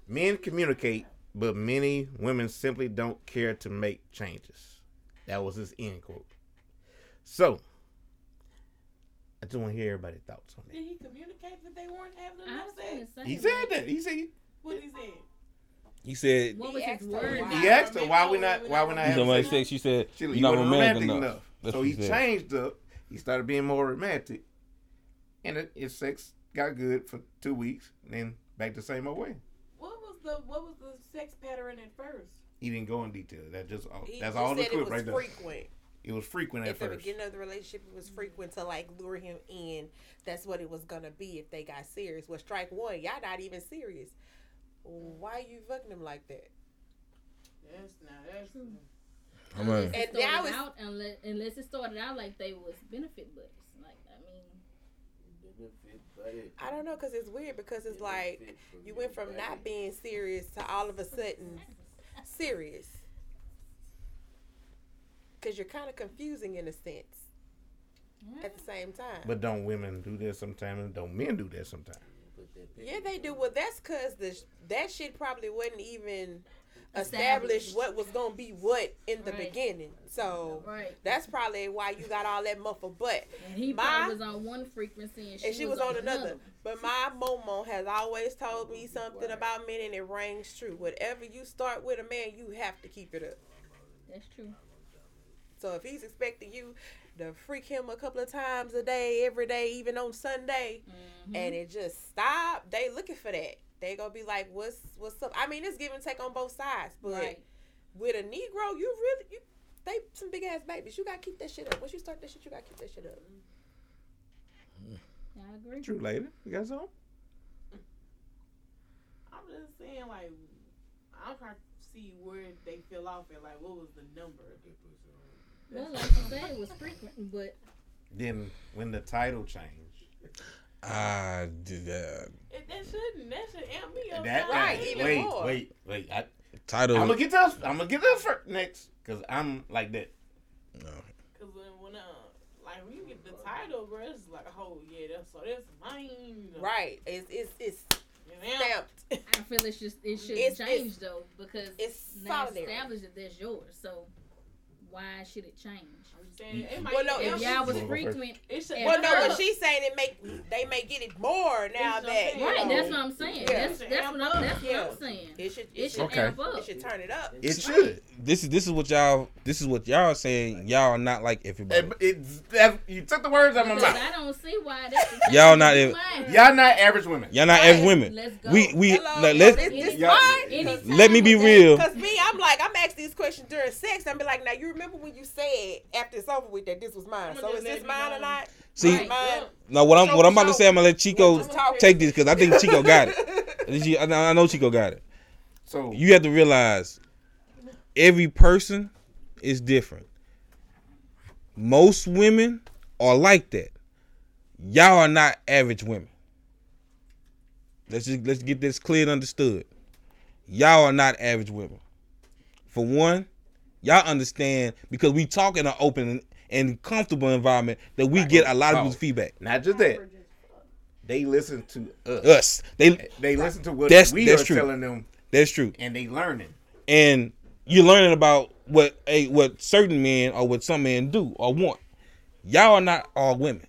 Speaker 1: "Men communicate, but many women simply don't care to make changes." That was his end quote. So I just want to hear everybody's thoughts on
Speaker 6: Did he communicate that they weren't having enough sex?
Speaker 1: He said that. He said
Speaker 6: What he said?
Speaker 4: He said.
Speaker 8: What was
Speaker 7: He
Speaker 8: his
Speaker 7: asked her
Speaker 8: word?
Speaker 7: why.
Speaker 1: he asked her why we not why we not having
Speaker 4: somebody
Speaker 1: sex.
Speaker 4: said. She said
Speaker 1: She,
Speaker 4: you're not
Speaker 1: weren't
Speaker 4: romantic enough. That's
Speaker 1: so he
Speaker 4: said.
Speaker 1: changed up. He started being more romantic, and it, his sex got good for two weeks. And then back the same old way.
Speaker 6: What was the what was the sex pattern at first?
Speaker 1: He didn't go in detail. That just all,
Speaker 7: He
Speaker 1: that's
Speaker 7: just
Speaker 1: all the
Speaker 7: said
Speaker 1: clip
Speaker 7: it was
Speaker 1: right there.
Speaker 7: Frequent.
Speaker 1: It was frequent at
Speaker 7: At the
Speaker 1: first.
Speaker 7: beginning of the relationship, it was frequent to like lure him in. That's what it was gonna be if they got serious. Well, strike one, y'all not even serious. Why you fucking him like that?
Speaker 6: That's not that's hmm.
Speaker 4: I'm a,
Speaker 7: And
Speaker 8: Started
Speaker 7: now it's
Speaker 8: out unless, unless it started out like they was benefit buddies. Like I mean,
Speaker 5: Benefit, but
Speaker 7: I don't know because it's weird because it's like you went from not being serious to all of a sudden serious. Because you're kind of confusing in a sense at the same time.
Speaker 1: But don't women do that sometimes? And don't men do that sometimes?
Speaker 5: put that picture
Speaker 7: Yeah, they do. Well, that's because the that shit probably wasn't even
Speaker 8: Established.
Speaker 7: established what was gonna be what in the
Speaker 8: Right.
Speaker 7: beginning. So
Speaker 8: right.
Speaker 7: that's probably why you got all that muffled butt.
Speaker 8: And he
Speaker 7: My-
Speaker 8: was on one frequency and she,
Speaker 7: and she was, on another. But my Momo has always told me something about men, and it rings true. Whatever you start with a man, you have to keep it up.
Speaker 8: That's true.
Speaker 7: So if he's expecting you to freak him a couple of times a day, every day, even on Sunday,
Speaker 8: Mm-hmm.
Speaker 7: and it just stop, they looking for that. They gonna be like, "What's what's up?" I mean, it's give and take on both sides, but
Speaker 8: Right.
Speaker 7: with a Negro, you really you they some big ass babies. You gotta keep that shit up. Once you start that shit, you gotta keep that shit up.
Speaker 8: Yeah, I agree.
Speaker 1: True, lady. You got something?
Speaker 6: I'm just saying like I'm trying to see where they fell off at like what was the number?
Speaker 8: Well, like you said, it was frequent, but
Speaker 1: Then when the title changed,
Speaker 4: I did that.
Speaker 6: It, that shouldn't that should amp me up.
Speaker 1: that
Speaker 7: Right,
Speaker 6: now.
Speaker 7: even
Speaker 1: wait,
Speaker 7: more.
Speaker 1: wait, wait. I,
Speaker 4: Title.
Speaker 1: I'm gonna get this. I'm gonna get this first next because I'm like that.
Speaker 4: no.
Speaker 6: Cause when when uh like Like when you get the title, bro, it's like, oh yeah, that's so that's mine.
Speaker 7: Right. It's it's it's
Speaker 6: Yeah.
Speaker 7: stamped.
Speaker 8: I feel it's just it should
Speaker 7: It's-
Speaker 8: change
Speaker 7: it's-
Speaker 8: though because
Speaker 7: it's
Speaker 8: now
Speaker 7: solidary.
Speaker 8: established that that's yours. So why should it change?
Speaker 6: I'm saying it might
Speaker 7: Well, no,
Speaker 6: it
Speaker 8: If
Speaker 7: if
Speaker 8: y'all was frequent,
Speaker 6: it should,
Speaker 7: Well, no, but she's saying it make they may get it more now
Speaker 6: That's what
Speaker 7: that
Speaker 6: saying.
Speaker 7: you
Speaker 8: right?
Speaker 7: know,
Speaker 8: That's what I'm saying.
Speaker 7: Yeah.
Speaker 8: That's that's what I'm that's
Speaker 7: Yeah.
Speaker 8: what I'm saying.
Speaker 7: it should
Speaker 8: It
Speaker 7: it
Speaker 8: should
Speaker 7: should,
Speaker 1: Okay.
Speaker 8: amp up.
Speaker 7: it should turn it up.
Speaker 1: It should.
Speaker 4: This is this is what y'all this is what y'all saying. Y'all are not like everybody.
Speaker 1: It, it's that you took the words out of my mouth.
Speaker 8: I don't see why that's [laughs]
Speaker 4: Y'all not ev-
Speaker 1: Y'all not average women.
Speaker 4: Y'all not
Speaker 7: Right.
Speaker 4: as women.
Speaker 8: Let's go.
Speaker 4: We we
Speaker 7: Hello,
Speaker 4: let,
Speaker 7: this,
Speaker 4: let's
Speaker 7: this
Speaker 1: Y'all-
Speaker 7: mine.
Speaker 8: Anytime
Speaker 4: let me be real.
Speaker 7: Cause me, I'm like, I'm asking these questions during sex. I'm be like, now you remember when you said after it's over with that this was mine.
Speaker 6: I'ma
Speaker 7: So
Speaker 6: just
Speaker 7: is this mine or not?
Speaker 4: see.
Speaker 8: Right.
Speaker 7: Mine.
Speaker 4: Now what I'm
Speaker 7: So-
Speaker 4: what I'm about to say, I'm gonna let Chico take this because I think Chico got it. [laughs] I know- I know Chico got it.
Speaker 1: So
Speaker 4: You have to realize every person is different. Most women are like that. Y'all are not average women. Let's just let's get this clear and understood. Y'all are not average women. For one, y'all understand because we talk in an open and, comfortable environment that we get a lot of
Speaker 1: Oh.
Speaker 4: people's feedback.
Speaker 1: not just that. They listen to us.
Speaker 4: Us. They
Speaker 1: They listen to what
Speaker 4: That's-
Speaker 1: we
Speaker 4: that's
Speaker 1: are
Speaker 4: true.
Speaker 1: telling them,
Speaker 4: that's true.
Speaker 1: and they learning.
Speaker 4: and you're learning about what a what certain men or what some men do or want. Y'all are not all women,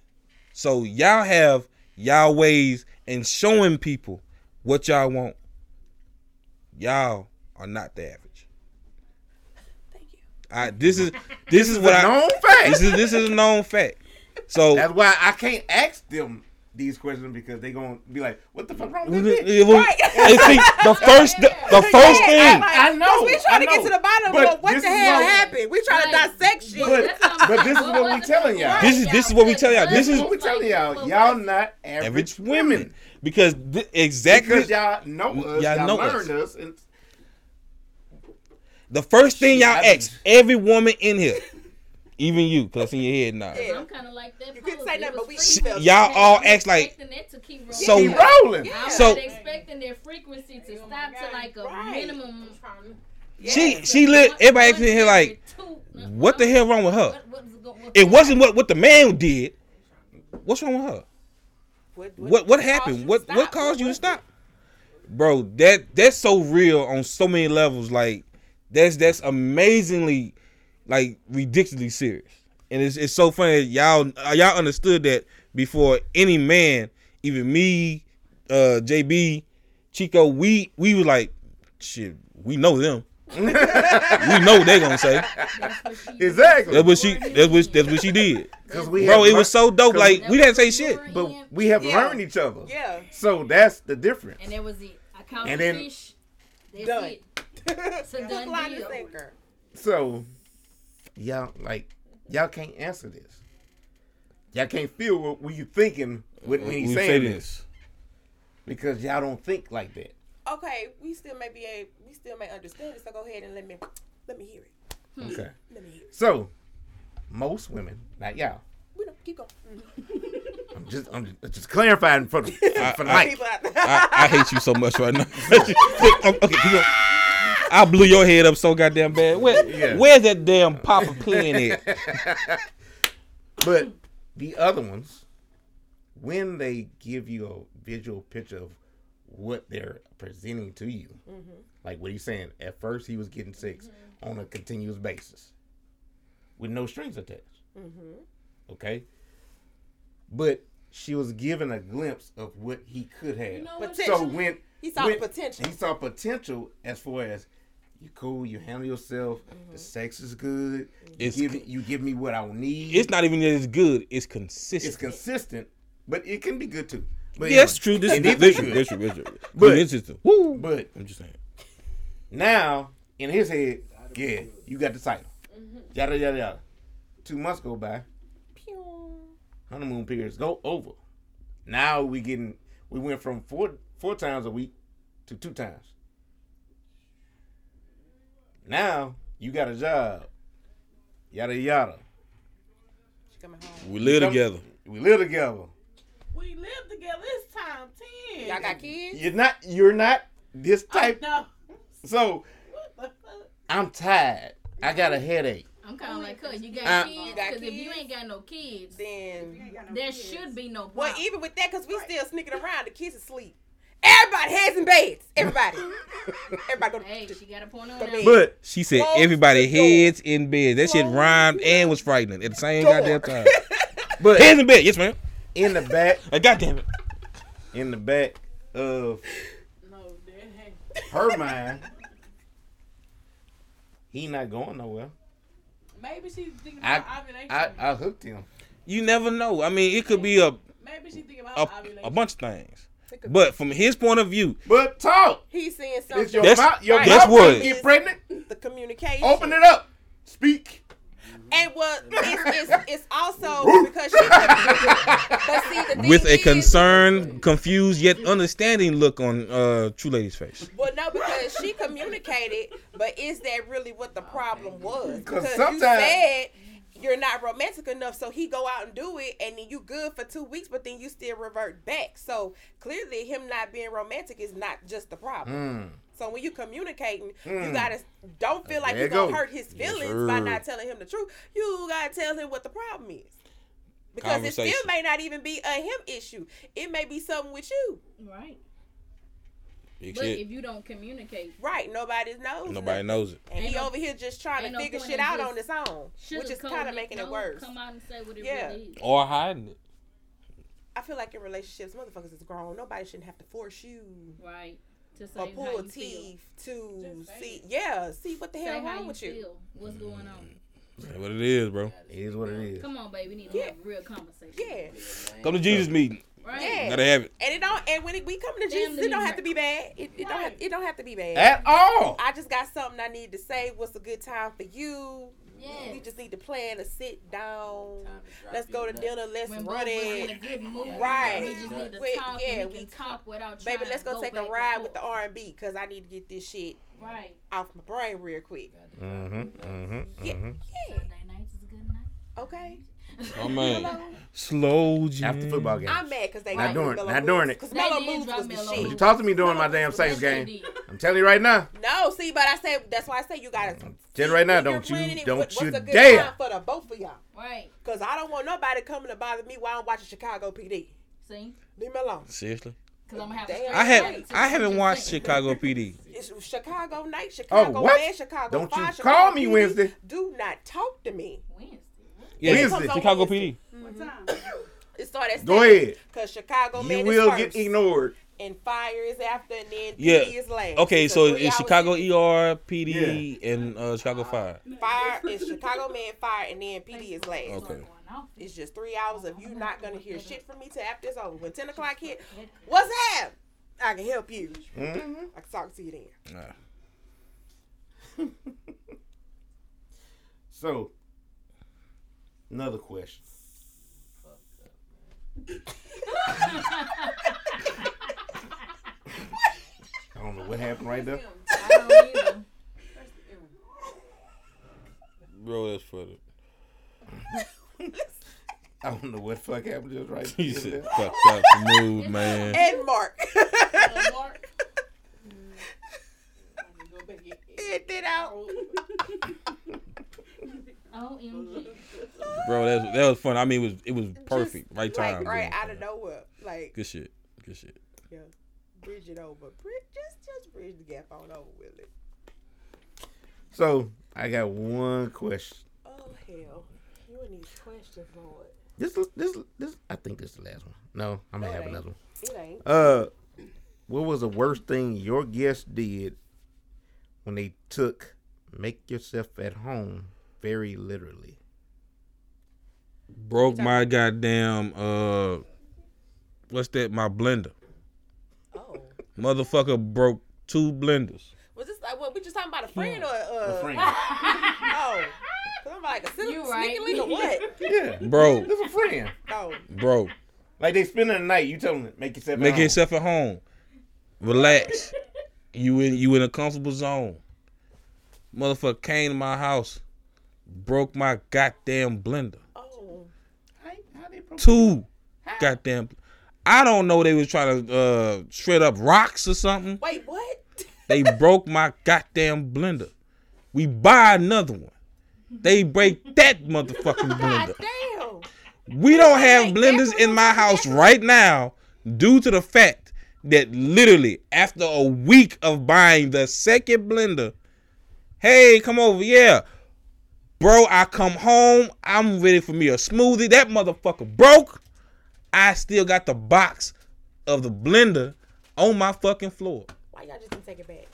Speaker 4: so y'all have y'all ways in showing people what y'all want. Y'all are not the average.
Speaker 7: Thank you.
Speaker 4: I this is this is what
Speaker 1: a
Speaker 4: I
Speaker 1: known fact.
Speaker 4: this is this is a known fact. So
Speaker 1: That's why I can't ask them these questions because they gonna be like, "What the fuck wrong with this?" bitch?"
Speaker 4: it was- [laughs] and see, the [laughs] first the, the first
Speaker 7: Yeah,
Speaker 4: thing
Speaker 7: like,
Speaker 1: I know,
Speaker 7: 'cause We trying to get to the bottom
Speaker 1: But
Speaker 7: of what the hell
Speaker 1: why-
Speaker 7: happened. We trying
Speaker 8: Right.
Speaker 7: to dissect shit.
Speaker 1: But-
Speaker 8: That's what I'm
Speaker 1: but this is what we
Speaker 8: was
Speaker 1: telling y'all.
Speaker 4: This is- this is what we telling y'all. This
Speaker 1: This is
Speaker 4: is-
Speaker 1: what we telling y'all. Y'all not average,
Speaker 4: average
Speaker 1: women
Speaker 4: women because th- exactly
Speaker 1: because y'all know us.
Speaker 4: Y'all
Speaker 1: Y'all,
Speaker 4: know
Speaker 1: learned us. and
Speaker 4: The first thing y'all
Speaker 1: I
Speaker 4: ask every woman in here, even you, cause in your head now.
Speaker 7: Yeah.
Speaker 8: I'm kind of like that.
Speaker 7: You couldn't
Speaker 8: pose.
Speaker 7: say
Speaker 8: It
Speaker 7: nothing,
Speaker 8: was
Speaker 7: but we-
Speaker 8: free.
Speaker 7: we felt
Speaker 4: Y'all all
Speaker 8: I'm
Speaker 4: act like
Speaker 8: expecting that to keep rolling.
Speaker 4: So-
Speaker 1: keep rolling.
Speaker 8: I'm
Speaker 4: So-
Speaker 8: not expecting their frequency to
Speaker 6: Oh
Speaker 8: stop
Speaker 6: my
Speaker 8: to like a
Speaker 7: Right.
Speaker 8: minimum.
Speaker 4: she
Speaker 7: Yeah.
Speaker 4: she lit. Everybody
Speaker 8: one
Speaker 4: asking here like,
Speaker 8: two- uh-uh.
Speaker 4: what the hell wrong with her?
Speaker 8: What, what's what-
Speaker 4: It wasn't what what the man did. What's wrong with her?
Speaker 7: What,
Speaker 4: What what
Speaker 7: caused
Speaker 4: happened? What what caused you to stop? Bro, that that's so real on so many levels. Like that's that's amazingly like ridiculously serious. And it's it's so funny y'all uh, y'all understood that before any man, even me, uh JB, Chico, we we were like, shit, we know them. [laughs] we know what they gonna say.
Speaker 1: Exactly.
Speaker 4: That's what she that's what that's what she did.
Speaker 1: Because we
Speaker 4: Bro,
Speaker 1: have
Speaker 4: it was so dope. Like we didn't say shit.
Speaker 1: but we have
Speaker 7: Yeah.
Speaker 1: learned each other.
Speaker 7: Yeah.
Speaker 1: So that's the difference.
Speaker 8: And that was it. I caught
Speaker 1: And then-
Speaker 8: fish. That's
Speaker 7: Done.
Speaker 8: it. [laughs] It's a
Speaker 7: Hook,
Speaker 8: done
Speaker 7: line,
Speaker 8: deal.
Speaker 1: So y'all like y'all can't answer this. Y'all can't feel what we thinking when, when he's saying
Speaker 4: say
Speaker 1: this.
Speaker 4: this.
Speaker 1: because y'all don't think like that.
Speaker 7: Okay, we still may be a, we still may understand it. So go ahead and let me let me hear it. Hmm.
Speaker 1: Okay.
Speaker 7: Let me hear it.
Speaker 1: So most women, not y'all.
Speaker 7: We don't keep going. [laughs]
Speaker 1: I'm just I'm just clarifying for the for the
Speaker 4: I-
Speaker 1: mic.
Speaker 7: People.
Speaker 4: I, I hate you so much right now. [laughs] okay, keep going. I blew your head up so goddamn bad. Where,
Speaker 1: Yeah.
Speaker 4: Where's that damn Papa playing at? [laughs]
Speaker 1: But the other ones, when they give you a visual picture of what they're presenting to you, mm-hmm. like what he's saying, at first he was getting sex mm-hmm. on a continuous basis with no strings attached. Mm-hmm. Okay? But she was given a glimpse of what he could have.
Speaker 6: know what?
Speaker 1: so when
Speaker 7: He saw
Speaker 1: when-
Speaker 7: potential.
Speaker 1: He saw potential as far as you cool, you handle yourself, the mm-hmm. sex is good, you
Speaker 4: It's
Speaker 1: give, you give me what I need
Speaker 4: It's not even that it's good. It's consistent.
Speaker 1: it's consistent, but it can be good too. But
Speaker 4: yeah, that's
Speaker 1: anyway,
Speaker 4: true. This, this,
Speaker 1: is
Speaker 4: this,
Speaker 1: good.
Speaker 4: this, this, this, this,
Speaker 1: But-
Speaker 4: it's just woo.
Speaker 1: But
Speaker 4: I'm just saying.
Speaker 1: now in his head, yeah, you got the title. Mm-hmm. Yada yada yada. Two months go by, honeymoon periods go over. Now we getting we went from four four times a week to two times. Now you got a job. Yada yada.
Speaker 7: She coming home.
Speaker 4: We live together.
Speaker 1: We live together.
Speaker 6: We live together. It's time ten.
Speaker 7: Y'all got kids?
Speaker 1: You're not you're not this
Speaker 6: I
Speaker 1: type
Speaker 6: know.
Speaker 1: so
Speaker 6: What the fuck?
Speaker 1: I'm tired. I got a headache.
Speaker 8: I'm kind of like, cuz you got
Speaker 1: Uh,
Speaker 8: kids. Because if you ain't got no kids,
Speaker 7: Then
Speaker 8: there should be no
Speaker 7: well, even with that, because we still sneaking around, the kids asleep. Everybody heads in beds. Everybody. [laughs] Everybody go to
Speaker 8: Hey, she got a point on that.
Speaker 7: bed.
Speaker 1: But
Speaker 4: She said
Speaker 7: Close
Speaker 4: everybody heads in bed. That shit
Speaker 7: Close
Speaker 4: rhymed and was frightening at the same
Speaker 7: door.
Speaker 4: goddamn time. [laughs]
Speaker 1: but
Speaker 4: heads in bed, yes, ma'am.
Speaker 1: in the back,
Speaker 4: Uh, goddamn it.
Speaker 1: in the back of
Speaker 6: No, that hey.
Speaker 1: her mind, he not going nowhere.
Speaker 6: Maybe she's thinking
Speaker 1: I
Speaker 6: ovulation.
Speaker 1: I, I hooked him.
Speaker 4: You never know. I mean, it could be a
Speaker 6: Maybe she's thinking about
Speaker 4: a,
Speaker 6: ovulation.
Speaker 4: a bunch of things. But from his point of view,
Speaker 1: But talk.
Speaker 7: He's saying
Speaker 1: It's
Speaker 7: something.
Speaker 1: your
Speaker 4: That's-
Speaker 1: mouth. Your
Speaker 7: right.
Speaker 1: mouth
Speaker 4: That's what-
Speaker 1: can't get pregnant.
Speaker 7: the communication.
Speaker 1: Open it up. Speak.
Speaker 7: And well, it's, it's, it's also [laughs] because she. but see, the thing
Speaker 4: with a
Speaker 7: is-
Speaker 4: concerned, confused yet understanding look on uh True Lady's face.
Speaker 7: Well, no, because she communicated, but is that really what the problem was? [laughs] Because you said you're not romantic enough, so he go out and do it, and then you good for two weeks, but then you still revert back. So clearly, him not being romantic is not just the problem.
Speaker 1: Mm.
Speaker 7: So when you communicating, you
Speaker 1: Mm.
Speaker 7: gotta don't feel like you
Speaker 1: you
Speaker 7: gonna
Speaker 1: go.
Speaker 7: hurt his
Speaker 4: Yes,
Speaker 7: feelings by not telling him the truth. You gotta tell him what the problem is. Because it still may not even be a him issue. It may be something with you.
Speaker 8: Right.
Speaker 4: Big
Speaker 8: But
Speaker 4: shit.
Speaker 8: if you don't communicate,
Speaker 7: Right. Nobody knows.
Speaker 4: Nobody
Speaker 7: nothing.
Speaker 4: knows it.
Speaker 7: And
Speaker 8: Ain't
Speaker 7: he
Speaker 8: no-
Speaker 7: over here just trying to
Speaker 8: no
Speaker 7: figure
Speaker 8: point
Speaker 7: shit out on his own, which is kind of making it worse.
Speaker 8: Come out and say what it
Speaker 7: Yeah.
Speaker 8: really is.
Speaker 4: Or hiding it.
Speaker 7: I feel like in relationships, motherfuckers is grown. Nobody shouldn't have to force you
Speaker 8: Right. To say
Speaker 7: or
Speaker 8: how
Speaker 7: pull
Speaker 8: you feel.
Speaker 7: teeth to see.
Speaker 6: it.
Speaker 7: Yeah, see what the
Speaker 8: Say
Speaker 7: hell
Speaker 8: how
Speaker 7: wrong
Speaker 8: you
Speaker 7: with you.
Speaker 8: feel. What's mm. going on?
Speaker 4: That's what it is, bro.
Speaker 1: It is what it is.
Speaker 8: Come on, baby. We need to
Speaker 7: Yeah.
Speaker 8: have a real conversation.
Speaker 7: Yeah,
Speaker 4: Come to Jesus meeting.
Speaker 8: Right.
Speaker 7: Yeah.
Speaker 4: Gotta have it.
Speaker 7: and it don't. And when it, we come to Jesus,
Speaker 8: Family
Speaker 7: it don't have to be bad. It, it don't. Have, it don't have to be bad.
Speaker 1: At all.
Speaker 7: I just got something I need to say. What's a good time for you? We just need to plan to sit down.
Speaker 5: To
Speaker 7: Let's go to
Speaker 5: nuts.
Speaker 7: dinner. Let's
Speaker 8: When
Speaker 7: run
Speaker 8: of us in
Speaker 7: it.
Speaker 8: a good
Speaker 7: Right.
Speaker 8: We just need to
Speaker 7: Wait,
Speaker 8: talk.
Speaker 7: yeah,
Speaker 8: we
Speaker 7: we
Speaker 8: can talk without
Speaker 7: Baby, let's
Speaker 8: to
Speaker 7: go take a ride with the. R and B because I need to get this shit
Speaker 8: Right.
Speaker 7: off my brain real quick.
Speaker 1: Mm-hmm. Mm-hmm.
Speaker 7: Yeah,
Speaker 1: Mm-hmm.
Speaker 7: yeah.
Speaker 8: Saturday nights is a good night.
Speaker 7: Okay.
Speaker 4: Oh man.
Speaker 7: Hello.
Speaker 4: Slow jam.
Speaker 1: After football game.
Speaker 7: I'm mad because they
Speaker 1: Not
Speaker 7: got
Speaker 1: doing it.
Speaker 7: Melo
Speaker 1: Not doing
Speaker 7: Moves,
Speaker 1: it.
Speaker 7: Because Melo
Speaker 8: did
Speaker 7: Moves
Speaker 8: drop
Speaker 7: was the
Speaker 8: Melo
Speaker 7: shit.
Speaker 1: You talk to me during my damn Saints game. I'm telling you right now.
Speaker 7: No, see, but I said that's why I say you gotta.
Speaker 1: Tell you right now, don't you-
Speaker 7: it,
Speaker 1: don't
Speaker 7: what-
Speaker 1: you
Speaker 7: what's a good
Speaker 1: dare.
Speaker 7: time for the both of y'all?
Speaker 8: Right.
Speaker 7: Cause I don't want nobody coming to bother me while I'm watching Chicago PD.
Speaker 8: See?
Speaker 7: Leave me alone.
Speaker 4: Seriously.
Speaker 8: Because I'm going to have
Speaker 7: Damn,
Speaker 4: I have I haven't watched. Chicago PD.
Speaker 7: It's Chicago night, oh, Chicago
Speaker 1: what?
Speaker 7: man, Chicago
Speaker 1: Don't you
Speaker 7: five,
Speaker 1: call
Speaker 7: Chicago
Speaker 1: me
Speaker 7: PD.
Speaker 1: Wednesday.
Speaker 7: Do not talk to me.
Speaker 8: Wednesday.
Speaker 4: Yeah,
Speaker 1: Wednesday.
Speaker 4: Chicago PD.
Speaker 6: What time?
Speaker 7: It started. at
Speaker 1: Go ahead.
Speaker 7: Cause Chicago
Speaker 1: You
Speaker 7: man
Speaker 1: will get ignored.
Speaker 7: and fire is after, and then
Speaker 4: Yeah.
Speaker 7: PD is last.
Speaker 4: Okay,
Speaker 7: It's
Speaker 4: so it's Chicago
Speaker 7: series.
Speaker 4: ER, PD, and uh, Chicago Fire.
Speaker 7: Fire is Chicago man fire, and then PD is last.
Speaker 4: Okay.
Speaker 7: It's just three hours of you not gonna hear shit from me till after it's over. When ten o'clock hit, what's up? I can help you.
Speaker 1: Mm-hmm.
Speaker 7: I can talk to you then.
Speaker 4: Nah. [laughs]
Speaker 1: So, another question. [laughs] I don't know what happened right there.
Speaker 8: I don't either.
Speaker 4: Bro, that's funny.
Speaker 1: I don't know what the fuck happened just right
Speaker 4: He
Speaker 1: there.
Speaker 4: said, fucked up the mood, man. [laughs]
Speaker 7: And Mark.
Speaker 6: Mark. Go back and-
Speaker 7: it out. [laughs]
Speaker 8: OMG. [laughs]
Speaker 4: Bro, that was, that was fun. I mean, it was it was perfect.
Speaker 7: Just,
Speaker 4: right time.
Speaker 7: Like right out of nowhere. Like
Speaker 4: Good shit. Good shit.
Speaker 7: yeah. Bridge it over. Bridge just just bridge the gap on over with it.
Speaker 1: So, I got one question.
Speaker 7: Oh hell. You and these questions, Lord.
Speaker 1: This, this, this. I think this is the last one. No, I'm gonna
Speaker 7: No,
Speaker 1: have
Speaker 7: ain't.
Speaker 1: another one.
Speaker 7: It ain't.
Speaker 1: Uh, what was the worst thing your guests did when they took "make yourself at home" very literally?
Speaker 4: Broke my goddamn uh, what's that? My blender.
Speaker 7: Oh.
Speaker 4: Motherfucker broke two blenders.
Speaker 7: Was this like what we just talking about a friend or uh
Speaker 1: A friend. [laughs]
Speaker 7: Oh. I'm like a sneaky
Speaker 8: You right.
Speaker 7: sneaky link or what?
Speaker 1: yeah, [laughs]
Speaker 4: Bro,
Speaker 1: it's a friend.
Speaker 7: Oh.
Speaker 4: bro.
Speaker 1: Like they spending the night. You tell them make yourself. at
Speaker 4: Make
Speaker 1: home.
Speaker 4: yourself at home. Relax. you in you in a comfortable zone. Motherfucker came to my house, broke my goddamn blender.
Speaker 7: Oh.
Speaker 1: How, how they broke-
Speaker 4: Two goddamn. I don't know. They was trying to uh, shred up rocks or something.
Speaker 7: Wait, what? [laughs]
Speaker 4: They broke my goddamn blender. We buy another one. they break that motherfucking [laughs] blender.
Speaker 7: Damn.
Speaker 4: We don't have blenders in my house right now due to the fact that literally after a week of buying the second blender, hey, come over, yeah. Bro, I come home, I'm ready for me a smoothie. That motherfucker broke. I still got the box of the blender on my fucking floor.
Speaker 7: Why y'all just didn't take it back?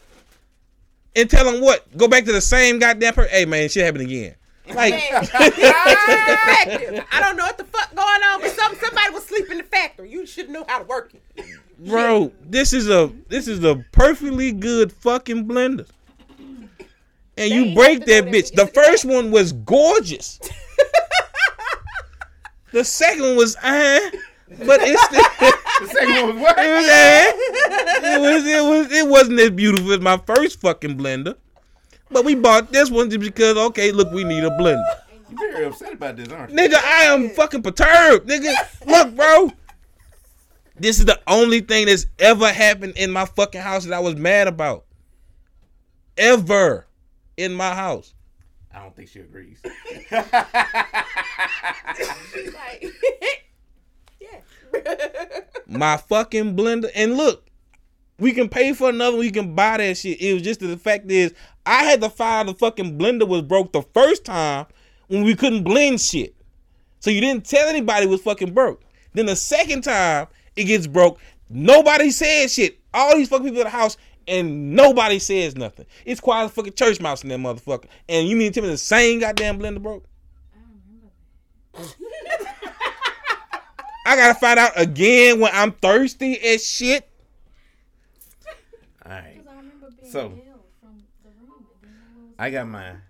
Speaker 4: And tell them what? Go back to the same goddamn person. Hey man, shit happened again. Like
Speaker 7: Man, this is defective. I don't know what the fuck going on, but some somebody was sleeping in the factory. You should know how to work it.
Speaker 4: bro, this is a this is a perfectly good fucking blender. And you break that bitch. The first one was gorgeous. [laughs] the second one was uh, but it's [laughs] still,
Speaker 1: The second one was what?
Speaker 4: it was uh, it was it was it wasn't as beautiful as my first fucking blender. But we bought this one just because okay, look, we need a blender.
Speaker 1: You're very upset about this, aren't you?
Speaker 4: Nigga, I am fucking perturbed. Nigga, look, bro. This is the only thing that's ever happened in my fucking house that I was mad about. Ever in my house.
Speaker 1: I don't think she agrees. [laughs]
Speaker 7: Like, [laughs] yeah.
Speaker 4: My fucking blender. And look, we can pay for another. We can buy that shit. It was just the fact is, I had to find the fucking blender was broke the first time when we couldn't blend shit. So you didn't tell anybody it was fucking broke. Then the second time it gets broke, nobody says shit. All these fucking people in the house and nobody says nothing. It's quiet as fucking church mouse in that motherfucker. And you mean to tell me the same goddamn blender broke? I gotta find out again when I'm thirsty as shit.
Speaker 1: All right.
Speaker 8: Because I remember being
Speaker 1: So-
Speaker 8: ill from the room. And then I
Speaker 1: got mine.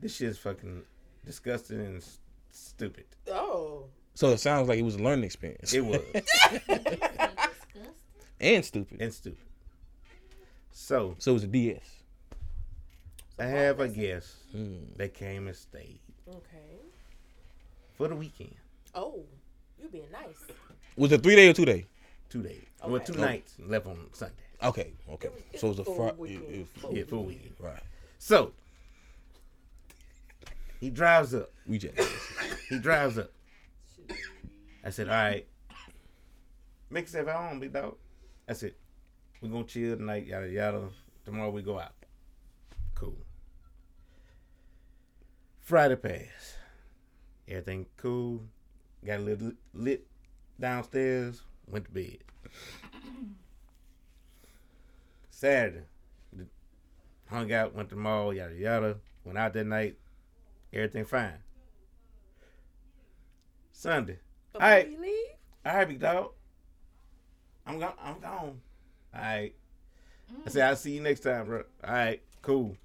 Speaker 1: This shit is fucking disgusting and s- stupid.
Speaker 7: Oh.
Speaker 4: So it sounds like it was a learning experience.
Speaker 1: It was. [laughs]
Speaker 4: and stupid.
Speaker 1: and stupid. So
Speaker 4: So it was a DS.
Speaker 1: I have a guest hmm. that came and stayed
Speaker 7: Okay.
Speaker 1: for the weekend,
Speaker 7: Oh, you being nice.
Speaker 4: Was it three day or two day?
Speaker 1: two days, well,
Speaker 7: Okay.
Speaker 1: two nights left on Sunday.
Speaker 4: Okay, okay. So it was a
Speaker 7: full
Speaker 4: Friday.
Speaker 1: Yeah, full weekend.
Speaker 4: Right.
Speaker 1: So he drives up.
Speaker 4: We just [coughs]
Speaker 1: He drives up. I said, "All right, make yourself at home, big dog." I said, "We're gonna chill tonight, yada yada. Tomorrow we go out." Cool. Friday pass. Everything cool. Got a little lit downstairs. Went to bed. [coughs] Saturday, hung out, went to the mall, yada yada. Went out that night. Everything fine. Sunday. All right, all right, big dog. I'm gone. I'm gone. All right. I said I'll see you next time, bro. All right, cool.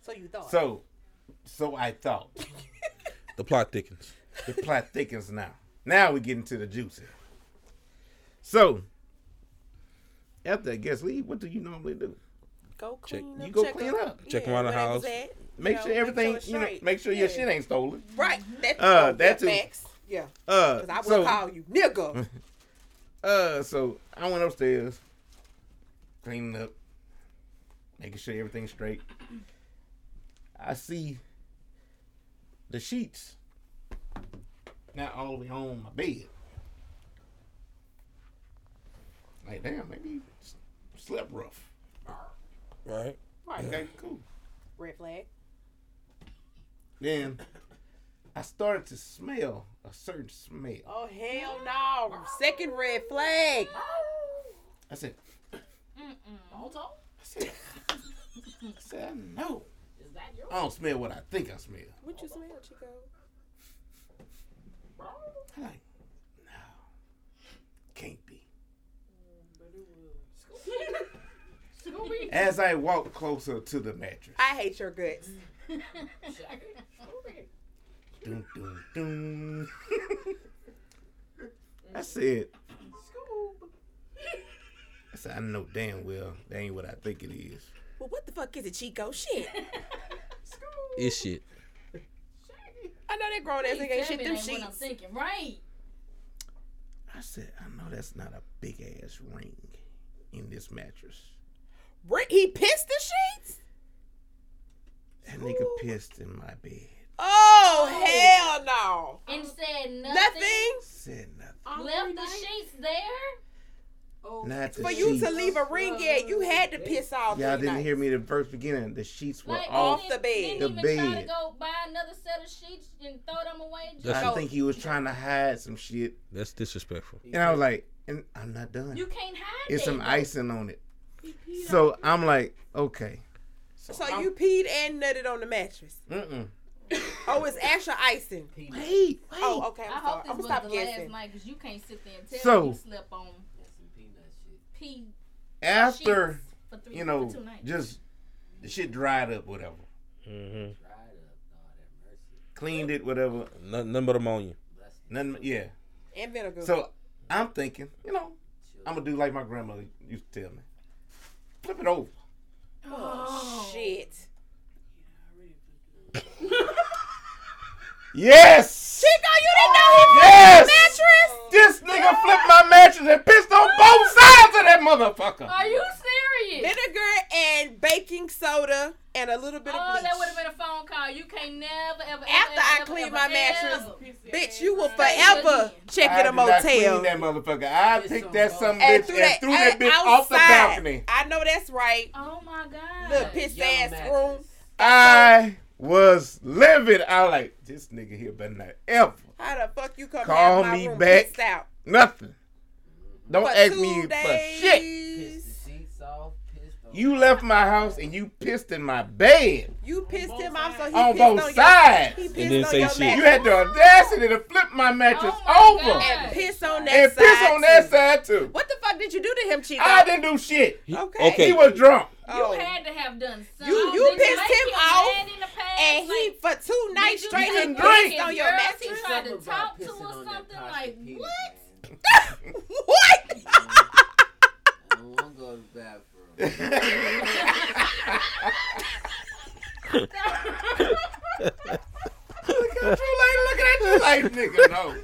Speaker 7: So you thought.
Speaker 1: So, so I thought [laughs]
Speaker 4: the plot thickens.
Speaker 1: the plot thickens now. Now we get into the juicy. So, after I guess leave, what do you normally do?
Speaker 7: go
Speaker 4: Check-
Speaker 7: clean
Speaker 1: you go
Speaker 7: check
Speaker 1: clean up.
Speaker 4: Check
Speaker 7: yeah,
Speaker 4: around the
Speaker 7: where it was
Speaker 4: house.
Speaker 7: at,
Speaker 1: Make
Speaker 7: you
Speaker 1: sure
Speaker 7: know,
Speaker 1: everything,
Speaker 7: it's
Speaker 1: you know, make sure your shit ain't stolen.
Speaker 7: Right. That,
Speaker 1: Uh, that too.
Speaker 7: Facts. Yeah.
Speaker 1: Uh,
Speaker 7: Because I will
Speaker 1: so,
Speaker 7: call you nigga. [laughs]
Speaker 1: Uh, so I went upstairs, cleaning up, making sure everything's straight. I see the sheets not all the way on my bed. Like, damn, maybe you slept rough.
Speaker 4: Right.
Speaker 1: Okay, cool.
Speaker 7: Red flag.
Speaker 1: Then I started to smell a certain smell.
Speaker 7: Oh hell no! Second red flag.
Speaker 1: I said,
Speaker 8: Hold on.
Speaker 1: I said, I said, I know.
Speaker 8: Is that your?
Speaker 1: I don't smell what I think I smell.
Speaker 7: What you smell, Chico?
Speaker 1: I'm like, no, can't be. [laughs] As I walk closer to the mattress,
Speaker 7: I hate your guts. [laughs]
Speaker 8: Scooby.
Speaker 1: doom, doom, doom. I said, I said, I know damn well that ain't what I think it is.
Speaker 7: Well, what the fuck is it, Chico? Shit. [laughs]
Speaker 4: It's shit.
Speaker 7: I know that grown ass nigga ain't shit them
Speaker 8: What I'm thinking, right?
Speaker 1: I said, I know that's not a big ass ring in this mattress.
Speaker 7: Ri- He pissed the sheets.
Speaker 1: That nigga pissed in my bed.
Speaker 7: Oh, oh hell no!
Speaker 8: And said nothing.
Speaker 7: Nothing
Speaker 1: Said nothing.
Speaker 8: Left
Speaker 6: three
Speaker 8: the sheets there.
Speaker 6: Oh,
Speaker 1: Not the
Speaker 7: for you to leave a ring yet. You had to piss off.
Speaker 1: Y'all didn't
Speaker 7: nights.
Speaker 1: hear me the first beginning. The sheets were
Speaker 8: Like
Speaker 1: off.
Speaker 7: Off the bed.
Speaker 8: Didn't
Speaker 1: The
Speaker 8: even try to go buy another set of sheets and throw them away. Just
Speaker 4: That's-
Speaker 1: I think he was trying to hide some shit,
Speaker 4: That's disrespectful.
Speaker 1: and I was like, and I'm not done.
Speaker 8: you can't hide it.
Speaker 1: It's
Speaker 8: that,
Speaker 1: some
Speaker 8: though.
Speaker 1: icing on it. So
Speaker 6: on
Speaker 1: I'm like, okay.
Speaker 7: So
Speaker 1: I'm-
Speaker 7: you peed and nutted on the mattress.
Speaker 1: Mm-mm.
Speaker 7: Oh, it's actual icing.
Speaker 1: Wait, wait.
Speaker 7: Oh, okay.
Speaker 8: I
Speaker 7: I'm sorry.
Speaker 8: hope
Speaker 7: I'm
Speaker 8: this
Speaker 7: gonna
Speaker 8: was
Speaker 7: stop
Speaker 8: the
Speaker 7: guessing.
Speaker 8: last night because you can't sit there and tell
Speaker 1: So-
Speaker 8: me you slept on
Speaker 5: peanut shit.
Speaker 8: pee
Speaker 1: After
Speaker 8: sheets for three,
Speaker 1: you know,
Speaker 8: for two nights.
Speaker 1: just the shit dried up, whatever.
Speaker 4: Mm-hmm.
Speaker 5: Dried up. Lord have mercy.
Speaker 1: Cleaned it, whatever.
Speaker 4: Nothing, nothing but ammonia.
Speaker 5: Bless the
Speaker 1: Nothing. Yeah.
Speaker 7: And vinegar.
Speaker 1: So I'm thinking, you know, I'm gonna do like my grandmother used to tell me. Flip it over.
Speaker 7: oh, shit. [laughs]
Speaker 1: Yes.
Speaker 7: Chico, you didn't know he flipped
Speaker 1: Yes.
Speaker 7: the mattress?
Speaker 1: This nigga flipped my mattress and pissed on both sides of that motherfucker.
Speaker 8: Are you serious?
Speaker 7: Vinegar and baking soda and a little bit of
Speaker 8: Oh, that would have been a phone call. You can't never ever.
Speaker 7: After
Speaker 8: ever,
Speaker 7: I
Speaker 8: ever,
Speaker 7: clean
Speaker 8: ever,
Speaker 7: my
Speaker 8: ever,
Speaker 7: mattress. Bitch, you will forever
Speaker 8: me.
Speaker 7: check
Speaker 1: I
Speaker 7: in a
Speaker 1: did not clean
Speaker 7: motel.
Speaker 1: that motherfucker. I
Speaker 5: Piss
Speaker 1: picked
Speaker 5: on
Speaker 1: that
Speaker 5: both.
Speaker 1: some
Speaker 7: And
Speaker 1: bitch
Speaker 7: threw
Speaker 1: and
Speaker 7: that,
Speaker 1: threw that bitch off the balcony.
Speaker 7: I know that's right.
Speaker 8: Oh my god.
Speaker 7: Little piss
Speaker 5: Yellow
Speaker 7: ass
Speaker 5: mattress.
Speaker 7: room.
Speaker 1: I was livid. I was like, this nigga here better not ever.
Speaker 7: How the fuck you come
Speaker 1: Call
Speaker 7: have my
Speaker 1: me
Speaker 7: room
Speaker 1: back.
Speaker 7: out?
Speaker 1: Nothing. Don't
Speaker 7: For
Speaker 1: ask
Speaker 7: two
Speaker 1: me for shit.
Speaker 5: Pissed the sheets off.
Speaker 1: You left my house and you pissed in my bed.
Speaker 7: You pissed him off, so he
Speaker 1: On
Speaker 7: pissed
Speaker 1: both
Speaker 7: on
Speaker 1: sides.
Speaker 7: Your, he pissed
Speaker 4: didn't
Speaker 7: on
Speaker 4: say
Speaker 7: your
Speaker 4: shit.
Speaker 7: mattress
Speaker 1: You had the audacity to flip my mattress
Speaker 8: Oh my
Speaker 1: over
Speaker 8: God.
Speaker 7: and piss on that
Speaker 1: and
Speaker 7: side.
Speaker 1: piss on that
Speaker 7: too.
Speaker 1: side too.
Speaker 7: What the fuck did you do to him, Chico?
Speaker 1: I didn't do shit.
Speaker 7: Okay.
Speaker 4: Okay.
Speaker 1: He was drunk.
Speaker 7: Oh.
Speaker 8: You had to have done something.
Speaker 7: You- you
Speaker 8: Did
Speaker 7: pissed him off,
Speaker 8: mad in the past?
Speaker 7: and he
Speaker 8: Like,
Speaker 7: for two nights straight
Speaker 1: and
Speaker 7: pissed on your mattress.
Speaker 8: he tried to talk to or something like what?
Speaker 7: what?
Speaker 5: I want to go to the bathroom.
Speaker 1: Look at you like looking at you like nigga no.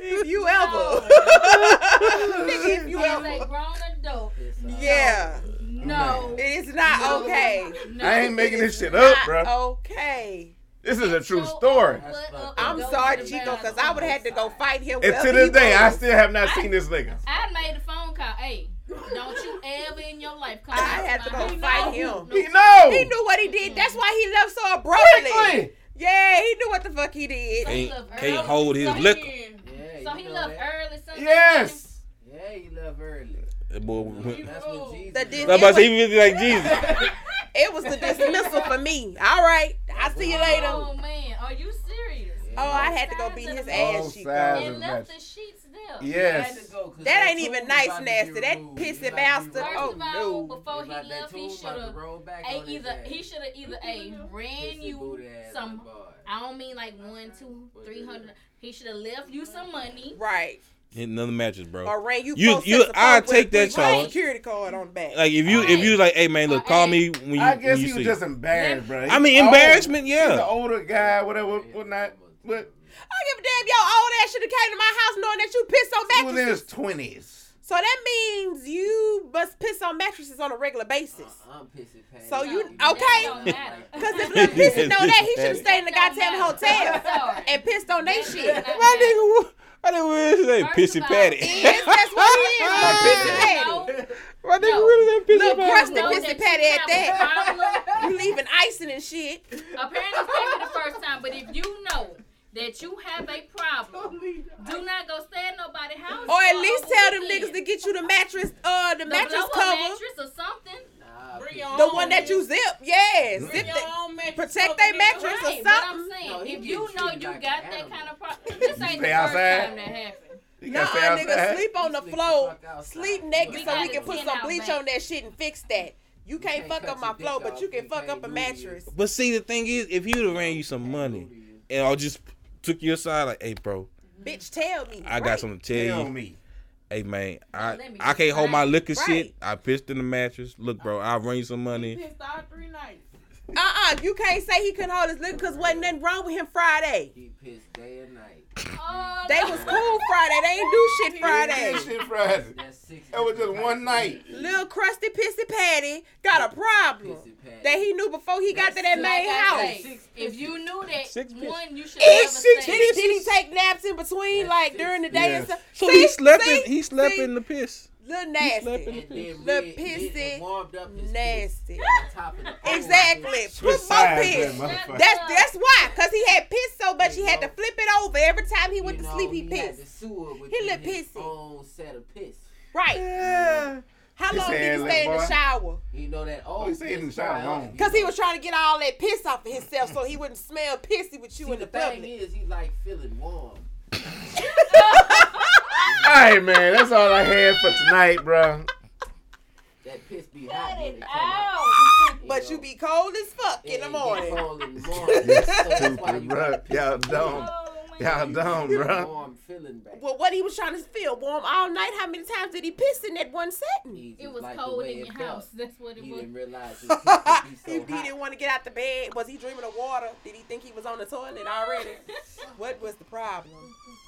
Speaker 7: if you ever. Nigga, if you ever.
Speaker 8: grown adult.
Speaker 7: Yeah.
Speaker 8: No.
Speaker 7: It's not okay.
Speaker 8: no.
Speaker 1: I ain't making this shit up, bro.
Speaker 7: Okay.
Speaker 1: This is a true
Speaker 8: Show
Speaker 1: story.
Speaker 8: up,
Speaker 7: I'm sorry, Chico, because I would have had to go fight him.
Speaker 1: And to this
Speaker 7: he
Speaker 1: day, I still have not seen this nigga.
Speaker 8: I made a phone call. Hey, don't you ever in your life come
Speaker 7: I
Speaker 8: back
Speaker 7: had to go
Speaker 8: house.
Speaker 7: fight
Speaker 8: No,
Speaker 7: him.
Speaker 8: no,
Speaker 1: He know.
Speaker 7: He knew what he did. That's why he left so abruptly.
Speaker 1: Quickly.
Speaker 7: Yeah, he knew what the fuck he did.
Speaker 8: So he
Speaker 4: Can't, can't hold his
Speaker 8: So he-
Speaker 4: liquor.
Speaker 5: Yeah,
Speaker 8: So he left early Sunday
Speaker 1: Yes.
Speaker 5: Yeah, he left early.
Speaker 4: That boy went-
Speaker 5: That's when Jesus.
Speaker 7: The
Speaker 5: left.
Speaker 7: dis-
Speaker 4: I'm about to say he really like Jesus. [laughs]
Speaker 7: It was the dismissal for me. All right, I'll see you later.
Speaker 8: Oh man, are you serious?
Speaker 7: Oh, I had to go beat his ass,
Speaker 1: Both
Speaker 7: Chico.
Speaker 1: sides.
Speaker 8: And left
Speaker 1: that.
Speaker 8: the sheets there.
Speaker 1: Yes.
Speaker 5: to
Speaker 7: That ain't even nice,
Speaker 5: about to be
Speaker 7: nasty. That
Speaker 5: removed.
Speaker 7: pissy
Speaker 5: He about to be
Speaker 7: bastard.
Speaker 8: Oh, First
Speaker 7: Oh,
Speaker 8: of all,
Speaker 7: no.
Speaker 8: before
Speaker 5: He
Speaker 8: he left, he should have.
Speaker 5: roll back
Speaker 8: A
Speaker 5: on his
Speaker 8: either he should have either a ran you some. I don't mean like one, two, three hundred. He should have left you some money.
Speaker 7: Right.
Speaker 4: Hit another mattress, bro.
Speaker 7: Or ran you.
Speaker 4: You- you- I
Speaker 7: phone
Speaker 4: take that
Speaker 7: three-
Speaker 4: charge.
Speaker 7: Security card on the back.
Speaker 4: Like if you if you like, hey man, look, call me when you
Speaker 1: I guess
Speaker 4: when you
Speaker 1: he was
Speaker 4: see.
Speaker 1: just embarrassed, bro.
Speaker 4: I mean,
Speaker 1: He's old.
Speaker 4: embarrassment,
Speaker 1: He's an older guy, whatever, whatnot. But
Speaker 7: I don't give a damn. Your old ass should have came to my house knowing that you piss on
Speaker 1: he was in
Speaker 7: mattresses.
Speaker 1: his twenties.
Speaker 7: So that means you must piss on mattresses on a regular basis.
Speaker 5: Uh, I'm pissy pants.
Speaker 7: So you
Speaker 8: No,
Speaker 7: okay?
Speaker 8: That don't matter. [laughs]
Speaker 7: Because if little [laughs] pissy know that, he should have stayed in the goddamn hotel [laughs] and pissed on they
Speaker 8: That
Speaker 7: shit.
Speaker 8: does
Speaker 4: My nigga, my nigga really say
Speaker 8: First
Speaker 4: pissy
Speaker 8: of all,
Speaker 4: patty.
Speaker 7: Yes, that's what he [laughs] is.
Speaker 8: No,
Speaker 7: A pissy
Speaker 8: no,
Speaker 7: patty.
Speaker 4: My nigga
Speaker 8: No.
Speaker 4: really say pissy
Speaker 7: Little
Speaker 4: patty.
Speaker 7: crusty
Speaker 8: know
Speaker 7: pissy
Speaker 8: that you
Speaker 7: patty at that.
Speaker 8: problem. [laughs]
Speaker 7: You leaving icing and shit.
Speaker 8: Apparently, it's taking the first time. But if you know that you have a problem, do not go stay at nobody's house.
Speaker 7: Or at least tell them niggas to get you the mattress, uh, the
Speaker 8: The
Speaker 7: mattress
Speaker 8: blow-up
Speaker 7: cover.
Speaker 8: mattress or something.
Speaker 5: Nah,
Speaker 6: Bring your
Speaker 7: The
Speaker 6: own
Speaker 7: one that you zip, yes. Zip
Speaker 6: your
Speaker 7: it.
Speaker 6: own mattress
Speaker 7: Protect
Speaker 6: cover,
Speaker 7: they
Speaker 6: nigga.
Speaker 7: mattress or
Speaker 8: Right, but I'm
Speaker 7: something.
Speaker 8: saying,
Speaker 5: No,
Speaker 8: if you know you
Speaker 5: like
Speaker 8: got that kind of problem, this ain't the
Speaker 1: Stay
Speaker 8: first time that happened.
Speaker 7: Nah,
Speaker 1: gotta
Speaker 7: nigga, sleep on the floor. Sleep naked
Speaker 8: We
Speaker 7: so we can put some bleach
Speaker 8: back.
Speaker 7: on that shit and fix that. You can't
Speaker 5: can't
Speaker 7: fuck up my
Speaker 5: your
Speaker 7: floor, but you can
Speaker 5: You
Speaker 7: fuck up a
Speaker 5: do
Speaker 7: mattress.
Speaker 4: But see, the thing is, if you'd have ran you some money, and I just took you aside, like, hey, bro,
Speaker 7: Bitch, tell me.
Speaker 4: I got something to tell
Speaker 1: Tell
Speaker 4: you.
Speaker 1: me.
Speaker 4: Hey, man, I
Speaker 8: me
Speaker 4: I can't hold my liquor
Speaker 7: Right.
Speaker 4: shit. I pissed in the mattress. Look, bro, I'll run you some money.
Speaker 6: pissed all three nights.
Speaker 7: Uh uh you can't say he couldn't hold his liquor because wasn't nothing wrong with him Friday.
Speaker 5: He pissed day and night.
Speaker 8: Oh,
Speaker 7: They was cool Friday. They ain't do shit Friday.
Speaker 1: That shit Friday.
Speaker 5: That's six.
Speaker 1: That was just one night.
Speaker 7: Little crusty pissy patty got a problem that he knew before he got to that main house.
Speaker 8: say, if you knew that
Speaker 4: Six bitches.
Speaker 8: one, you should never
Speaker 7: Did he,
Speaker 8: say.
Speaker 7: did he take naps in between,
Speaker 5: That's
Speaker 7: like
Speaker 5: six
Speaker 7: during the day and
Speaker 1: Yes.
Speaker 7: stuff?
Speaker 4: So
Speaker 7: See?
Speaker 4: he slept
Speaker 7: See?
Speaker 4: in he slept
Speaker 7: See?
Speaker 4: in the piss.
Speaker 7: Little
Speaker 4: slept
Speaker 7: nasty.
Speaker 4: in
Speaker 5: And then
Speaker 7: The
Speaker 5: red-
Speaker 7: pissy
Speaker 5: red warmed up his
Speaker 7: Nasty.
Speaker 5: piss on top of the. [gasps]
Speaker 7: Exactly. Put
Speaker 1: Switch
Speaker 7: more piss. That's that's why, cause he had pissed so much he had to flip it over every time he went to
Speaker 5: know,
Speaker 7: sleep. He
Speaker 5: he had the
Speaker 7: pissed.
Speaker 5: sewer with
Speaker 7: He look
Speaker 5: his
Speaker 7: pissy.
Speaker 5: own set of piss.
Speaker 7: Right.
Speaker 1: Yeah. [sighs]
Speaker 7: How long did he stay in the shower?
Speaker 5: You know that oh, old
Speaker 1: he stayed in the shower long.
Speaker 7: Cause he was trying to get all that piss off of himself so he wouldn't smell pissy with you
Speaker 5: See,
Speaker 7: in
Speaker 5: the
Speaker 7: the
Speaker 5: thing
Speaker 7: public.
Speaker 5: is, he like feeling warm. [laughs] [laughs]
Speaker 1: All right, man. That's all I had for tonight, bro.
Speaker 5: That piss be hot
Speaker 8: it
Speaker 5: it out.
Speaker 8: out. [laughs]
Speaker 7: But you be cold as fuck in the morning.
Speaker 5: get cold in the [laughs] morning. so that's
Speaker 1: Stupid, bro. Y'all
Speaker 5: piss
Speaker 1: don't.
Speaker 8: Oh,
Speaker 1: Y'all
Speaker 8: man.
Speaker 1: don't, bro.
Speaker 5: warm feeling back.
Speaker 7: Well, what he was trying to feel warm all night. How many times did he piss in that one setting?
Speaker 5: He
Speaker 8: It was
Speaker 5: liked the
Speaker 8: cold in
Speaker 5: it
Speaker 8: your
Speaker 5: felt.
Speaker 8: house. That's what it
Speaker 5: He
Speaker 8: was.
Speaker 5: didn't realize his [laughs] piss could be so
Speaker 7: he, he didn't want to get out the bed. Was he dreaming of water? Did he think he was on the toilet already? what was the problem?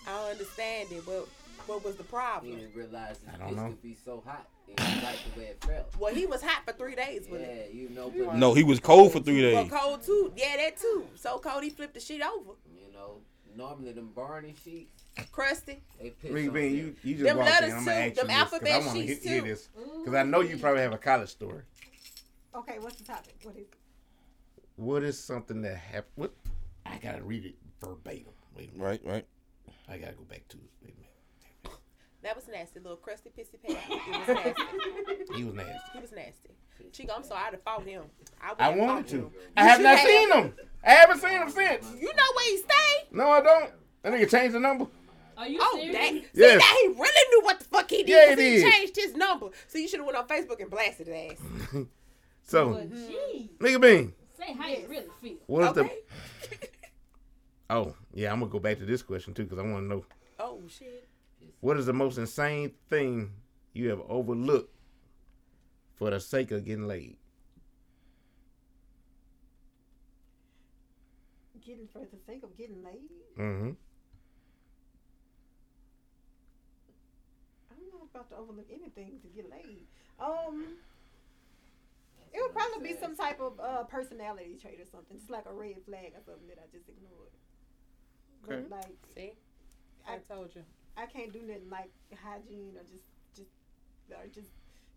Speaker 7: I don't understand it. But what was the
Speaker 5: He
Speaker 7: problem?
Speaker 5: didn't realize his
Speaker 1: I don't
Speaker 5: piss
Speaker 1: know.
Speaker 5: could be so hot. He liked the way it felt.
Speaker 7: Well, he was hot for three days with it.
Speaker 5: Yeah, you know, but
Speaker 4: No, he was cold for three
Speaker 7: Well,
Speaker 4: days.
Speaker 7: cold too. Yeah, that too. So cold he flipped the shit over.
Speaker 5: you know, normally them Barney sheets,
Speaker 7: Crusty.
Speaker 5: they piss
Speaker 1: Big
Speaker 5: on
Speaker 1: Bean, you, you just
Speaker 7: Them
Speaker 1: walked in.
Speaker 7: letters
Speaker 1: I'm
Speaker 7: too,
Speaker 1: gonna ask you
Speaker 7: them
Speaker 1: this, 'cause I want to
Speaker 7: sheets
Speaker 1: hear this. Because I know you mm-hmm. probably have a college story.
Speaker 10: Okay, what's the topic? What is it?
Speaker 1: What is something that happened? What? I gotta read it verbatim. Wait a minute.
Speaker 4: Right, right.
Speaker 1: I gotta go back to it. Wait a minute.
Speaker 7: That was nasty. Little crusty pissy patty. It was nasty. [laughs]
Speaker 1: He was nasty.
Speaker 7: He was nasty. Chico, I'm sorry. I'd have fought him. I, would
Speaker 1: I wanted to.
Speaker 7: him.
Speaker 1: I have not
Speaker 7: have.
Speaker 1: seen him. I haven't seen him since.
Speaker 7: You know where he stayed?
Speaker 1: No, I don't. That nigga changed the number.
Speaker 8: Are you
Speaker 7: Oh,
Speaker 8: serious?
Speaker 7: dang. See,
Speaker 1: Yes.
Speaker 7: now he really knew what the fuck he did.
Speaker 1: Yeah,
Speaker 7: 'cause
Speaker 1: he
Speaker 7: he
Speaker 1: did.
Speaker 7: changed his number. So you should have went on Facebook and blasted his ass. [laughs]
Speaker 1: So,
Speaker 8: But gee,
Speaker 1: nigga Bean,
Speaker 8: say how you really feel.
Speaker 1: what is
Speaker 7: Okay.
Speaker 1: the? [laughs] Oh, yeah, I'm gonna go back to this question too because I want to know
Speaker 7: Oh, shit.
Speaker 1: What is the most insane thing you have overlooked for the sake of getting laid.
Speaker 10: Getting for the sake of getting laid?
Speaker 1: Mm-hmm.
Speaker 10: I don't know about to overlook anything to get laid. Um, it would probably be some type of uh, personality trait or something, just like a red flag or something that I just ignored.
Speaker 1: Okay.
Speaker 10: But like,
Speaker 7: See? I told you.
Speaker 10: I can't do nothing like hygiene or just just or just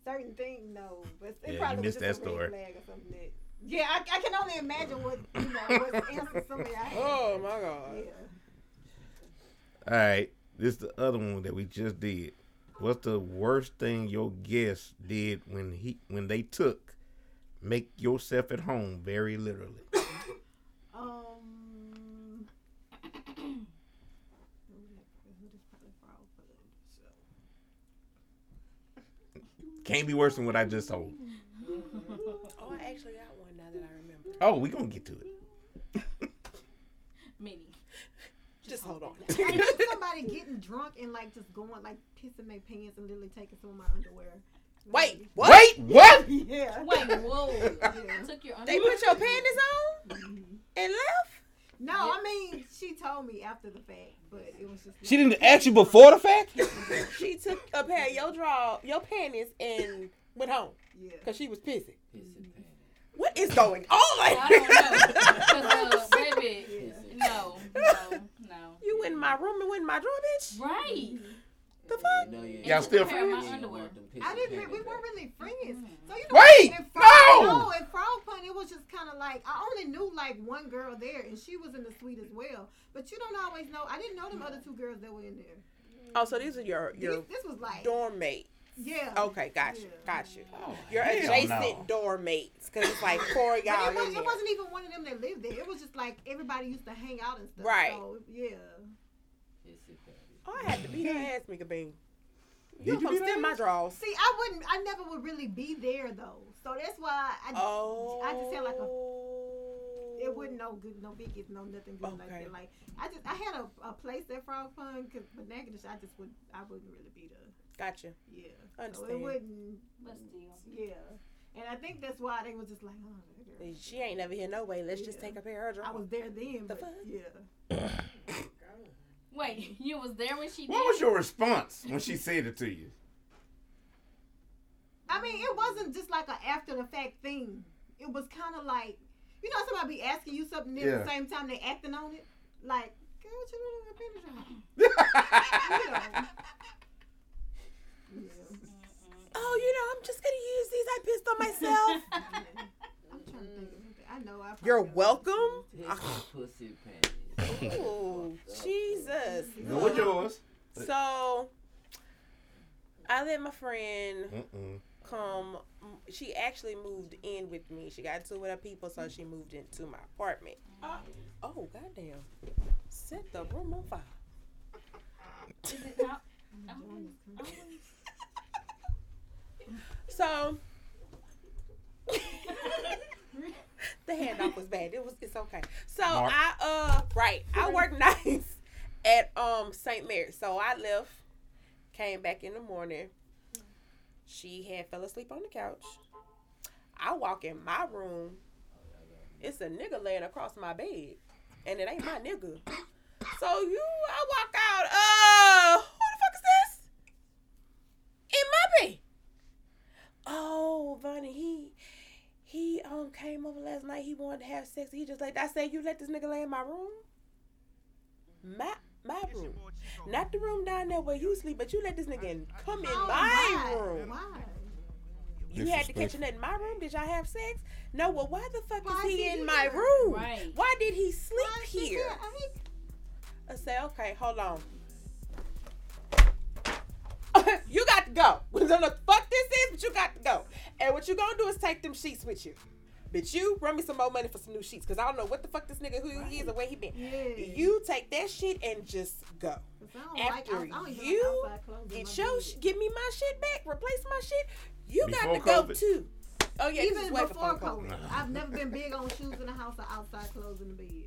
Speaker 10: certain things. No, but it
Speaker 1: Yeah, you
Speaker 10: probably was
Speaker 1: missed
Speaker 10: just
Speaker 1: that
Speaker 10: a
Speaker 1: story.
Speaker 10: flag or something that. Yeah, I, I can only imagine what you know what [laughs] answer somebody I had.
Speaker 7: Oh, my God.
Speaker 10: Yeah.
Speaker 1: All right, this is the other one that we just did. What's the worst thing your guest did when he when they took make yourself at home very literally?
Speaker 10: Um. who this- who this probably fall for the show.
Speaker 1: Can't be worse than what I just told.
Speaker 7: Oh, I actually got one now that I remember.
Speaker 1: Oh, we gonna get to it.
Speaker 8: Many.
Speaker 7: Just hold on.
Speaker 10: I somebody getting drunk and like just going like pissing their pants and literally taking some of my underwear.
Speaker 7: Wait, what?
Speaker 1: Wait, what?
Speaker 10: Yeah.
Speaker 8: Wait, whoa.
Speaker 10: Yeah.
Speaker 8: Took your
Speaker 7: They put your panties on and left?
Speaker 10: No, I mean she told me after the fact, but it was just.
Speaker 4: She didn't ask you before the fact. [laughs]
Speaker 7: She took a pair of your draw, your panties, and went home
Speaker 10: Yeah.
Speaker 7: because she was pissy.
Speaker 5: Pissing panties.
Speaker 7: What is going on?
Speaker 8: I don't know. 'Cause, uh, [laughs] baby, no, no, no.
Speaker 7: You went in my room and went in my drawer, bitch?
Speaker 8: Right.
Speaker 7: The fuck?
Speaker 5: You know you ain't
Speaker 1: Y'all
Speaker 5: gonna-
Speaker 1: still
Speaker 5: you
Speaker 8: friends?
Speaker 5: ain't gonna want them
Speaker 10: I didn't. We weren't really friends. Mm-hmm. So you know,
Speaker 1: Wait,
Speaker 10: in frog,
Speaker 1: no!
Speaker 10: no, in frog pun, it was just kind of like I only knew like one girl there, and she was in the suite as well. But you don't always know. I didn't know them other two girls that were in there.
Speaker 7: Oh, so these are your
Speaker 10: These,
Speaker 7: your
Speaker 10: this was like
Speaker 7: dorm mates.
Speaker 10: yeah.
Speaker 7: Okay, got you,
Speaker 10: Yeah.
Speaker 7: got you. Oh,
Speaker 1: your
Speaker 7: adjacent
Speaker 1: no.
Speaker 7: dorm mates, because it's like four of y'all
Speaker 10: it, was,
Speaker 7: in
Speaker 10: it wasn't even one of them that lived there. It was just like everybody used to hang out and stuff.
Speaker 7: Right.
Speaker 10: So, yeah.
Speaker 5: Pissing panties.
Speaker 7: Oh, I had to beat her ass, Mika Bean.
Speaker 1: Did
Speaker 7: You
Speaker 1: you
Speaker 7: come
Speaker 1: beat
Speaker 7: steal
Speaker 1: her
Speaker 7: my
Speaker 1: ass?
Speaker 7: drawers.
Speaker 10: See, I wouldn't. I never would really be there though. So that's why I.
Speaker 7: Oh.
Speaker 10: I just had like a. It wasn't no good, no biggies, no nothing good like that. Like I just, I had a, a place at Frog Pond, cause but Natchitoches, I just would, I wouldn't really be there.
Speaker 7: Gotcha.
Speaker 10: Yeah. So
Speaker 7: Understand.
Speaker 10: it wouldn't.
Speaker 8: But still.
Speaker 10: Yeah. And I think that's why they was just like, oh.
Speaker 7: She ain't never here no way. Let's just take her pair of
Speaker 10: I was there then, but
Speaker 7: fuck?
Speaker 10: yeah. [clears throat]
Speaker 8: Wait, [laughs] you was there when she did?
Speaker 1: What was your response when she said it to you?
Speaker 10: I mean, it wasn't just like an after the fact thing. It was kind of like, you know, somebody be asking you something and at the same time they acting on it. Like, girl, what you doing with your penis on? you know.
Speaker 7: Oh, you know, I'm just gonna use these. I pissed on myself. [laughs]
Speaker 10: I'm trying to think of anything. I know I.
Speaker 7: You're welcome.
Speaker 5: Pussy panties.
Speaker 7: Oh, Jesus.
Speaker 1: Go with yours.
Speaker 7: So, I let my friend
Speaker 1: Mm-mm.
Speaker 7: come. She actually moved in with me. She got into it with her people, so she moved into my apartment. Uh. Oh, goddamn. Set the room on fire.
Speaker 8: Is it out? [laughs]
Speaker 7: So the handoff was bad. It was it's okay. So
Speaker 1: Mark.
Speaker 7: I uh right. I work [laughs] nights at um St. Mary's. So I left, came back in the morning. She had fell asleep on the couch. I walk in my room. It's a nigga laying across my bed. And it ain't my nigga. So you I walk out, uh who the fuck is this? In my bed. Oh, Vonnie, he he um came over last night. He wanted to have sex. He just like I said, you let this nigga lay in my room? My my room. Not the room down there where you sleep, but you let this nigga in, come in
Speaker 10: Oh,
Speaker 7: my
Speaker 10: why?
Speaker 7: room.
Speaker 10: Why?
Speaker 7: You had to catch him in my room? Did y'all have sex? No, well why the fuck
Speaker 10: Why
Speaker 7: is he
Speaker 10: is he
Speaker 7: in my
Speaker 10: here?
Speaker 7: room?
Speaker 8: Right.
Speaker 7: Why did he sleep
Speaker 10: Why
Speaker 7: here?
Speaker 10: I mean,
Speaker 7: I say, okay, hold on. [laughs] you got to go. We don't know what the fuck this is, but you got to go. And what you gonna do is take them sheets with you. But you run me some more money for some new sheets, cause I don't know what the fuck this nigga who he is or where he been.
Speaker 10: Yeah.
Speaker 7: You take that shit and just go.
Speaker 10: I don't like,
Speaker 7: After
Speaker 10: I, I
Speaker 7: you
Speaker 10: like outside clothes in
Speaker 7: Get
Speaker 10: my
Speaker 7: your
Speaker 10: bed.
Speaker 7: sh- give me my shit back, replace my shit. You got
Speaker 1: Before
Speaker 7: to go
Speaker 1: COVID?
Speaker 7: too. Oh yeah,
Speaker 10: Even before
Speaker 7: before
Speaker 10: COVID, I've never been big on shoes in the house or outside clothes in the bed.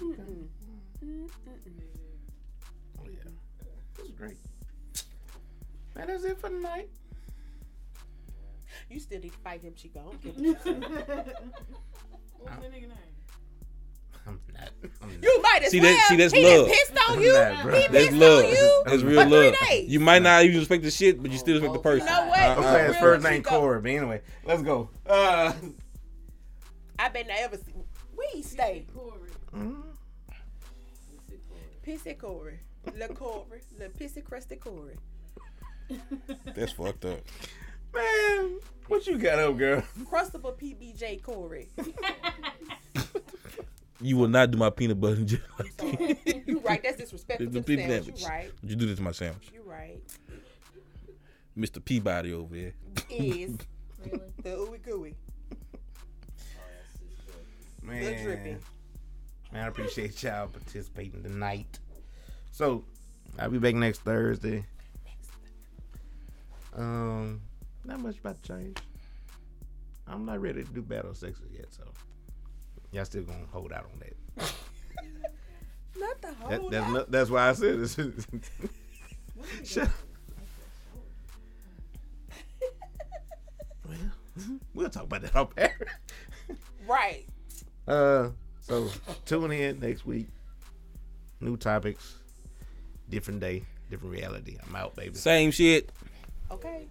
Speaker 7: Mm-mm. Mm-mm.
Speaker 1: Oh yeah, this is great. Man, that's it for tonight.
Speaker 7: You still need to fight him, Chico. I don't care what.
Speaker 6: What's the nigga name?
Speaker 1: I'm not. I'm not.
Speaker 7: You might as
Speaker 4: See,
Speaker 7: well.
Speaker 4: that- see, that's
Speaker 7: he done
Speaker 4: love.
Speaker 7: pissed on
Speaker 1: I'm
Speaker 7: you.
Speaker 1: not, bro.
Speaker 7: he
Speaker 1: That's
Speaker 4: That's
Speaker 7: pissed
Speaker 4: love.
Speaker 7: on you.
Speaker 4: That's
Speaker 7: for
Speaker 4: real
Speaker 7: three
Speaker 4: love.
Speaker 7: days.
Speaker 4: You might not even respect the shit, but you still respect the person.
Speaker 7: You know what?
Speaker 4: Uh,
Speaker 1: Okay,
Speaker 4: uh,
Speaker 1: his first name
Speaker 7: Chico.
Speaker 1: Corey. But anyway, let's go. Uh,
Speaker 7: I bet not ever see. We stay.
Speaker 6: Corey.
Speaker 7: Pissy Corey. Le Corey. Le pissy crusty Corey. [laughs]
Speaker 4: That's fucked up.
Speaker 1: man, what you got up, girl?
Speaker 7: Crustable PBJ Corey. [laughs]
Speaker 4: You will not do my peanut butter and jelly. like [laughs]
Speaker 7: you right. That's disrespectful
Speaker 4: The
Speaker 7: to the sandwich.
Speaker 4: sandwich.
Speaker 7: You right.
Speaker 4: You do this to my sandwich.
Speaker 7: You right.
Speaker 4: Mr. Peabody over there.
Speaker 7: Is
Speaker 8: Really?
Speaker 7: the ooey gooey.
Speaker 1: Man,
Speaker 7: drippy.
Speaker 1: man, I appreciate y'all participating tonight. So, I'll be back next Thursday. Um, not much about to change. I'm not ready to do battle sexes yet, so y'all still gonna hold out on that. [laughs]
Speaker 7: Not the whole.
Speaker 1: that that's, not, that's why I said this. [laughs] Shut- [laughs] well, we'll talk about that off air.
Speaker 7: right.
Speaker 1: Uh, so tune in next week. New topics, different day, different reality. I'm out, baby.
Speaker 4: Same shit.
Speaker 7: Okay.